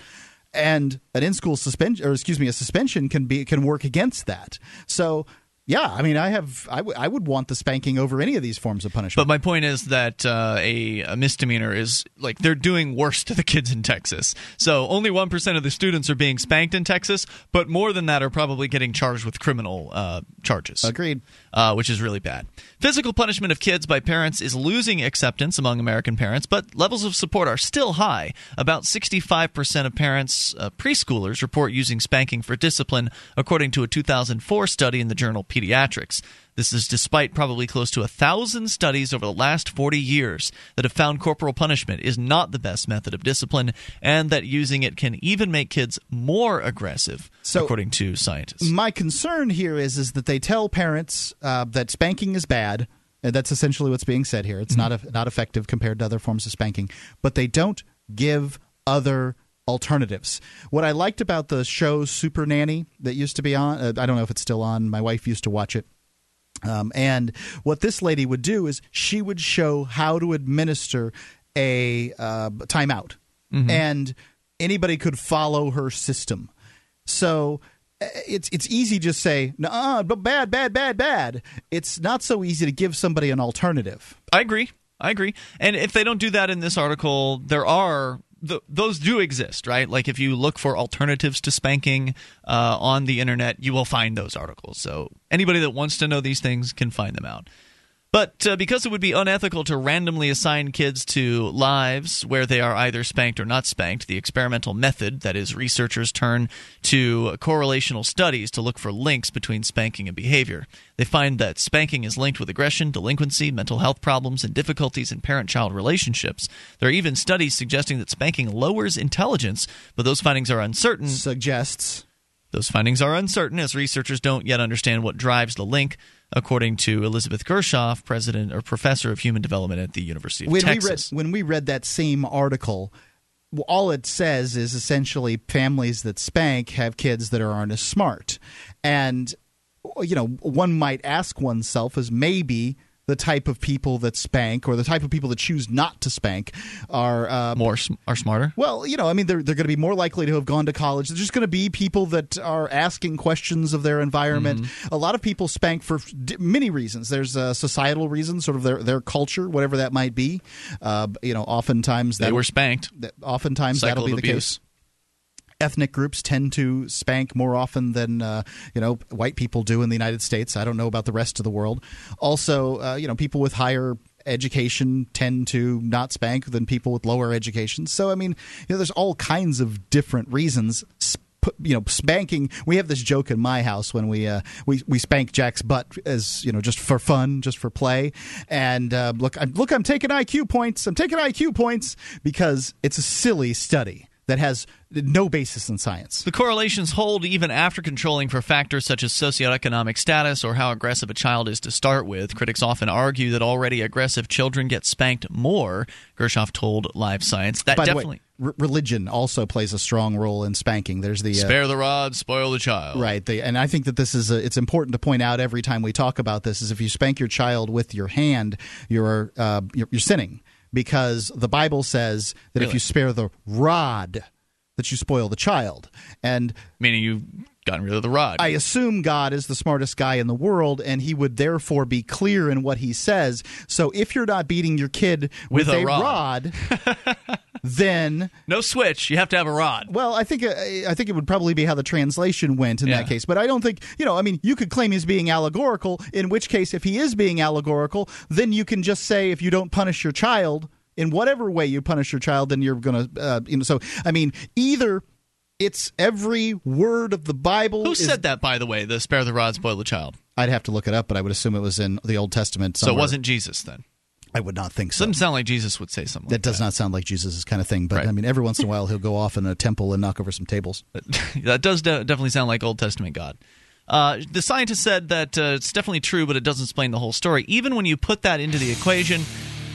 and an in school suspension, or excuse me, a suspension can be can work against that. So. Yeah, I mean, I have, I, w- I would want the spanking over any of these forms of punishment. But my point is that uh, a, a misdemeanor is like they're doing worse to the kids in Texas. So only 1% of the students are being spanked in Texas, but more than that are probably getting charged with criminal uh, charges. Agreed. Uh, which is really bad. Physical punishment of kids by parents is losing acceptance among American parents, but levels of support are still high. About 65% of parents, uh, preschoolers, report using spanking for discipline, according to a 2004 study in the journal Pediatrics. This is despite probably close to a thousand studies over the last 40 years that have found corporal punishment is not the best method of discipline, and that using it can even make kids more aggressive, So- according to scientists. My concern here is is that they tell parents uh, that spanking is bad. And that's essentially what's being said here. It's not a, not effective compared to other forms of spanking, but they don't give other alternatives. What I liked about the show Super Nanny that used to be on, uh, I don't know if it's still on. My wife used to watch it. Um, and what this lady would do is she would show how to administer a uh, timeout, Mhm. and anybody could follow her system. So uh, it's it's easy to say, "Nah, but bad, bad, bad, bad." It's not so easy to give somebody an alternative. I agree. I agree. And if they don't do that in this article, there are th- those do exist, right? Like if you look for alternatives to spanking uh, on the internet, you will find those articles. So anybody that wants to know these things can find them out. But uh, because it would be unethical to randomly assign kids to lives where they are either spanked or not spanked, the experimental method, that is, researchers turn to correlational studies to look for links between spanking and behavior. They find that spanking is linked with aggression, delinquency, mental health problems, and difficulties in parent child relationships. There are even studies suggesting that spanking lowers intelligence, but those findings are uncertain. Suggests. Those findings are uncertain as researchers don't yet understand what drives the link, according to Elizabeth Gershoff, president or professor of human development at the University of when Texas. we read when we read that same article, all it says is essentially families that spank have kids that are aren't as smart, and you know one might ask oneself is maybe the type of people that spank or the type of people that choose not to spank are uh, more are smarter. Well, you know, I mean, they're they're going to be more likely to have gone to college. They're just going to be people that are asking questions of their environment. Mm-hmm. A lot of people spank for d- many reasons. There's uh, societal reasons, sort of their their culture, whatever that might be. Uh, you know, oftentimes They that were spanked. That, oftentimes Cycle that'll be the abuse. case. Ethnic groups tend to spank more often than uh, you know white people do in the United States. I don't know about the rest of the world. Also, uh, you know, people with higher education tend to not spank than people with lower education. So, I mean, you know, there's all kinds of different reasons. You know, spanking. We have this joke in my house when we uh, we we spank Jack's butt as you know, just for fun, just for play. And uh, look, I'm, look, I'm taking IQ points. I'm taking IQ points because it's a silly study that has no basis in science. The correlations hold even after controlling for factors such as socioeconomic status or how aggressive a child is to start with. Critics often argue that already aggressive children get spanked more. Gershoff told Live Science that By definitely way, r- religion also plays a strong role in spanking. There's the uh, spare the rod, spoil the child. Right. The, and I think that this is a, it's important to point out every time we talk about this is if you spank your child with your hand, you're uh, you're, you're sinning because the Bible says that if you spare the rod, that you spoil the child. And meaning you've gotten rid of the rod. I assume God is the smartest guy in the world, and He would therefore be clear in what He says. So if you're not beating your kid with, With a a rod. rod then no switch. You have to have a rod. Well, I think uh, I think it would probably be how the translation went in Yeah. that case. But I don't think you know. I mean, you could claim he's being allegorical. In which case, if he is being allegorical, then you can just say if you don't punish your child in whatever way you punish your child, then you're going to uh, you know. So I mean, either it's every word of the Bible. Who is- said that, by the way? The spare the rod, spoil the child. I'd have to look it up, but I would assume it was in the Old Testament. So it wasn't Jesus then. I would not think so. Doesn't sound like Jesus would say something. That does not sound like Jesus' kind of thing. But I mean, every once in a while he'll go off in a temple and knock over some tables. that does de- definitely sound like Old Testament God. Uh, the scientist said that uh, it's definitely true, but it doesn't explain the whole story. Even when you put that into the equation,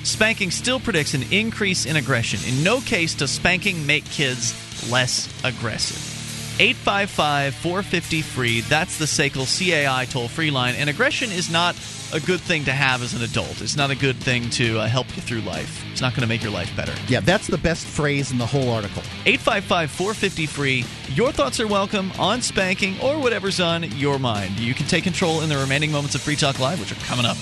spanking still predicts an increase in aggression. In no case does spanking make kids less aggressive. 855 450 free. That's the SACL CAI toll free line. And aggression is not a good thing to have as an adult. It's not a good thing to uh, help you through life. It's not going to make your life better. Yeah, that's the best phrase in the whole article. 855 450 free. Your thoughts are welcome on spanking or whatever's on your mind. You can take control in the remaining moments of Free Talk Live, which are coming up.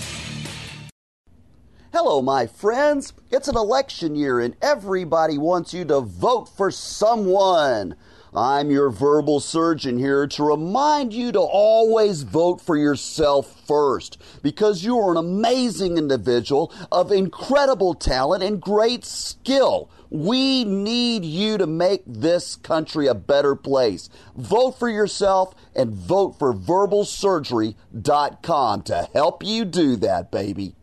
Hello, my friends. It's an election year, and everybody wants you to vote for someone. I'm your verbal surgeon here to remind you to always vote for yourself first because you are an amazing individual of incredible talent and great skill. We need you to make this country a better place. Vote for yourself and vote for verbalsurgery.com to help you do that, baby.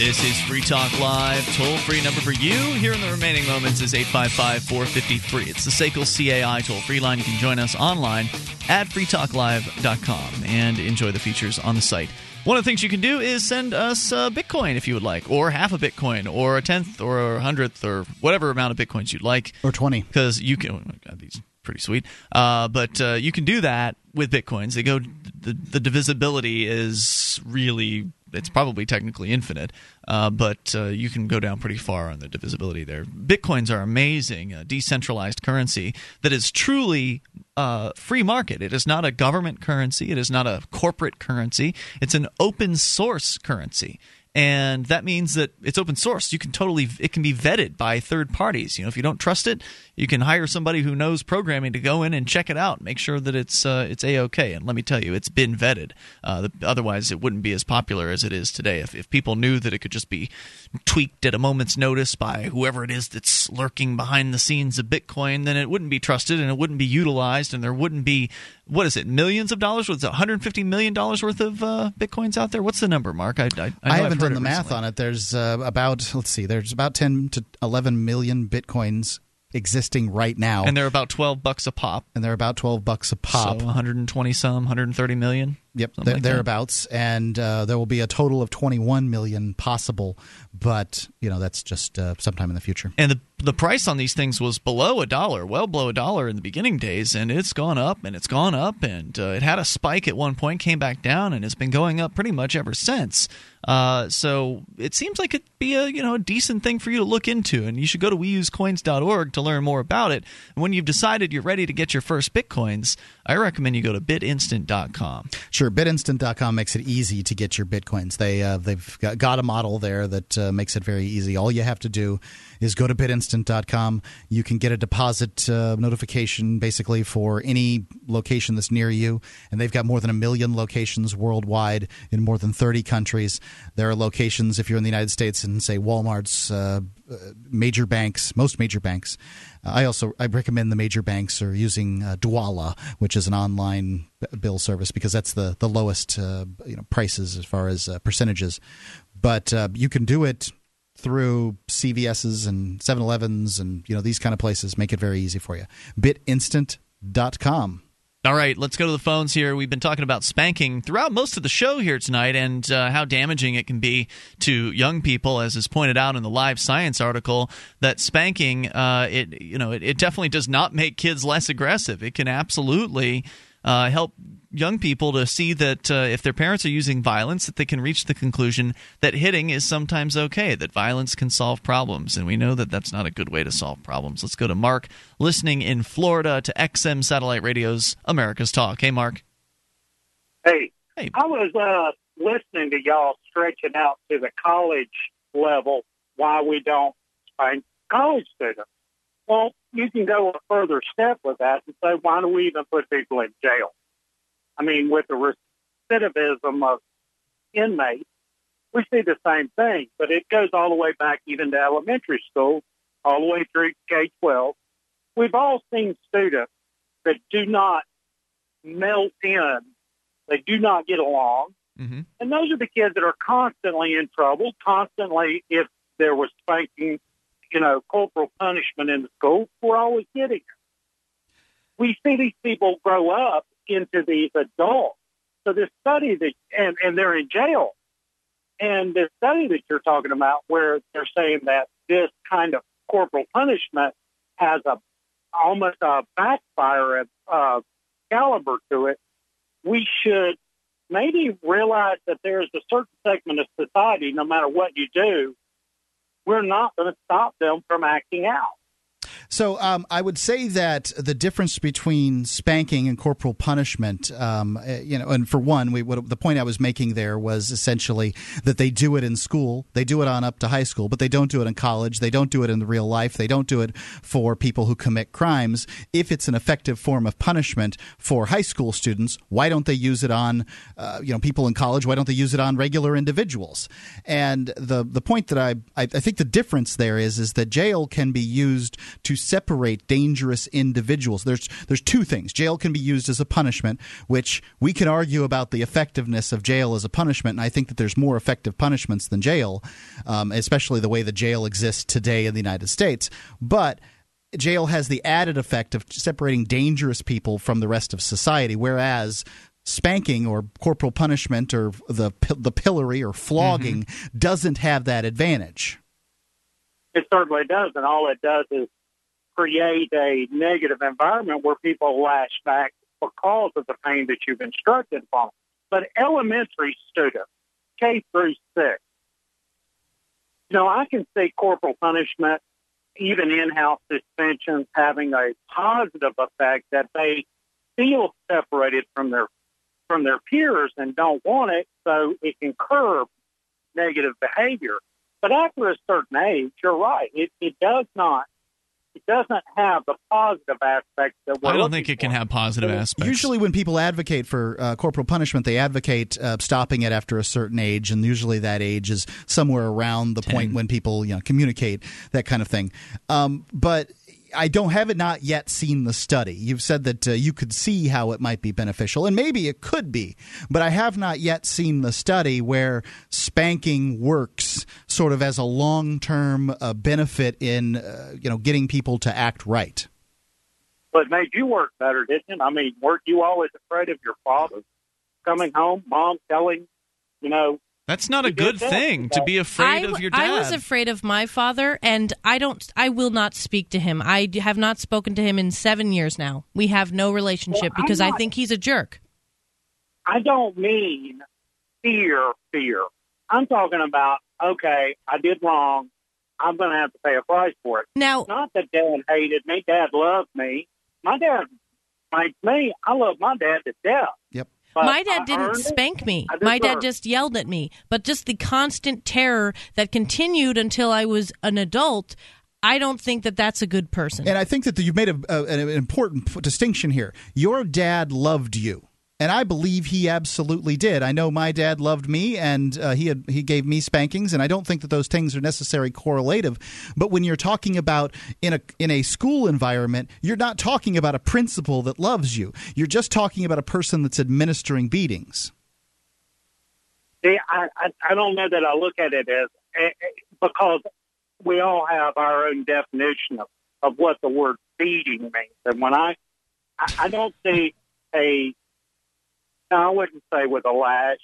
This is Free Talk Live. Toll free number for you here in the remaining moments is 855 450 free. It's the SACL CAI toll free line. You can join us online at freetalklive.com and enjoy the features on the site. One of the things you can do is send us uh, Bitcoin if you would like, or half a Bitcoin, or a tenth, or a hundredth, or whatever amount of Bitcoins you'd like. Or 20. Because you can. Oh God, these pretty sweet. Uh, but uh, you can do that with bitcoins. They go the, the divisibility is really it's probably technically infinite, uh, but uh, you can go down pretty far on the divisibility there. Bitcoins are amazing, a decentralized currency that is truly uh, free market. It is not a government currency. It is not a corporate currency. It's an open source currency and that means that it's open source. You can totally it can be vetted by third parties. You know, if you don't trust it, you can hire somebody who knows programming to go in and check it out, make sure that it's uh, it's a okay. And let me tell you, it's been vetted. Uh, otherwise, it wouldn't be as popular as it is today. If if people knew that it could just be tweaked at a moment's notice by whoever it is that's lurking behind the scenes of Bitcoin, then it wouldn't be trusted and it wouldn't be utilized, and there wouldn't be what is it millions of dollars? Was it 150 million dollars worth of uh, bitcoins out there? What's the number, Mark? I, I, I, I haven't done the math on it. There's uh, about let's see, there's about 10 to 11 million bitcoins existing right now, and they're about 12 bucks a pop. And they're about 12 bucks a pop. So 120 some, 130 million. Yep, like thereabouts, that. and uh, there will be a total of 21 million possible, but you know that's just uh, sometime in the future. And the the price on these things was below a dollar, well below a dollar in the beginning days, and it's gone up and it's gone up, and uh, it had a spike at one point, came back down, and it's been going up pretty much ever since. Uh, so it seems like it'd be a you know a decent thing for you to look into, and you should go to weusecoins.org to learn more about it. And when you've decided you're ready to get your first bitcoins, I recommend you go to bitinstant.com. Sure, bitinstant.com makes it easy to get your bitcoins. They uh, they've got, a model there that uh, makes it very easy. All you have to do is go to bitinstant.com. You can get a deposit uh, notification basically for any location that's near you, and they've got more than a million locations worldwide in more than 30 countries. There are locations if you're in the United States and say Walmart's, uh, uh, major banks, most major banks. I also I recommend the major banks are using uh, Dwolla, which is an online bill service because that's the the lowest uh, you know prices as far as uh, percentages. But uh, you can do it through CVS's and 7-Elevens and you know these kind of places. Make it very easy for you. Bitinstant.com. All right, let's go to the phones here. We've been talking about spanking throughout most of the show here tonight and uh, how damaging it can be to young people, as is pointed out in the Live Science article. That spanking, uh, it you know, it, it definitely does not make kids less aggressive. It can absolutely uh, help young people to see that uh, if their parents are using violence, that they can reach the conclusion that hitting is sometimes okay, that violence can solve problems, and we know that that's not a good way to solve problems. Let's go to Mark, listening in Florida to XM Satellite Radio's America's Talk. Hey, Mark. Hey. Hey. I was uh, listening to y'all stretching out to the college level why we don't spank college students. Well, you can go a further step with that and say, why do we even put people in jail? I mean, with the recidivism of inmates, we see the same thing, but it goes all the way back even to elementary school, all the way through K 12. We've all seen students that do not melt in, they do not get along. Mm-hmm. And those are the kids that are constantly in trouble, constantly, if there was spanking you know, corporal punishment in the school, we're always getting it. We see these people grow up into these adults. So this study that, and, and they're in jail. And the study that you're talking about where they're saying that this kind of corporal punishment has a almost a backfire uh, caliber to it, we should maybe realize that there is a certain segment of society, no matter what you do, we're not going to stop them from acting out. So um, I would say that the difference between spanking and corporal punishment, um, uh, you know, and for one, we, what, the point I was making there was essentially that they do it in school, they do it on up to high school, but they don't do it in college, they don't do it in real life, they don't do it for people who commit crimes. If it's an effective form of punishment for high school students, why don't they use it on, uh, you know, people in college? Why don't they use it on regular individuals? And the the point that I, I I think the difference there is is that jail can be used to separate dangerous individuals. There's there's two things. Jail can be used as a punishment, which we can argue about the effectiveness of jail as a punishment, and I think that there's more effective punishments than jail, um, especially the way the jail exists today in the United States. But jail has the added effect of separating dangerous people from the rest of society, whereas spanking or corporal punishment or the the pillory or flogging mm-hmm. doesn't have that advantage. It certainly does, and all it does is create a negative environment where people lash back because of the pain that you've instructed upon. But elementary students, K through six, you know, I can see corporal punishment, even in-house suspensions, having a positive effect that they feel separated from their from their peers and don't want it, so it can curb negative behavior. But after a certain age, you're right. It, it does not it doesn't have the positive aspects that we're I don't think it can have positive aspects. Usually, when people advocate for uh, corporal punishment, they advocate uh, stopping it after a certain age, and usually that age is somewhere around the 10. point when people you know communicate that kind of thing. Um, but I don't have it not yet seen the study. You've said that uh, you could see how it might be beneficial, and maybe it could be, but I have not yet seen the study where spanking works sort of as a long term uh, benefit in uh, you know getting people to act right. But it made you work better, didn't it? I mean, weren't you always afraid of your father coming home, mom telling, you know, that's not a good thing to be afraid I, of your dad. I was afraid of my father, and I don't. I will not speak to him. I have not spoken to him in seven years now. We have no relationship well, because not, I think he's a jerk. I don't mean fear, fear. I'm talking about okay, I did wrong. I'm going to have to pay a price for it. Now, not that Dad hated me. Dad loved me. My dad liked me. I love my dad to death. Yep. But my dad didn't spank me. My dad just yelled at me. But just the constant terror that continued until I was an adult. I don't think that that's a good person. And I think that you've made a, a, an important distinction here. Your dad loved you and I believe he absolutely did. I know my dad loved me, and uh, he had he gave me spankings, and I don't think that those things are necessarily correlative. But when you're talking about in a in a school environment, you're not talking about a principal that loves you. You're just talking about a person that's administering beatings. See, I I, I don't know that I look at it as eh, eh, because we all have our own definition of, of what the word beating means, and when I I, I don't see a no, I wouldn't say with a lash.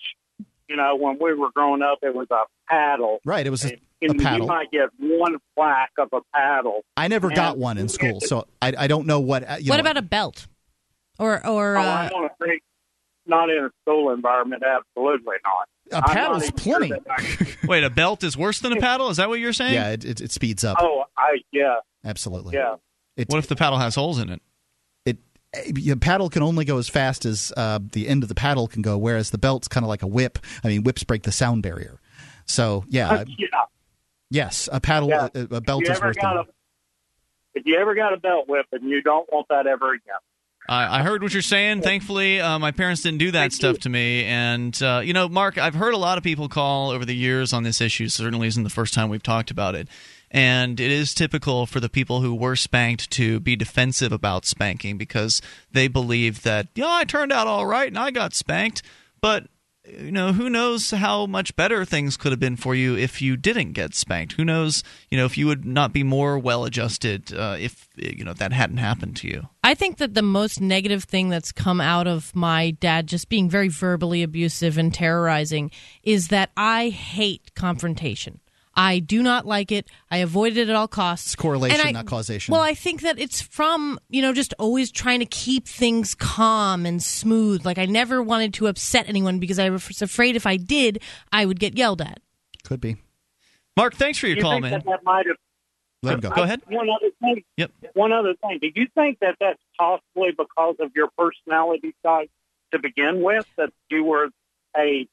You know, when we were growing up, it was a paddle. Right, it was a, and, a paddle. You might get one whack of a paddle. I never and, got one in school, so I, I don't know what. Uh, You what know, about a belt? Or or oh, uh, I want to think not in a school environment. Absolutely not. A paddle's plenty. Sure I, Wait, a belt is worse than a paddle? Is that what you're saying? Yeah, it, it, it speeds up. Oh, I yeah, absolutely. Yeah. It, what if the paddle has holes in it? A paddle can only go as fast as uh, the end of the paddle can go, whereas the belt's kind of like a whip. I mean, whips break the sound barrier. So yeah, uh, yeah. yes, a paddle, yeah. a, a belt is worth. A, if you ever got a belt whip, and you don't want that ever again. I heard what you're saying. Thankfully, uh, my parents didn't do that Thank stuff you. to me. And, uh, you know, Mark, I've heard a lot of people call over the years on this issue. Certainly isn't the first time we've talked about it. And it is typical for the people who were spanked to be defensive about spanking because they believe that, yeah, I turned out all right and I got spanked. But you know who knows how much better things could have been for you if you didn't get spanked? Who knows you know if you would not be more well adjusted uh, if you know that hadn't happened to you. I think that the most negative thing that's come out of my dad just being very verbally abusive and terrorizing is that i hate confrontation I do not like it. I avoid it at all costs. It's correlation, not causation. Well, I think that it's from, you know, just always trying to keep things calm and smooth. Like I never wanted to upset anyone because I was afraid if I did, I would get yelled at. Could be. Mark, thanks for your you call, think man. That, that might have. Let him go. Go ahead. One other thing. Yep. One other thing. Do you think that that's possibly because of your personality type to begin with? That you were a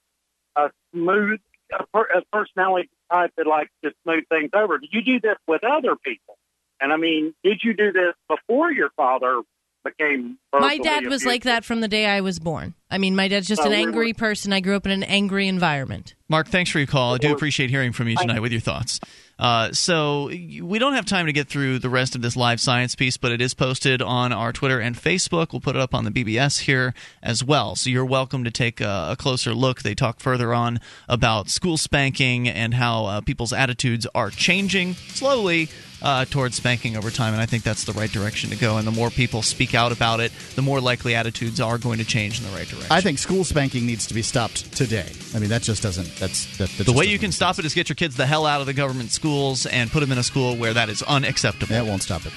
a smooth a, per, a personality type that likes to smooth things over. Did you do this with other people? And I mean, did you do this before your father became? My verbally dad was abusive? like that from the day I was born. I mean, my dad's just Oh, an really? angry person. I grew up in an angry environment. Mark, thanks for your call. I do appreciate hearing from you tonight with your thoughts. Uh, so we don't have time to get through the rest of this LiveScience piece, but it is posted on our Twitter and Facebook. We'll put it up on the BBS here as well. So you're welcome to take a, a closer look. They talk further on about school spanking and how uh, people's attitudes are changing slowly uh, towards spanking over time, and I think that's the right direction to go. And the more people speak out about it, the more likely attitudes are going to change in the right direction. I think school spanking needs to be stopped today. I mean, that just doesn't. That's that. that the way you can stop it is get your kids the hell out of the government schools and put them in a school where that is unacceptable. That won't stop it.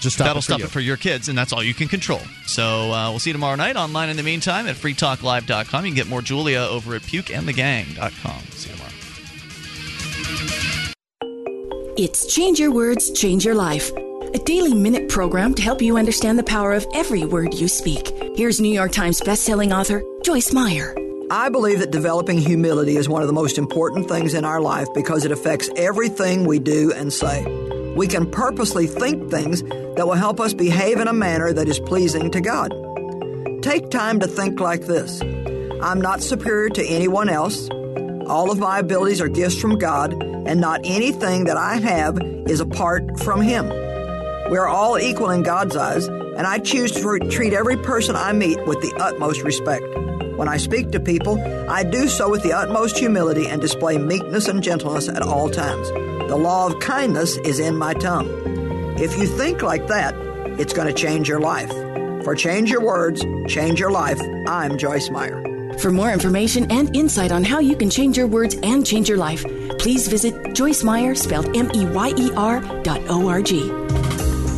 Just stop That'll it stop you. it for your kids, and that's all you can control. So uh, we'll see you tomorrow night online in the meantime at freetalklive.com. You can get more Julia over at pukeandthegang.com. See you tomorrow. It's Change Your Words, Change Your Life, a daily minute program to help you understand the power of every word you speak. Here's New York Times bestselling author Joyce Meyer. I believe that developing humility is one of the most important things in our life because it affects everything we do and say. We can purposely think things that will help us behave in a manner that is pleasing to God. Take time to think like this I'm not superior to anyone else. All of my abilities are gifts from God, and not anything that I have is apart from Him. We are all equal in God's eyes, and I choose to treat every person I meet with the utmost respect. When I speak to people, I do so with the utmost humility and display meekness and gentleness at all times. The law of kindness is in my tongue. If you think like that, it's going to change your life. For Change Your Words, Change Your Life, I'm Joyce Meyer. For more information and insight on how you can change your words and change your life, please visit Joyce Meyer, spelled M E Y E R dot O R G.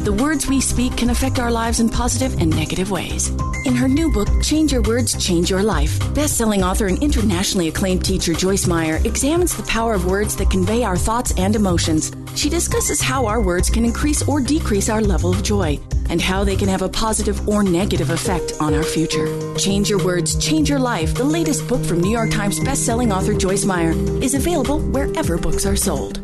The words we speak can affect our lives in positive and negative ways. In her new book, Change Your Words, Change Your Life, best-selling author and internationally acclaimed teacher Joyce Meyer examines the power of words that convey our thoughts and emotions. She discusses how our words can increase or decrease our level of joy and how they can have a positive or negative effect on our future. Change Your Words, Change Your Life, the latest book from New York Times best-selling author Joyce Meyer, is available wherever books are sold.